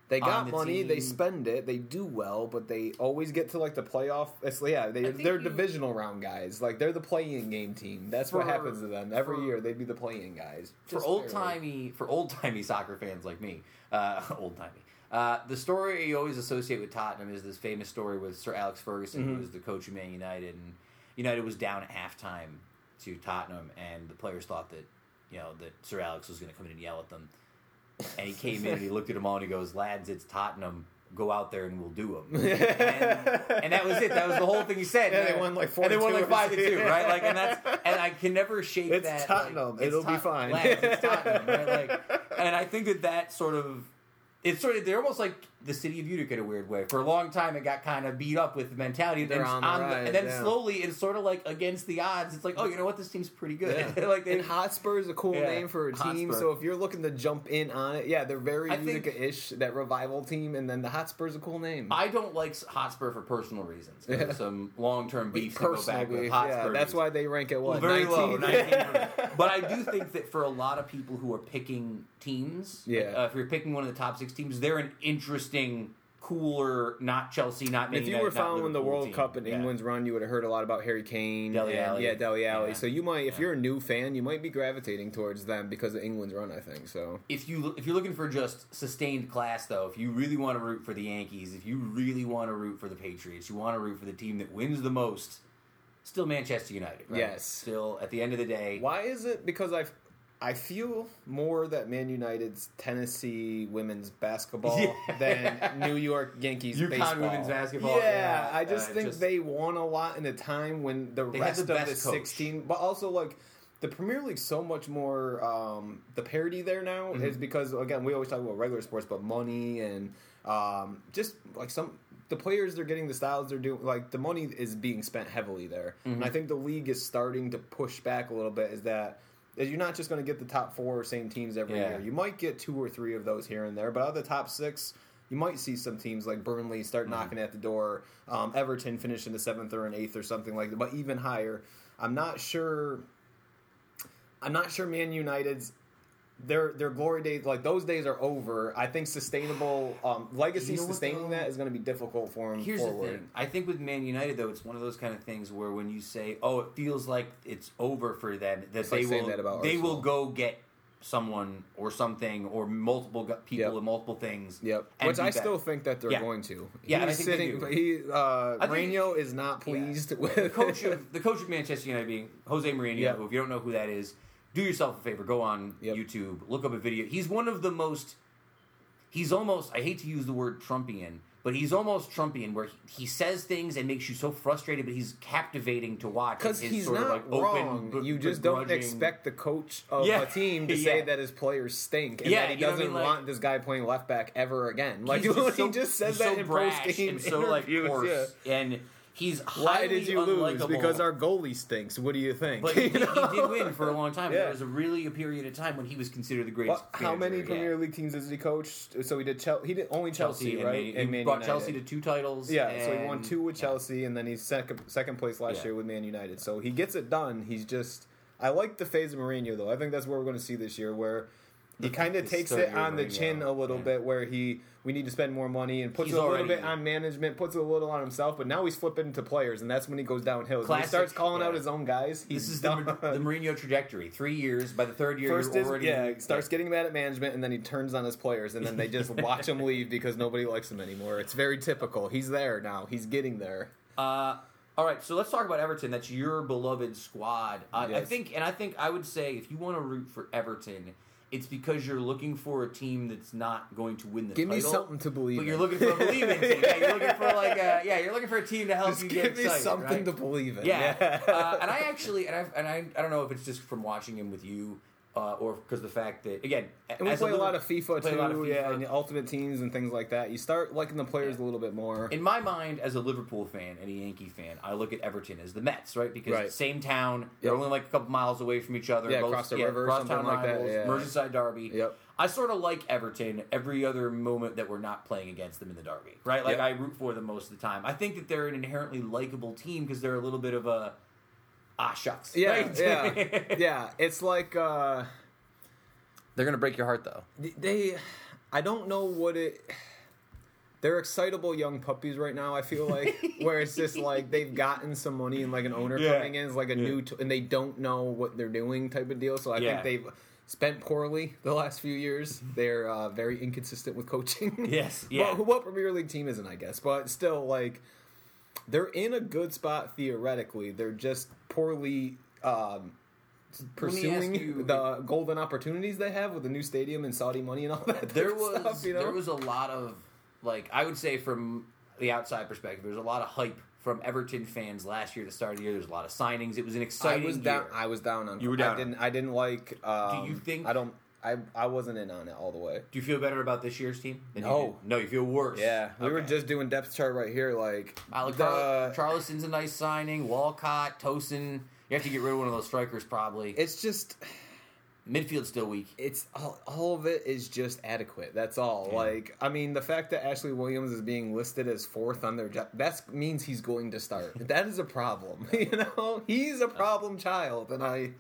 They got the money, they spend it, they do well, but they always get to like the playoff. It's yeah, they, they're you- divisional round guys. Like they're the playing game team. That's what happens to them every for- year. They'd be the playing guys for old timey for old timey soccer fans like me, uh, old timey. Uh, the story you always associate with Tottenham is this famous story with Sir Alex Ferguson, Mm-hmm. who was the coach of Man United, and United was down at halftime to Tottenham, and the players thought that you know that Sir Alex was going to come in and yell at them, and he came in and he looked at them all and he goes, "Lads, it's Tottenham. go out there and we'll do them. and, and that was it. That was the whole thing he said. Yeah, they And- won like four and they won like five to two, right? Like, and that's and I can never shake that It's that. Tottenham. like, It'll be Tot- fine. lads, it's Tottenham, right? Like, and I think that that sort of it's sort of they're almost like the city of Utica in a weird way. For a long time, it got kind of beat up with the mentality, They're and, on the rise, and then yeah. slowly it's sort of like against the odds. It's like, oh, you know what, this team's pretty good. Yeah. like they, and Hotspur is a cool Yeah, name for a team. Hotspur. So if you're looking to jump in on it, yeah, they're very Utica-ish. That revival team, and then the Hotspur's a cool name. I don't like Hotspur for personal reasons. Yeah. There's some long term beefs that go back with beef, Hotspur. yeah, that's why they rank at what very 19? low, 19. but I do think that for a lot of people who are picking teams, Yeah. uh, if you're picking one of the top six teams, they're an interesting, cooler, not Chelsea, not Man if you were following the World team. Cup in Yeah. England's run, you would have heard a lot about Harry Kane, and- Alli. yeah, Dele Alli. Yeah. So you might, if Yeah. you're a new fan, you might be gravitating towards them because of England's run. I think so. if you if you're looking for just sustained class though, if you really want to root for the Yankees, if you really want to root for the Patriots, you want to root for the team that wins the most, still Manchester United. Right? Yes. Still at the end of the day, Why is it? Because I, I feel more that Man United's Tennessee women's basketball Yeah. than New York Yankees UConn baseball. women's basketball, Yeah, yeah, I just uh, think just- they won a lot in a time when the rest the of the coach. sixteen, but also like. The Premier League's so much more um, the parity there now Mm-hmm. is because again we always talk about regular sports, but money and um, just like some the players they're getting, the styles they're doing, like the money is being spent heavily there. Mm-hmm. And I think the league is starting to push back a little bit. Is that you're not just going to get the top four same teams every Yeah. year. You might get two or three of those here and there, but out of the top six, you might see some teams like Burnley start Mm-hmm. knocking at the door. Um, Everton finish in the seventh or an eighth or something like that, but even higher. I'm not sure. I'm not sure Man United's their their glory days like those days are over. I think sustainable um, legacy You know sustaining that is going to be difficult for him Here's forward. the thing. I think with Man United though, it's one of those kind of things where when you say, "Oh, it feels like it's over for them," that It's they like will that they will go get someone or something or multiple people Yep. and multiple things. Yep, which I still think that they're Yeah. going to. Yeah, I think they do. He uh, Mourinho is not pleased with the coach of the coach of Manchester United being Jose Mourinho. Yeah. Who, if you don't know who that is, do yourself a favor. Go on Yep. YouTube, look up a video. He's one of the most. He's almost. I hate to use the word Trumpian, but he's almost Trumpian, where he, he says things and makes you so frustrated, but he's captivating to watch. Because he's sort not of, like, wrong. open, you just don't expect the coach of Yeah. a team to Yeah. say that his players stink and Yeah, that he what I doesn't mean? Like- want this guy playing left back ever again. Like just he just says that so in post game and so like coarse, yeah. and he's Why did you lose? Because our goalie stinks. What do you think? But he, did, he did win for a long time. Yeah. There was a really a period of time when he was considered the greatest. What- how many yeah. Premier League teams has he coached? So he did. He did only Chelsea, and right? He and Man brought United. Chelsea to two titles. Yeah, so he won two with Chelsea, and then he's second second place last Yeah. year with Man United. So he gets it done. He's just. I like the phase of Mourinho though. I think that's what we're going to see this year, where he kind of takes it on the chin a little yeah. bit, where he we need to spend more money and puts He's a little already- bit on management, puts a little on himself. But now he's flipping to players, and that's when he goes downhill. When he starts calling out his own guys. This is the, done. the Mourinho trajectory. Three years. By the third year, First is already yeah, starts getting mad at management, and then he turns on his players, and then they just watch him leave because nobody likes him anymore. It's very typical. He's there now. He's getting there. Uh, all right, so let's talk about Everton. That's your beloved squad. Uh, I Yes. think, and I think I would say, if you want to root for Everton, it's because you're looking for a team that's not going to win the Give me something to believe But in. you're looking for a believing team. Yeah, you're looking for like a, yeah, you're looking for a team to help Just you give get me excited, something right? to believe in. Yeah, uh, and I actually, and I, and I, I don't know if it's just from watching him with you, uh, or because the fact that again, And we play a lot of FIFA too, a lot of yeah, and the ultimate teams and things like that. You start liking the players Yeah. a little bit more. In my mind, as a Liverpool fan and a Yankee fan, I look at Everton as the Mets, right? Because Right. same town, they're only like a couple miles away from each other. Yeah, both, across the river or something crosstown like that, rivals, yeah. Merseyside derby. Yep. I sort of like Everton every other moment that we're not playing against them in the derby, right? Like Yep. I root for them most of the time. I think that they're an inherently likable team because they're a little bit of a ah shucks. yeah, right? yeah, yeah. It's like uh, They're gonna break your heart though. they. I don't know what it. They're excitable young puppies right now. I feel like where it's just like they've gotten some money and like an owner Yeah. coming in is like a new t- and they don't know what they're doing type of deal. So I Yeah. think they've spent poorly the last few years. They're uh, very inconsistent with coaching. Yes, yeah. Well, what Premier League team isn't, I guess, but still, like they're in a good spot theoretically. They're just poorly um, pursuing you- the golden opportunities they have with the new stadium and Saudi money and all that. there was stuff, you know? there was a lot of like I would say from the outside perspective, there's a lot of hype from Everton fans last year. at The start of the year, there's a lot of signings. It was an exciting. I exciting was year. down. I was down on. You were down I didn't. I didn't like. Um, you think- I don't. I I wasn't in on it all the way. Do you feel better about this year's team? Than No. did? no, you feel worse. Yeah, we were just doing depth chart right here. Like like the- Char- Charleston's a nice signing. Walcott, Tosun. You have to get rid of one of those strikers probably. It's just. Midfield's still weak. It's all, all of it is just adequate. That's all. Yeah. Like I mean, the fact that Ashley Williams is being listed as fourth on their job that means he's going to start. that is a problem. you know, he's a problem child, and I.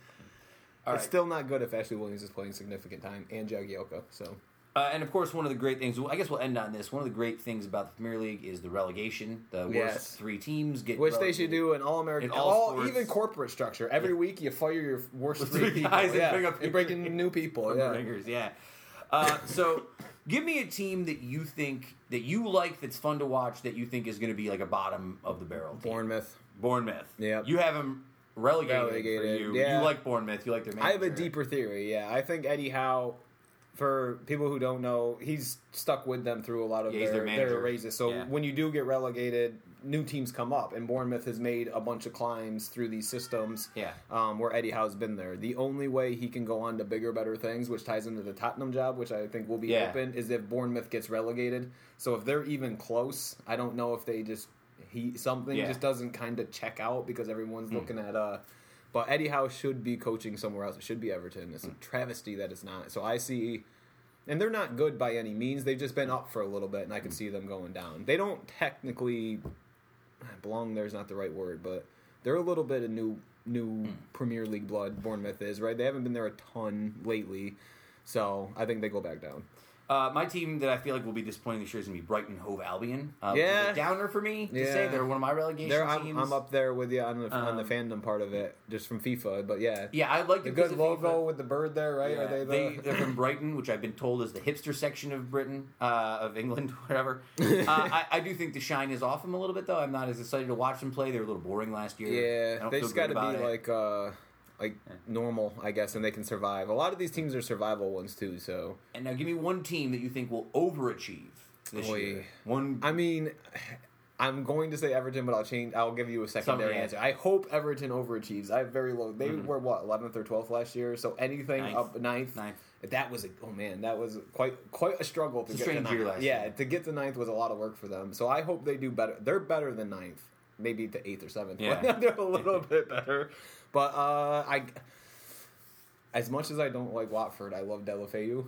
All it's right. still not good if Ashley Williams is playing significant time and Jagielka. So Uh, and of course, one of the great things, I guess we'll end on this. One of the great things about the Premier League is the relegation. The worst Yes. three teams get Which they should do an all American, In all all, even corporate structure. Every week you fire your worst With three three people, guys and yeah, bring up bring in new people. Yeah. Ringers, yeah. Uh, so, give me a team that you think that you like that's fun to watch that you think is going to be like a bottom of the barrel. Team. Bournemouth. Bournemouth. Yeah. You have them relegated, Relegated, for you. yeah. You like Bournemouth. You like their manager. I have a deeper theory. Yeah, I think Eddie Howe. For people who don't know, he's stuck with them through a lot of Yeah, their, their raises. So Yeah. when you do get relegated, new teams come up, and Bournemouth has made a bunch of climbs through these systems. Yeah. um, where Eddie Howe's been there. The only way he can go on to bigger, better things, which ties into the Tottenham job, which I think will be Yeah. open, is if Bournemouth gets relegated. So if they're even close, I don't know if they just he something Yeah. just doesn't kind of check out because everyone's Hmm. looking at uh. But Eddie Howe should be coaching somewhere else. It should be Everton. It's a Hmm. travesty that it's not. So I see. And they're not good by any means. They've just been up for a little bit, and I can see them going down. They don't technically belong. There's not the right word, but they're a little bit of new new Hmm. Premier League blood. Bournemouth is right. They haven't been there a ton lately, so I think they go back down. Uh, my team that I feel like will be disappointing this year is going to be Brighton Hove Albion. Uh, Yeah. a downer for me to Yeah. say they're one of my relegation They're, I'm, teams. I'm up there with you on the on the Um, fandom part of it, just from FIFA. But yeah, Yeah, I like the good logo FIFA. with the bird there, right? Yeah, Are they the? they, are from Brighton, which I've been told is the hipster section of Britain, uh, of England, whatever. uh, I, I do think the shine is off them a little bit, though. I'm not as excited to watch them play. They were a little boring last year. Yeah, they just got to be it. like like normal, I guess, and they can survive. A lot of these teams are survival ones too. So And now, give me one team that you think will overachieve this Oy. year. One. I mean, I'm going to say Everton, but I'll change. I'll give you a secondary yeah. answer. I hope Everton overachieves. I have very low. They were what 11th or 12th last year, so anything Mm-hmm. Ninth. up ninth. Ninth. That was a, oh man, that was quite quite a struggle to It's get to ninth. yeah, year. to get to ninth was a lot of work for them. So I hope they do better. They're better than ninth, maybe the eighth or seventh. Yeah. they're a little bit better. But uh, I, as much as I don't like Watford, I love Deulofeu.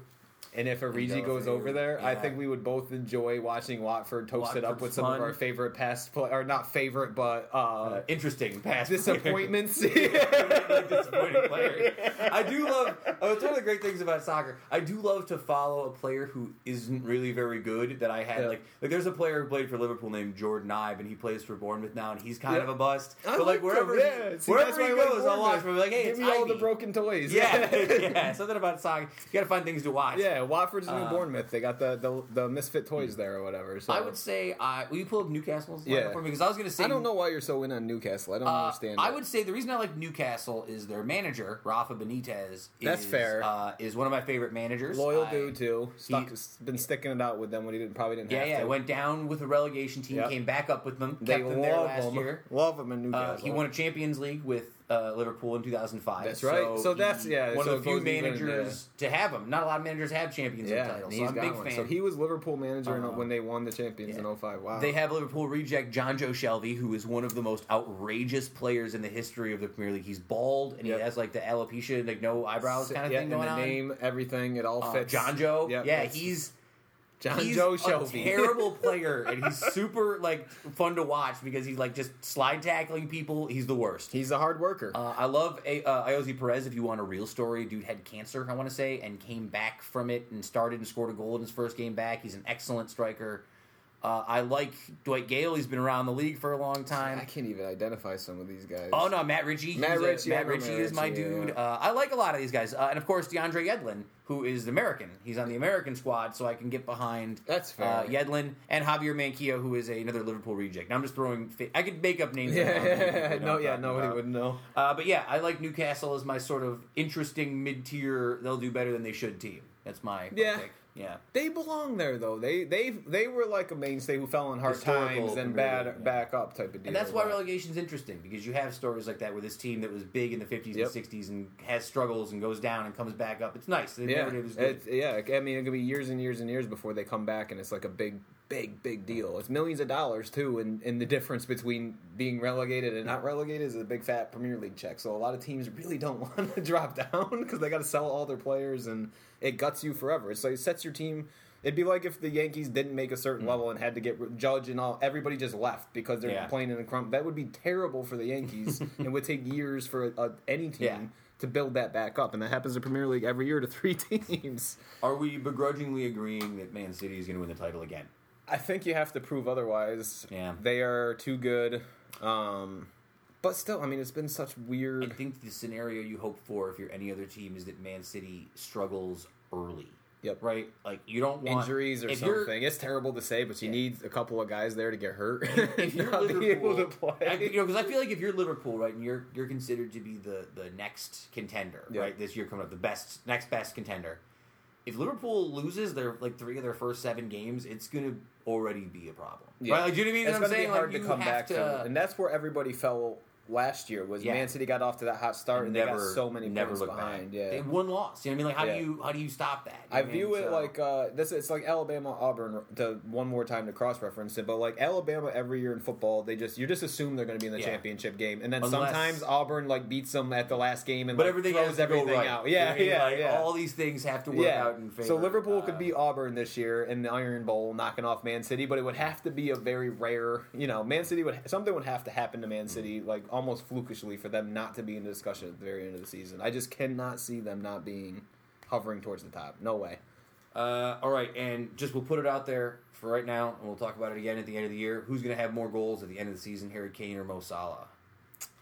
And if Origi goes over there, I think we would both enjoy watching Watford toast it up with some of our favorite past play, or not favorite, but uh, uh, interesting past disappointments. disappointing player. I do love. Oh, it's one of the great things about soccer. I do love to follow a player who isn't really very good. That I had Yeah. like like there's a player who played for Liverpool named Jordon Ibe, and he plays for Bournemouth now, and he's kind Yeah. of a bust. I but like wherever him, he, yeah. See, wherever he goes, I'll watch him. Like, hey, Give it's me all the Ivy. broken toys. Yeah, yeah. Something about soccer. You got to find things to watch. yeah. Watford's the new Uh, Bournemouth. They got the, the the misfit toys there or whatever. So I would say, uh, will you pull up Newcastle's Yeah. for me? Because I was going to say, I don't know why you're so in on Newcastle. I don't Uh, understand. I it. would say the reason I like Newcastle is their manager Rafa Benitez. That's is, fair. Uh, is one of my favorite managers. loyal I- dude too. Stuck, he- been sticking it out with them when he didn't probably didn't Yeah, have yeah. to. Went down with a relegation team, Yep. came back up with them, they kept them there last him. year. Love him in Uh, Newcastle. he won a Champions League with uh, Liverpool in 2005. That's right. So that's- yeah, one so of the few it goes even, managers to have him. Not a lot of managers have Champions League yeah, titles, so he's I'm a big one. fan. So he was Liverpool manager in- Uh, when they won the Champions yeah. in 05. Wow. They have Liverpool reject Jonjo Shelvey, who is one of the most outrageous players in the history of the Premier League. He's bald and Yep. he has like the alopecia, like no eyebrows kind of yeah, thing and going the on. name, everything, it all Uh, fits. Jonjo, Yep, yeah, he's John he's Joe a Shelvey. terrible player, and he's super like fun to watch because he's like just slide tackling people. He's the worst. He's a hard worker. Uh, I love a- uh, Ayoze Perez. If you want a real story, dude had cancer, I want to say, and came back from it and started and scored a goal in his first game back. He's an excellent striker. Uh, I like Dwight Gayle. He's been around the league for a long time. I can't even identify some of these guys. Oh no, Matt Ritchie. Matt He's a- Ritchie, Matt Ritchie is my Ritchie, dude. yeah. Uh, I like a lot of these guys, uh, and of course DeAndre Yedlin, who is American. He's on the American squad, so I can get behind. That's fair. Uh, Yedlin and Javier Manquillo, who is a, another Liverpool reject. Now I'm just throwing. Fa- I could make up names. Yeah, right now that people know no, yeah, nobody about. would know. Uh, but yeah, I like Newcastle as my sort of interesting mid tier. They'll do better than they should team. That's my, my Yeah, pick. Yeah. They belong there though. They they they were like a mainstay who fell on hard Historical times and bad yeah. back up type of deal. And that's why relegation's interesting because you have stories like that where this team that was big in the 50s Yep. and 60s and has struggles and goes down and comes back up. It's nice. The Yeah, narrative is good. it's, yeah. I mean, it could be years and years and years before they come back, and it's like a big, big, big deal. It's millions of dollars too, and, and the difference between being relegated and not relegated is a big fat Premier League check. So a lot of teams really don't want to drop down because they got to sell all their players, and it guts you forever. So it sets your team. It'd be like if the Yankees didn't make a certain level and had to get Judge and all. Everybody just left because they're Yeah. playing in a crump. That would be terrible for the Yankees, and would take years for uh, any team. Yeah. To build that back up, and that happens in Premier League every year to three teams. Are we begrudgingly agreeing that Man City is going to win the title again? I think you have to prove otherwise. Yeah. They are too good. Um, but still, I mean, it's been such weird. I think the scenario you hope for if you're any other team is that Man City struggles early. Yep. Right? Like, you don't want. Injuries or something. It's terrible to say, but you Yeah. need a couple of guys there to get hurt if you're not be able Liverpool, to I, you know, because I feel like if you're Liverpool, right, and you're you're considered to be the the next contender, Yeah. right, this year coming up, the best next best contender. If Liverpool loses their like three of their first seven games, it's gonna already be a problem, Yeah. right? Like, do you know what I mean? It's to be hard like, to come back to, and that's where everybody fell last year. Was Yeah. Man City got off to that hot start and, they got so many never points behind. back. Yeah, They one loss. You know what I mean? Like, how Yeah. do you how do you stop that? You I what view it So- like uh, this. It's like Alabama Auburn. To one more time to cross reference it, but like Alabama every year in football, they just you just assume they're going to be in the Yeah. championship game, and then Unless- sometimes Auburn like beats them at the last game and but like, everything throws everything right. out. You know Yeah, mean? yeah, Like, yeah. All these things have to work yeah. out in favor. So Liverpool Uh, could be Auburn this year in the Iron Bowl, knocking off Man City, but it would have to be a very rare. You know, Man City would something would have to happen to Man City, like almost flukishly, for them not to be in the discussion at the very end of the season. I just cannot see them not being hovering towards the top. No way. Uh, all right, and just we'll put it out there for right now, and we'll talk about it again at the end of the year. Who's going to have more goals at the end of the season, Harry Kane or Mo Salah?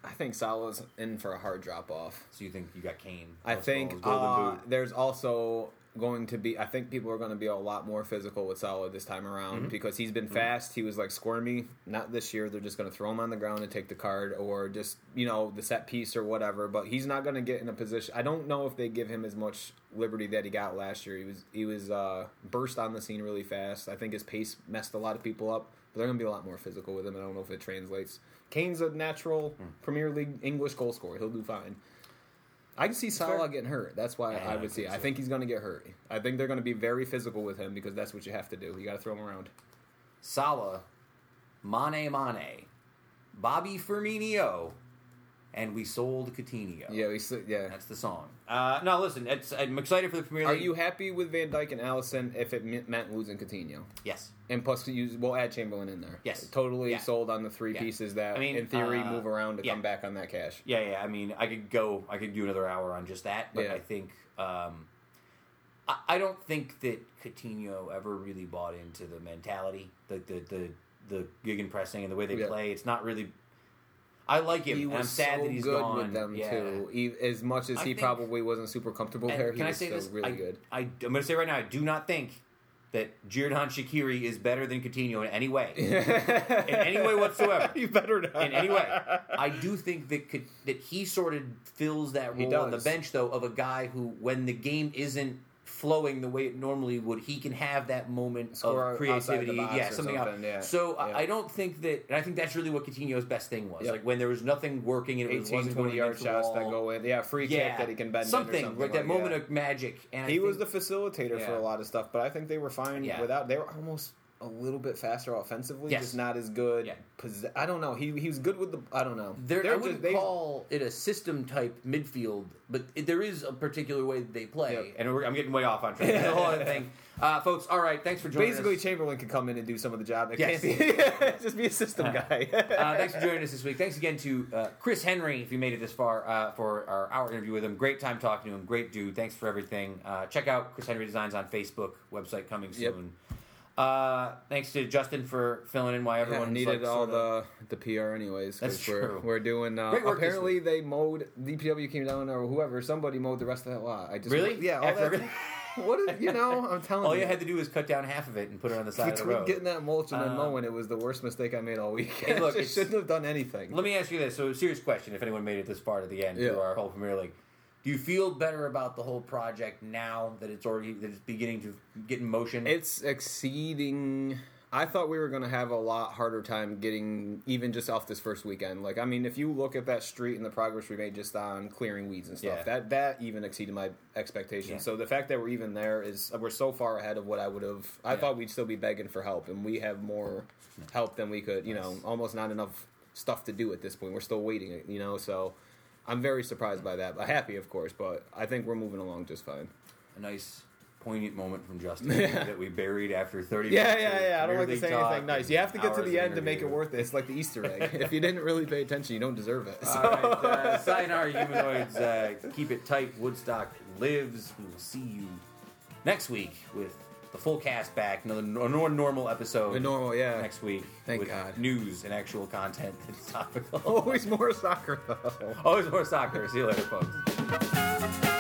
I think Salah's in for a hard drop off. So you think you got Kane? I think uh, there's also going to be. I think people are going to be a lot more physical with Salah this time around Mm-hmm. because he's been fast. He was like squirmy. Not this year. They're just going to throw him on the ground and take the card, or just you know the set piece or whatever. But he's not going to get in a position. I don't know if they give him as much liberty that he got last year. He was he was uh, burst on the scene really fast. I think his pace messed a lot of people up. But they're going to be a lot more physical with him. I don't know if it translates. Kane's a natural Hmm. Premier League English goal scorer. He'll do fine. I can see Salah getting hurt. That's why I I would see. think I think he's going to get hurt. I think they're going to be very physical with him because that's what you have to do. You got to throw him around. Salah, Mane Mane, Bobby Firmino, and we sold Coutinho. Yeah, we, s- yeah. That's the song. Uh, no, listen, it's, I'm excited for the Premier Are League. you happy with Van Dijk and Alisson if it me- meant losing Coutinho? Yes. And plus, you, we'll add Chamberlain in there. Yes. Totally Yeah. sold on the three Yeah. pieces that, I mean, in theory, uh, move around to yeah. come back on that cash. Yeah, yeah. I mean, I could go. I could do another hour on just that, but Yeah. I think um, I, I don't think that Coutinho ever really bought into the mentality, the the the, the gig and pressing and the way they Yeah. play. It's not really. I like him. He was I'm sad so that he's good gone. with them yeah. too. He, as much as I he think- probably wasn't super comfortable there, he was still this? really I, good. I, I'm going to say right now, I do not think that Giordano Shaqiri is better than Coutinho in any way. in any way whatsoever. you better not. in any way. I do think that could, that he sort of fills that role on the bench, though, of a guy who, when the game isn't flowing the way it normally would, he can have that moment Score of creativity. Yeah, something something, else. yeah. So I- Yeah. I don't think that, and I think that's really what Coutinho's best thing was. Yep. Like when there was nothing working and it was 18, wasn't 20 going yard shots that go in. Yeah, free yeah, kick that he can bend something, something like that like moment that. of magic. And He was the facilitator for a lot of stuff, but I think they were fine without. They were almost a little bit faster offensively, Yes. just not as good. Yeah. Pos- I don't know. He he was good with the. I don't know. They're I just- wouldn't they- call it a system type midfield, but it, there is a particular way that they play. Yep. And we're, I'm getting way off on track. That's a whole other thing. Uh, folks, all right, thanks for joining Basically, us. Chamberlain can come in and do some of the job. It Yes. can't be just be a system guy. Uh, thanks for joining us this week. Thanks again to uh, Chris Henry, if you made it this far, uh, for our hour interview with him. Great time talking to him. Great dude. Thanks for everything. Uh, check out Chris Henry Designs on Facebook. Website coming Yep. Uh, thanks to Justin for filling in why Yeah, everyone needed like, all the the PR anyways. That's we're, true. We're doing. Uh, apparently, they mowed DPW came down or whoever somebody mowed the rest of that lot. I just Really? yeah. All After that, everything? what is, you know? I'm telling All you. All you had to do was cut down half of it and put it on the side of the road. getting that mulch and then Um, mowing, it was the worst mistake I made all week. Hey, look, I shouldn't have done anything. Let me ask you this. So, a serious question if anyone made it this far to the end Yeah. through our whole Premier League. Do you feel better about the whole project now that it's already that it's beginning to get in motion? It's exceeding. I thought we were going to have a lot harder time getting even just off this first weekend. Like, I mean, if you look at that street and the progress we made just on clearing weeds and stuff, Yeah. that that even exceeded my expectations. Yeah. So the fact that we're even there is we're so far ahead of what I would have. I Yeah. thought we'd still be begging for help, and we have more help than we could. You know, almost not enough stuff to do at this point. We're still waiting. You know, so. I'm very surprised by that. But happy, of course, but I think we're moving along just fine. a nice poignant moment from Justin that we buried after 30 Yeah, minutes. yeah, yeah. I don't like to say anything nice. You have to get to the end to make it worth it. It's like the Easter egg. if you didn't really pay attention, you don't deserve it. So. All right, uh, sayonara, humanoids. Uh, keep it tight. Woodstock lives. We will see you next week with the full cast back. Another normal episode. The normal, yeah. Next week. Thank with God. News and actual content that's topical. Always more soccer though. Always more soccer. See you later, folks.